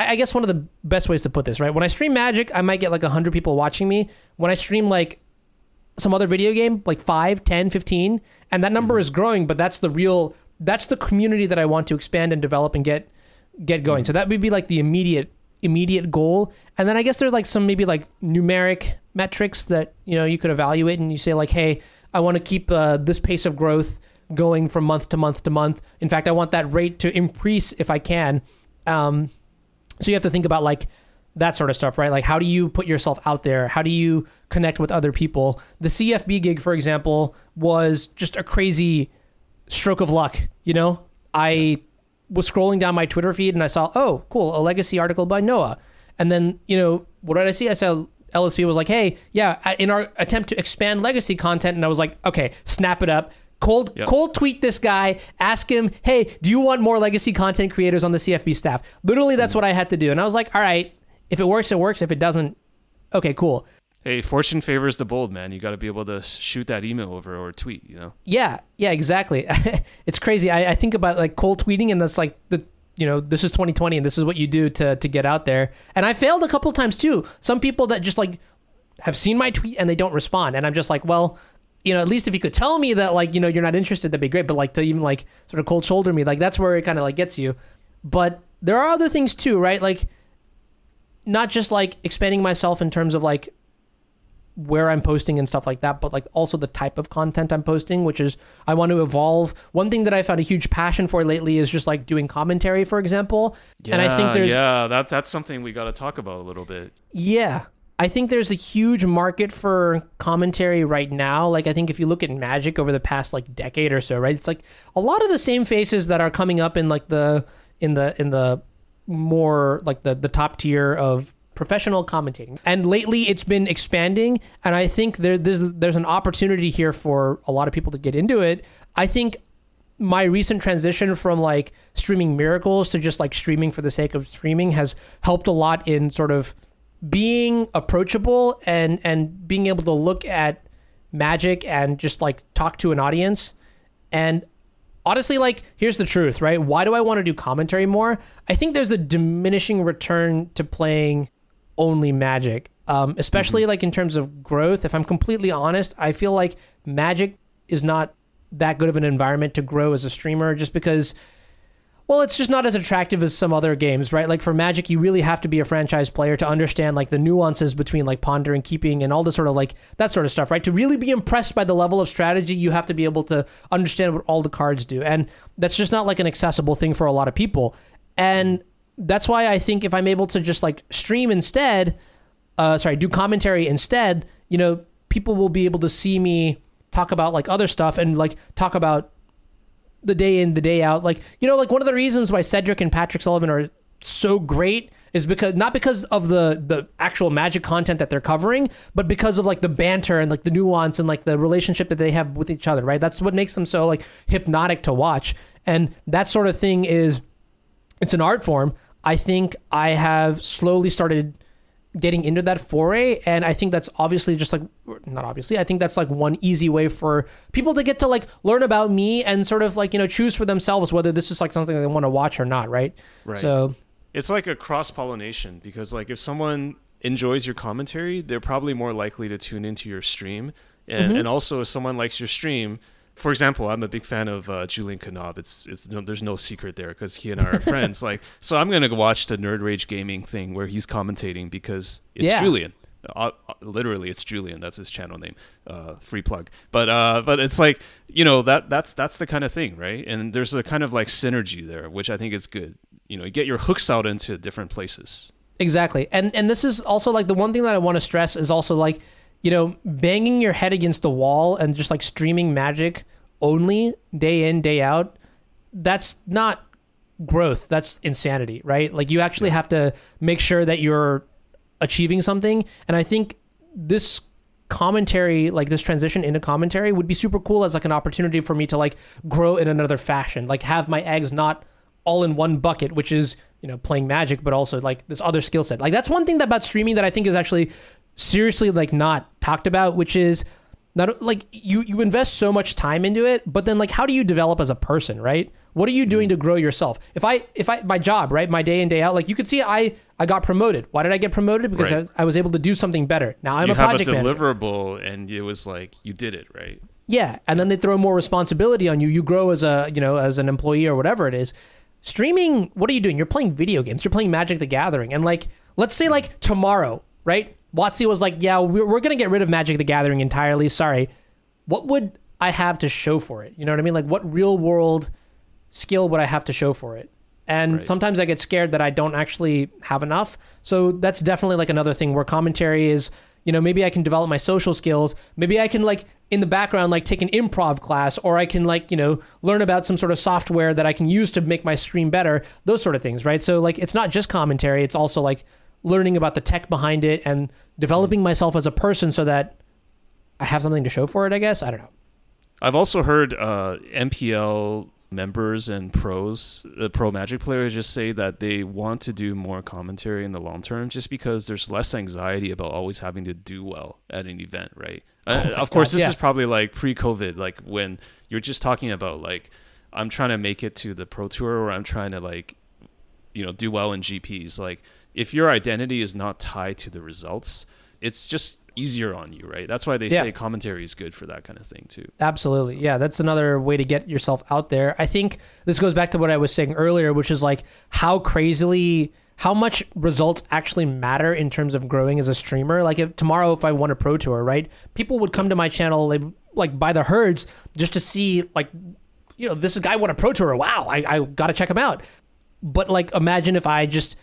I I guess one of the best ways to put this, right? When I stream Magic, I might get like 100 people watching me. When I stream like some other video game, like 5, 10, 15, and that number mm-hmm. is growing, but that's the real that's the community that I want to expand and develop and get get going. Mm-hmm. So that would be like the immediate immediate goal. And then I guess there's like some maybe like numeric metrics that, you know, you could evaluate and you say like, "Hey, I want to keep uh, this pace of growth going from month to month to month. In fact, I want that rate to increase if I can." Um, so you have to think about like that sort of stuff, right? Like how do you put yourself out there? How do you connect with other people? The CFB gig, for example, was just a crazy stroke of luck. You know, I was scrolling down my Twitter feed and I saw, oh, cool, a legacy article by Noah. And then, you know, what did I see? I saw LSV was like, hey, yeah, in our attempt to expand legacy content. And I was like, okay, snap it up. Cold, Yep. cold tweet this guy. Ask him, hey, do you want more legacy content creators on the CFB staff? Literally, that's mm-hmm. what I had to do. And I was like, all right, if it works, it works. If it doesn't, okay, cool. Hey, fortune favors the bold, man. You got to be able to shoot that email over or tweet, you know? Yeah, yeah, exactly. [laughs] it's crazy. I, I think about like cold tweeting, and that's like the you know this is 2020, and this is what you do to to get out there. And I failed a couple times too. Some people that just like have seen my tweet and they don't respond, and I'm just like, well, you know, at least if you could tell me that like you know you're not interested, that'd be great. But like to even like sort of cold shoulder me, like that's where it kind of like gets you. But there are other things too, right? Like not just like expanding myself in terms of like where I'm posting and stuff like that, but like also the type of content I'm posting, which is I want to evolve. One thing that I found a huge passion for lately is just like doing commentary, for example. Yeah, and I think there's yeah, that that's something we got to talk about a little bit. yeah. I think there's a huge market for commentary right now. Like I think if you look at Magic over the past like decade or so, right? It's like a lot of the same faces that are coming up in like the in the in the more like the the top tier of professional commentating. And lately it's been expanding and I think there there's there's an opportunity here for a lot of people to get into it. I think my recent transition from like streaming miracles to just like streaming for the sake of streaming has helped a lot in sort of being approachable and and being able to look at magic and just like talk to an audience and honestly like here's the truth right why do i want to do commentary more i think there's a diminishing return to playing only magic um, especially like in terms of growth if i'm completely honest i feel like magic is not that good of an environment to grow as a streamer just because well, it's just not as attractive as some other games, right? Like for Magic, you really have to be a franchise player to understand like the nuances between like ponder and keeping and all this sort of like that sort of stuff, right? To really be impressed by the level of strategy, you have to be able to understand what all the cards do. And that's just not like an accessible thing for a lot of people. And that's why I think if I'm able to just like stream instead, uh, sorry, do commentary instead, you know, people will be able to see me talk about like other stuff and like talk about the day in the day out. Like you know like one of the reasons why cedric and patrick sullivan are so great is because not because of the the actual magic content that they're covering but because of like the banter and like the nuance and like the relationship that they have with each other right? That's what makes them so like hypnotic to watch. And that sort of thing is it's an art form i think i have slowly started getting into that foray and i think that's obviously just like not obviously i think that's like one easy way for people to get to like learn about me and sort of like you know choose for themselves whether this is like something they want to watch or not right Right. so It's like a cross pollination because like if someone enjoys your commentary, they're probably more likely to tune into your stream, and Mm-hmm. and also if someone likes your stream. For example, I'm a big fan of uh, Julian Knab. It's it's no, there's no secret there because he and I are [laughs] friends. Like, so I'm gonna go watch the Nerd Rage Gaming thing where he's commentating because it's Yeah. Julian. Uh, uh, literally, it's Julian. That's his channel name. Uh, free plug. But uh, but it's like you know that that's that's the kind of thing, right? And there's a kind of like synergy there, which I think is good. You know, you get your hooks out into different places. Exactly. And and this is also like the one thing that I want to stress is also like, you know, banging your head against the wall and just like streaming magic only day in, day out, that's not growth. That's insanity, right? Like you actually have to make sure that you're achieving something. And I think this commentary like this transition into commentary would be super cool as like an opportunity for me to like grow in another fashion like have my eggs not all in one bucket which is you know playing magic but also like this other skill set like that's one thing that about streaming that i think is actually seriously like not talked about which is not like you you invest so much time into it but then like how do you develop as a person right what are you doing Mm. to grow yourself if i if i my job right my day in day out like you could see i i got promoted why did i get promoted because I, was, I was able to do something better now i'm you a have a project manager deliverable, and it was like you did it, right? yeah, and then they throw more responsibility on you. You grow as a you know as an employee or whatever it is. Streaming, what are you doing? You're playing video games. You're playing Magic the Gathering, and like let's say like tomorrow, right? WotC was like, yeah, we're, we're gonna get rid of Magic the Gathering entirely. Sorry, what would I have to show for it? You know what I mean? Like what real world skill would I have to show for it? And Right. sometimes I get scared that I don't actually have enough. So that's definitely like another thing where commentary is, you know, maybe I can develop my social skills. Maybe I can like in the background like take an improv class or I can like, you know, learn about some sort of software that I can use to make my stream better. Those sort of things, right? So like it's not just commentary, it's also like learning about the tech behind it and developing myself as a person so that I have something to show for it, I guess. I don't know. I've also heard uh, MPL members and pros, uh, pro Magic players, just say that they want to do more commentary in the long term, just because there's less anxiety about always having to do well at an event, right? Uh, of course, God, this yeah. is probably like pre-COVID, like when you're just talking about like I'm trying to make it to the pro tour, or I'm trying to like you know do well in GPs. Like if your identity is not tied to the results, it's just easier on you, right? That's why they Yeah. say commentary is good for that kind of thing too. Absolutely. Yeah, that's another way to get yourself out there. I think this goes back to what I was saying earlier, which is like how crazily how much results actually matter in terms of growing as a streamer. Like if tomorrow if I won a pro tour, right? People would come to my channel like, like by the herds just to see like you know, this guy won a pro tour. Wow, I, I gotta check him out. But like imagine if I just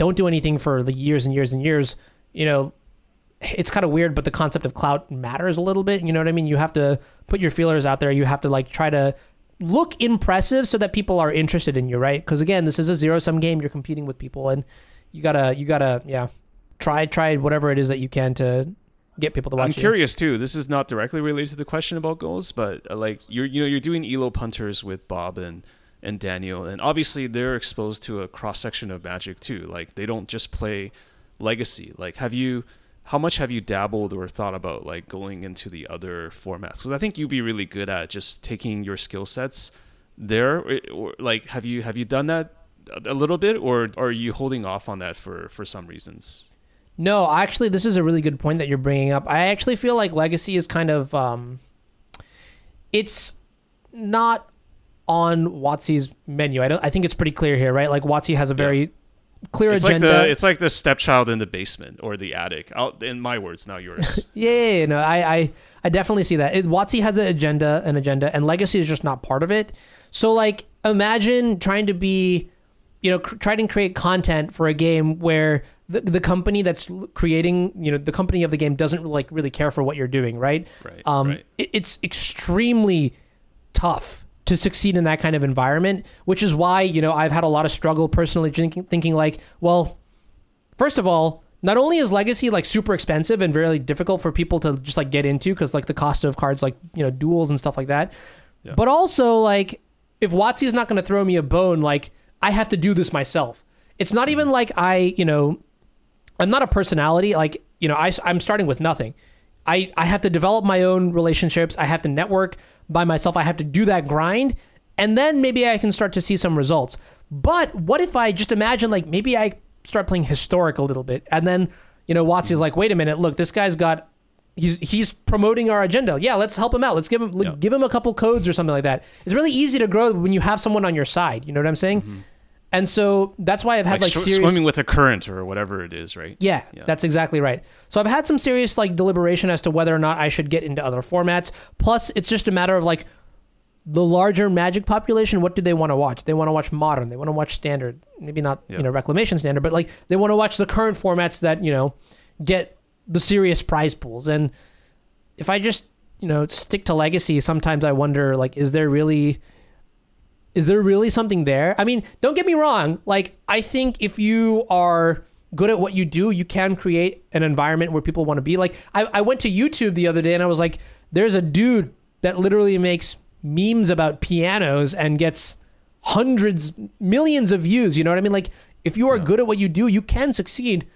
don't do anything for the years and years and years, you know, it's kind of weird, but the concept of clout matters a little bit. You know what I mean? You have to put your feelers out there. You have to like try to look impressive so that people are interested in you, right? Because again, this is a zero sum game. You're competing with people, and you gotta you gotta yeah try try whatever it is that you can to get people to watch I'm you. curious too. This is not directly related to the question about goals, but uh, like you're you know you're doing elo punters with Bob and and Daniel, and obviously they're exposed to a cross section of Magic too. Like they don't just play Legacy. Like have you? How much have you dabbled or thought about like going into the other formats? Because I think you'd be really good at just taking your skill sets there. Or, like have you have you done that a- a little bit, or are you holding off on that for for some reasons? No, actually, this is a really good point that you're bringing up. I actually feel like Legacy is kind of, um, it's not on WotC's menu. I don't. I think it's pretty clear here, right? Like WotC has a very clear It's like agenda. the it's like the stepchild in the basement or the attic. Out in my words, not yours. [laughs] yeah, yeah, yeah, no, I, I, I definitely see that. It, WotC has an agenda, an agenda, and Legacy is just not part of it. So, like, imagine trying to be, you know, cr- trying to create content for a game where the, the company that's creating, you know, the company of the game doesn't like really care for what you're doing, right? Right, Um, right. It, it's extremely tough to succeed in that kind of environment, which is why you know I've had a lot of struggle personally thinking, thinking like, well, first of all, not only is legacy like super expensive and very difficult for people to just like get into because like the cost of cards like you know duels and stuff like that, Yeah. but also like if WotC is not going to throw me a bone, like I have to do this myself. It's not mm-hmm. even like I you know I'm not a personality. Like, you know, I, I'm starting with nothing. I, I have to develop my own relationships. I have to network by myself. I have to do that grind. And then maybe I can start to see some results. But what if I just imagine, like, maybe I start playing historic a little bit. And then, you know, WotC's like, wait a minute, look, this guy's got. He's, he's promoting our agenda. Yeah, let's help him out. Let's give him Yeah. give him a couple codes or something like that. It's really easy to grow when you have someone on your side. You know what I'm saying? Mm-hmm. And so that's why I've had like like, sw- serious swimming with a current or whatever it is, right? yeah, Yeah. that's exactly right. So I've had some serious like deliberation as to whether or not I should get into other formats. Plus, it's just a matter of like the larger Magic population. What do they want to watch? They want to watch modern. They want to watch standard. Maybe not Yeah. you know reclamation standard, but like they want to watch the current formats that you know get the serious prize pools. And if I just you know stick to legacy, sometimes I wonder like, is there really is there really something there? I mean, don't get me wrong. Like, I think if you are good at what you do, you can create an environment where people want to be. Like, I, I went to YouTube the other day and I was like, there's a dude that literally makes memes about pianos and gets hundreds, millions of views. You know what I mean? Like, if you are Yeah. good at what you do, you can succeed.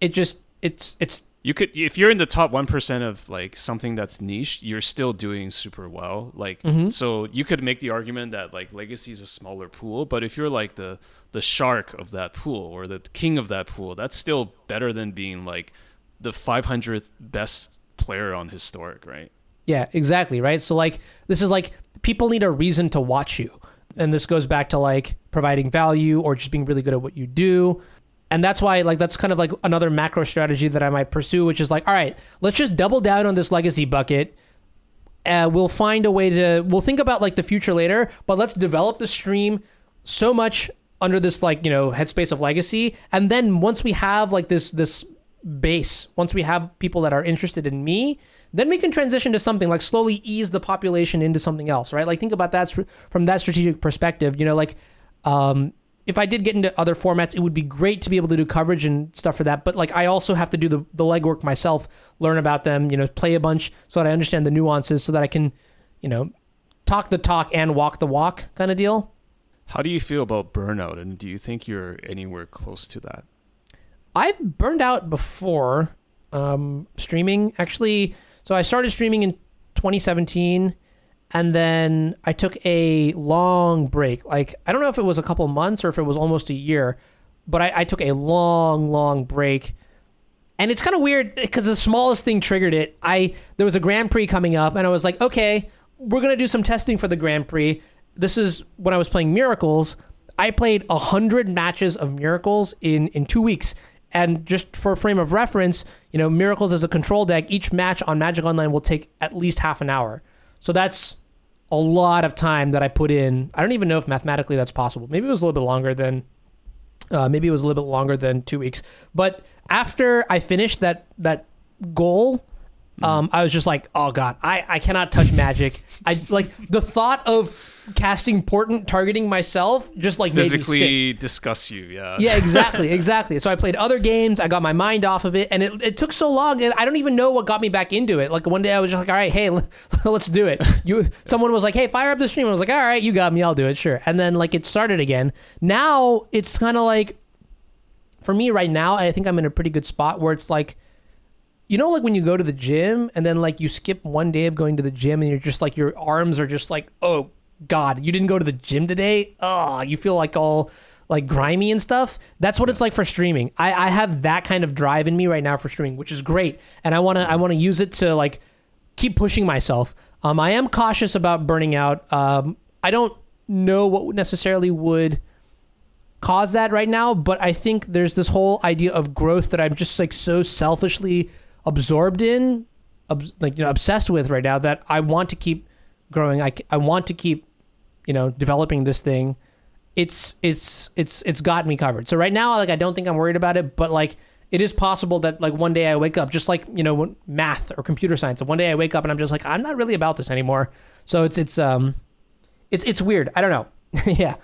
It just, it's, it's, You could if you're in the top one percent of like something that's niche, you're still doing super well. Like Mm-hmm. so you could make the argument that like legacy is a smaller pool, but if you're like the the shark of that pool or the king of that pool, that's still better than being like the 500th best player on historic, right? Yeah, exactly, right? So like this is like people need a reason to watch you. And this goes back to like providing value or just being really good at what you do. And that's why like that's kind of like another macro strategy that I might pursue, which is like, all right, let's just double down on this legacy bucket. Uh, we'll find a way to we'll think about like the future later, but let's develop the stream so much under this like, you know, headspace of legacy. And then once we have like this this base, once we have people that are interested in me, then we can transition to something like slowly ease the population into something else, right? Like think about that from that strategic perspective. You know, like um, if I did get into other formats, it would be great to be able to do coverage and stuff for that. But like I also have to do the the legwork myself, learn about them, you know, play a bunch so that I understand the nuances, so that I can, you know, talk the talk and walk the walk kind of deal. How do you feel about burnout and do you think you're anywhere close to that? I've burned out before um, streaming. Actually, so I started streaming in 2017, and then I took a long break. Like I don't know if it was a couple months or if it was almost a year, but I, I took a long, long break. And it's kind of weird because the smallest thing triggered it. I there was a Grand Prix coming up, and I was like, okay, we're gonna do some testing for the Grand Prix. This is when I was playing Miracles. I played a hundred matches of Miracles in in two weeks. And just for a frame of reference, you know, Miracles as a control deck, each match on Magic Online will take at least half an hour. So that's a lot of time that I put in. I don't even know if mathematically that's possible. Maybe it was a little bit longer than uh, maybe it was a little bit longer than two weeks. But after I finished that that goal, um, I was just like, oh god, I, I cannot touch magic. I like the thought of casting portent targeting myself just like made me sick. Physically discuss you, yeah. Yeah, [laughs] exactly, exactly. So I played other games. I got my mind off of it, and it, it took so long, and I don't even know what got me back into it. Like one day, I was just like, "All right, hey, [laughs] let's do it." You, someone was like, "Hey, fire up the stream." I was like, "All right, you got me. I'll do it, sure." And then like it started again. Now it's kind of like, for me right now, I think I'm in a pretty good spot where it's like. You know, like when you go to the gym and then like you skip one day of going to the gym and you're just like your arms are just like, oh God, you didn't go to the gym today? Oh, you feel like all like grimy and stuff. That's what it's like for streaming. I, I have that kind of drive in me right now for streaming, which is great. And I wanna I wanna use it to like keep pushing myself. Um, I am cautious about burning out. Um, I don't know what necessarily would cause that right now, but I think there's this whole idea of growth that I'm just like so selfishly absorbed in, obs- like you know, obsessed with right now that I want to keep growing. I, I want to keep, you know, developing this thing. It's it's it's it's got me covered. So right now, like I don't think I'm worried about it, but like it is possible that like one day I wake up just like you know math or computer science. And one day I wake up and I'm just like I'm not really about this anymore. So it's it's um it's it's weird. I don't know. [laughs] yeah.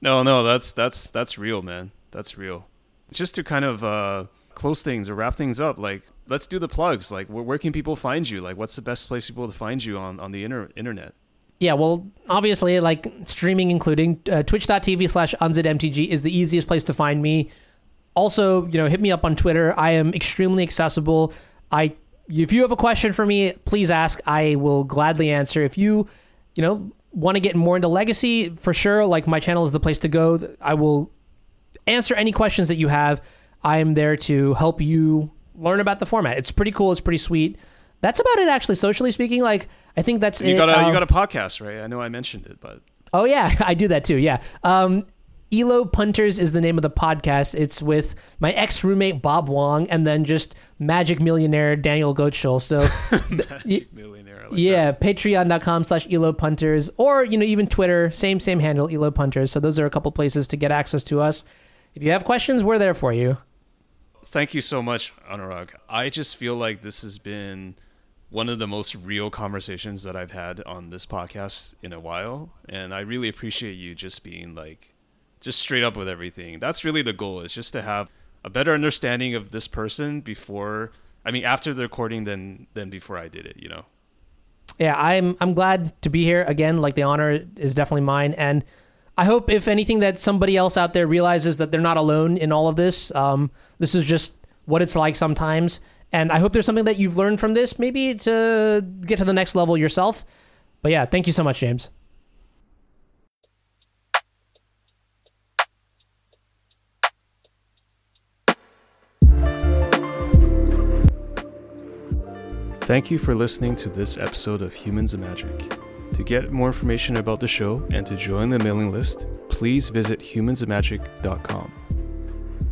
No, no, that's that's that's real, man. That's real. Just to kind of uh, close things or wrap things up, like let's do the plugs. Like, where, where can people find you? Like, what's the best place people to find you on on the inter- internet? Yeah, well, obviously, like streaming, including uh, twitch.tv slash unzidmtg is the easiest place to find me. Also, you know, hit me up on Twitter. I am extremely accessible. I, if you have a question for me, please ask. I will gladly answer. If you, you know, want to get more into legacy, for sure, like my channel is the place to go. I will answer any questions that you have. I am there to help you learn about the format. It's pretty cool. It's pretty sweet. That's about it, actually. Socially speaking, like I think that's You it. got a Um, you got a podcast, right? I know I mentioned it, but Oh yeah, [laughs] I do that too. Yeah. Um, Elo Punters is the name of the podcast. It's with my ex roommate Bob Wong and then just magic millionaire Daniel Goetschel. So [laughs] Magic millionaire. Like yeah, patreon.com slash Elo Punters or, you know, even Twitter, same, same handle, Elo Punters. So those are a couple places to get access to us. If you have questions, we're there for you. Thank you so much, Anurag. I just feel like this has been one of the most real conversations that I've had on this podcast in a while, and I really appreciate you just being like just straight up with everything. That's really the goal is just to have a better understanding of this person before I mean after the recording than than before I did it, you know. yeah, I'm I'm glad to be here again. Like the honor is definitely mine, and I hope if anything that somebody else out there realizes that they're not alone in all of this. Um, this is just what it's like sometimes, and I hope there's something that you've learned from this, maybe to get to the next level yourself. But yeah, thank you so much, James. Thank you for listening to this episode of Humans of Magic. To get more information about the show and to join the mailing list, please visit humansofmagic.com.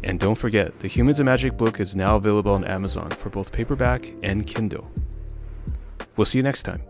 And don't forget, the Humans of Magic book is now available on Amazon for both paperback and Kindle. We'll see you next time.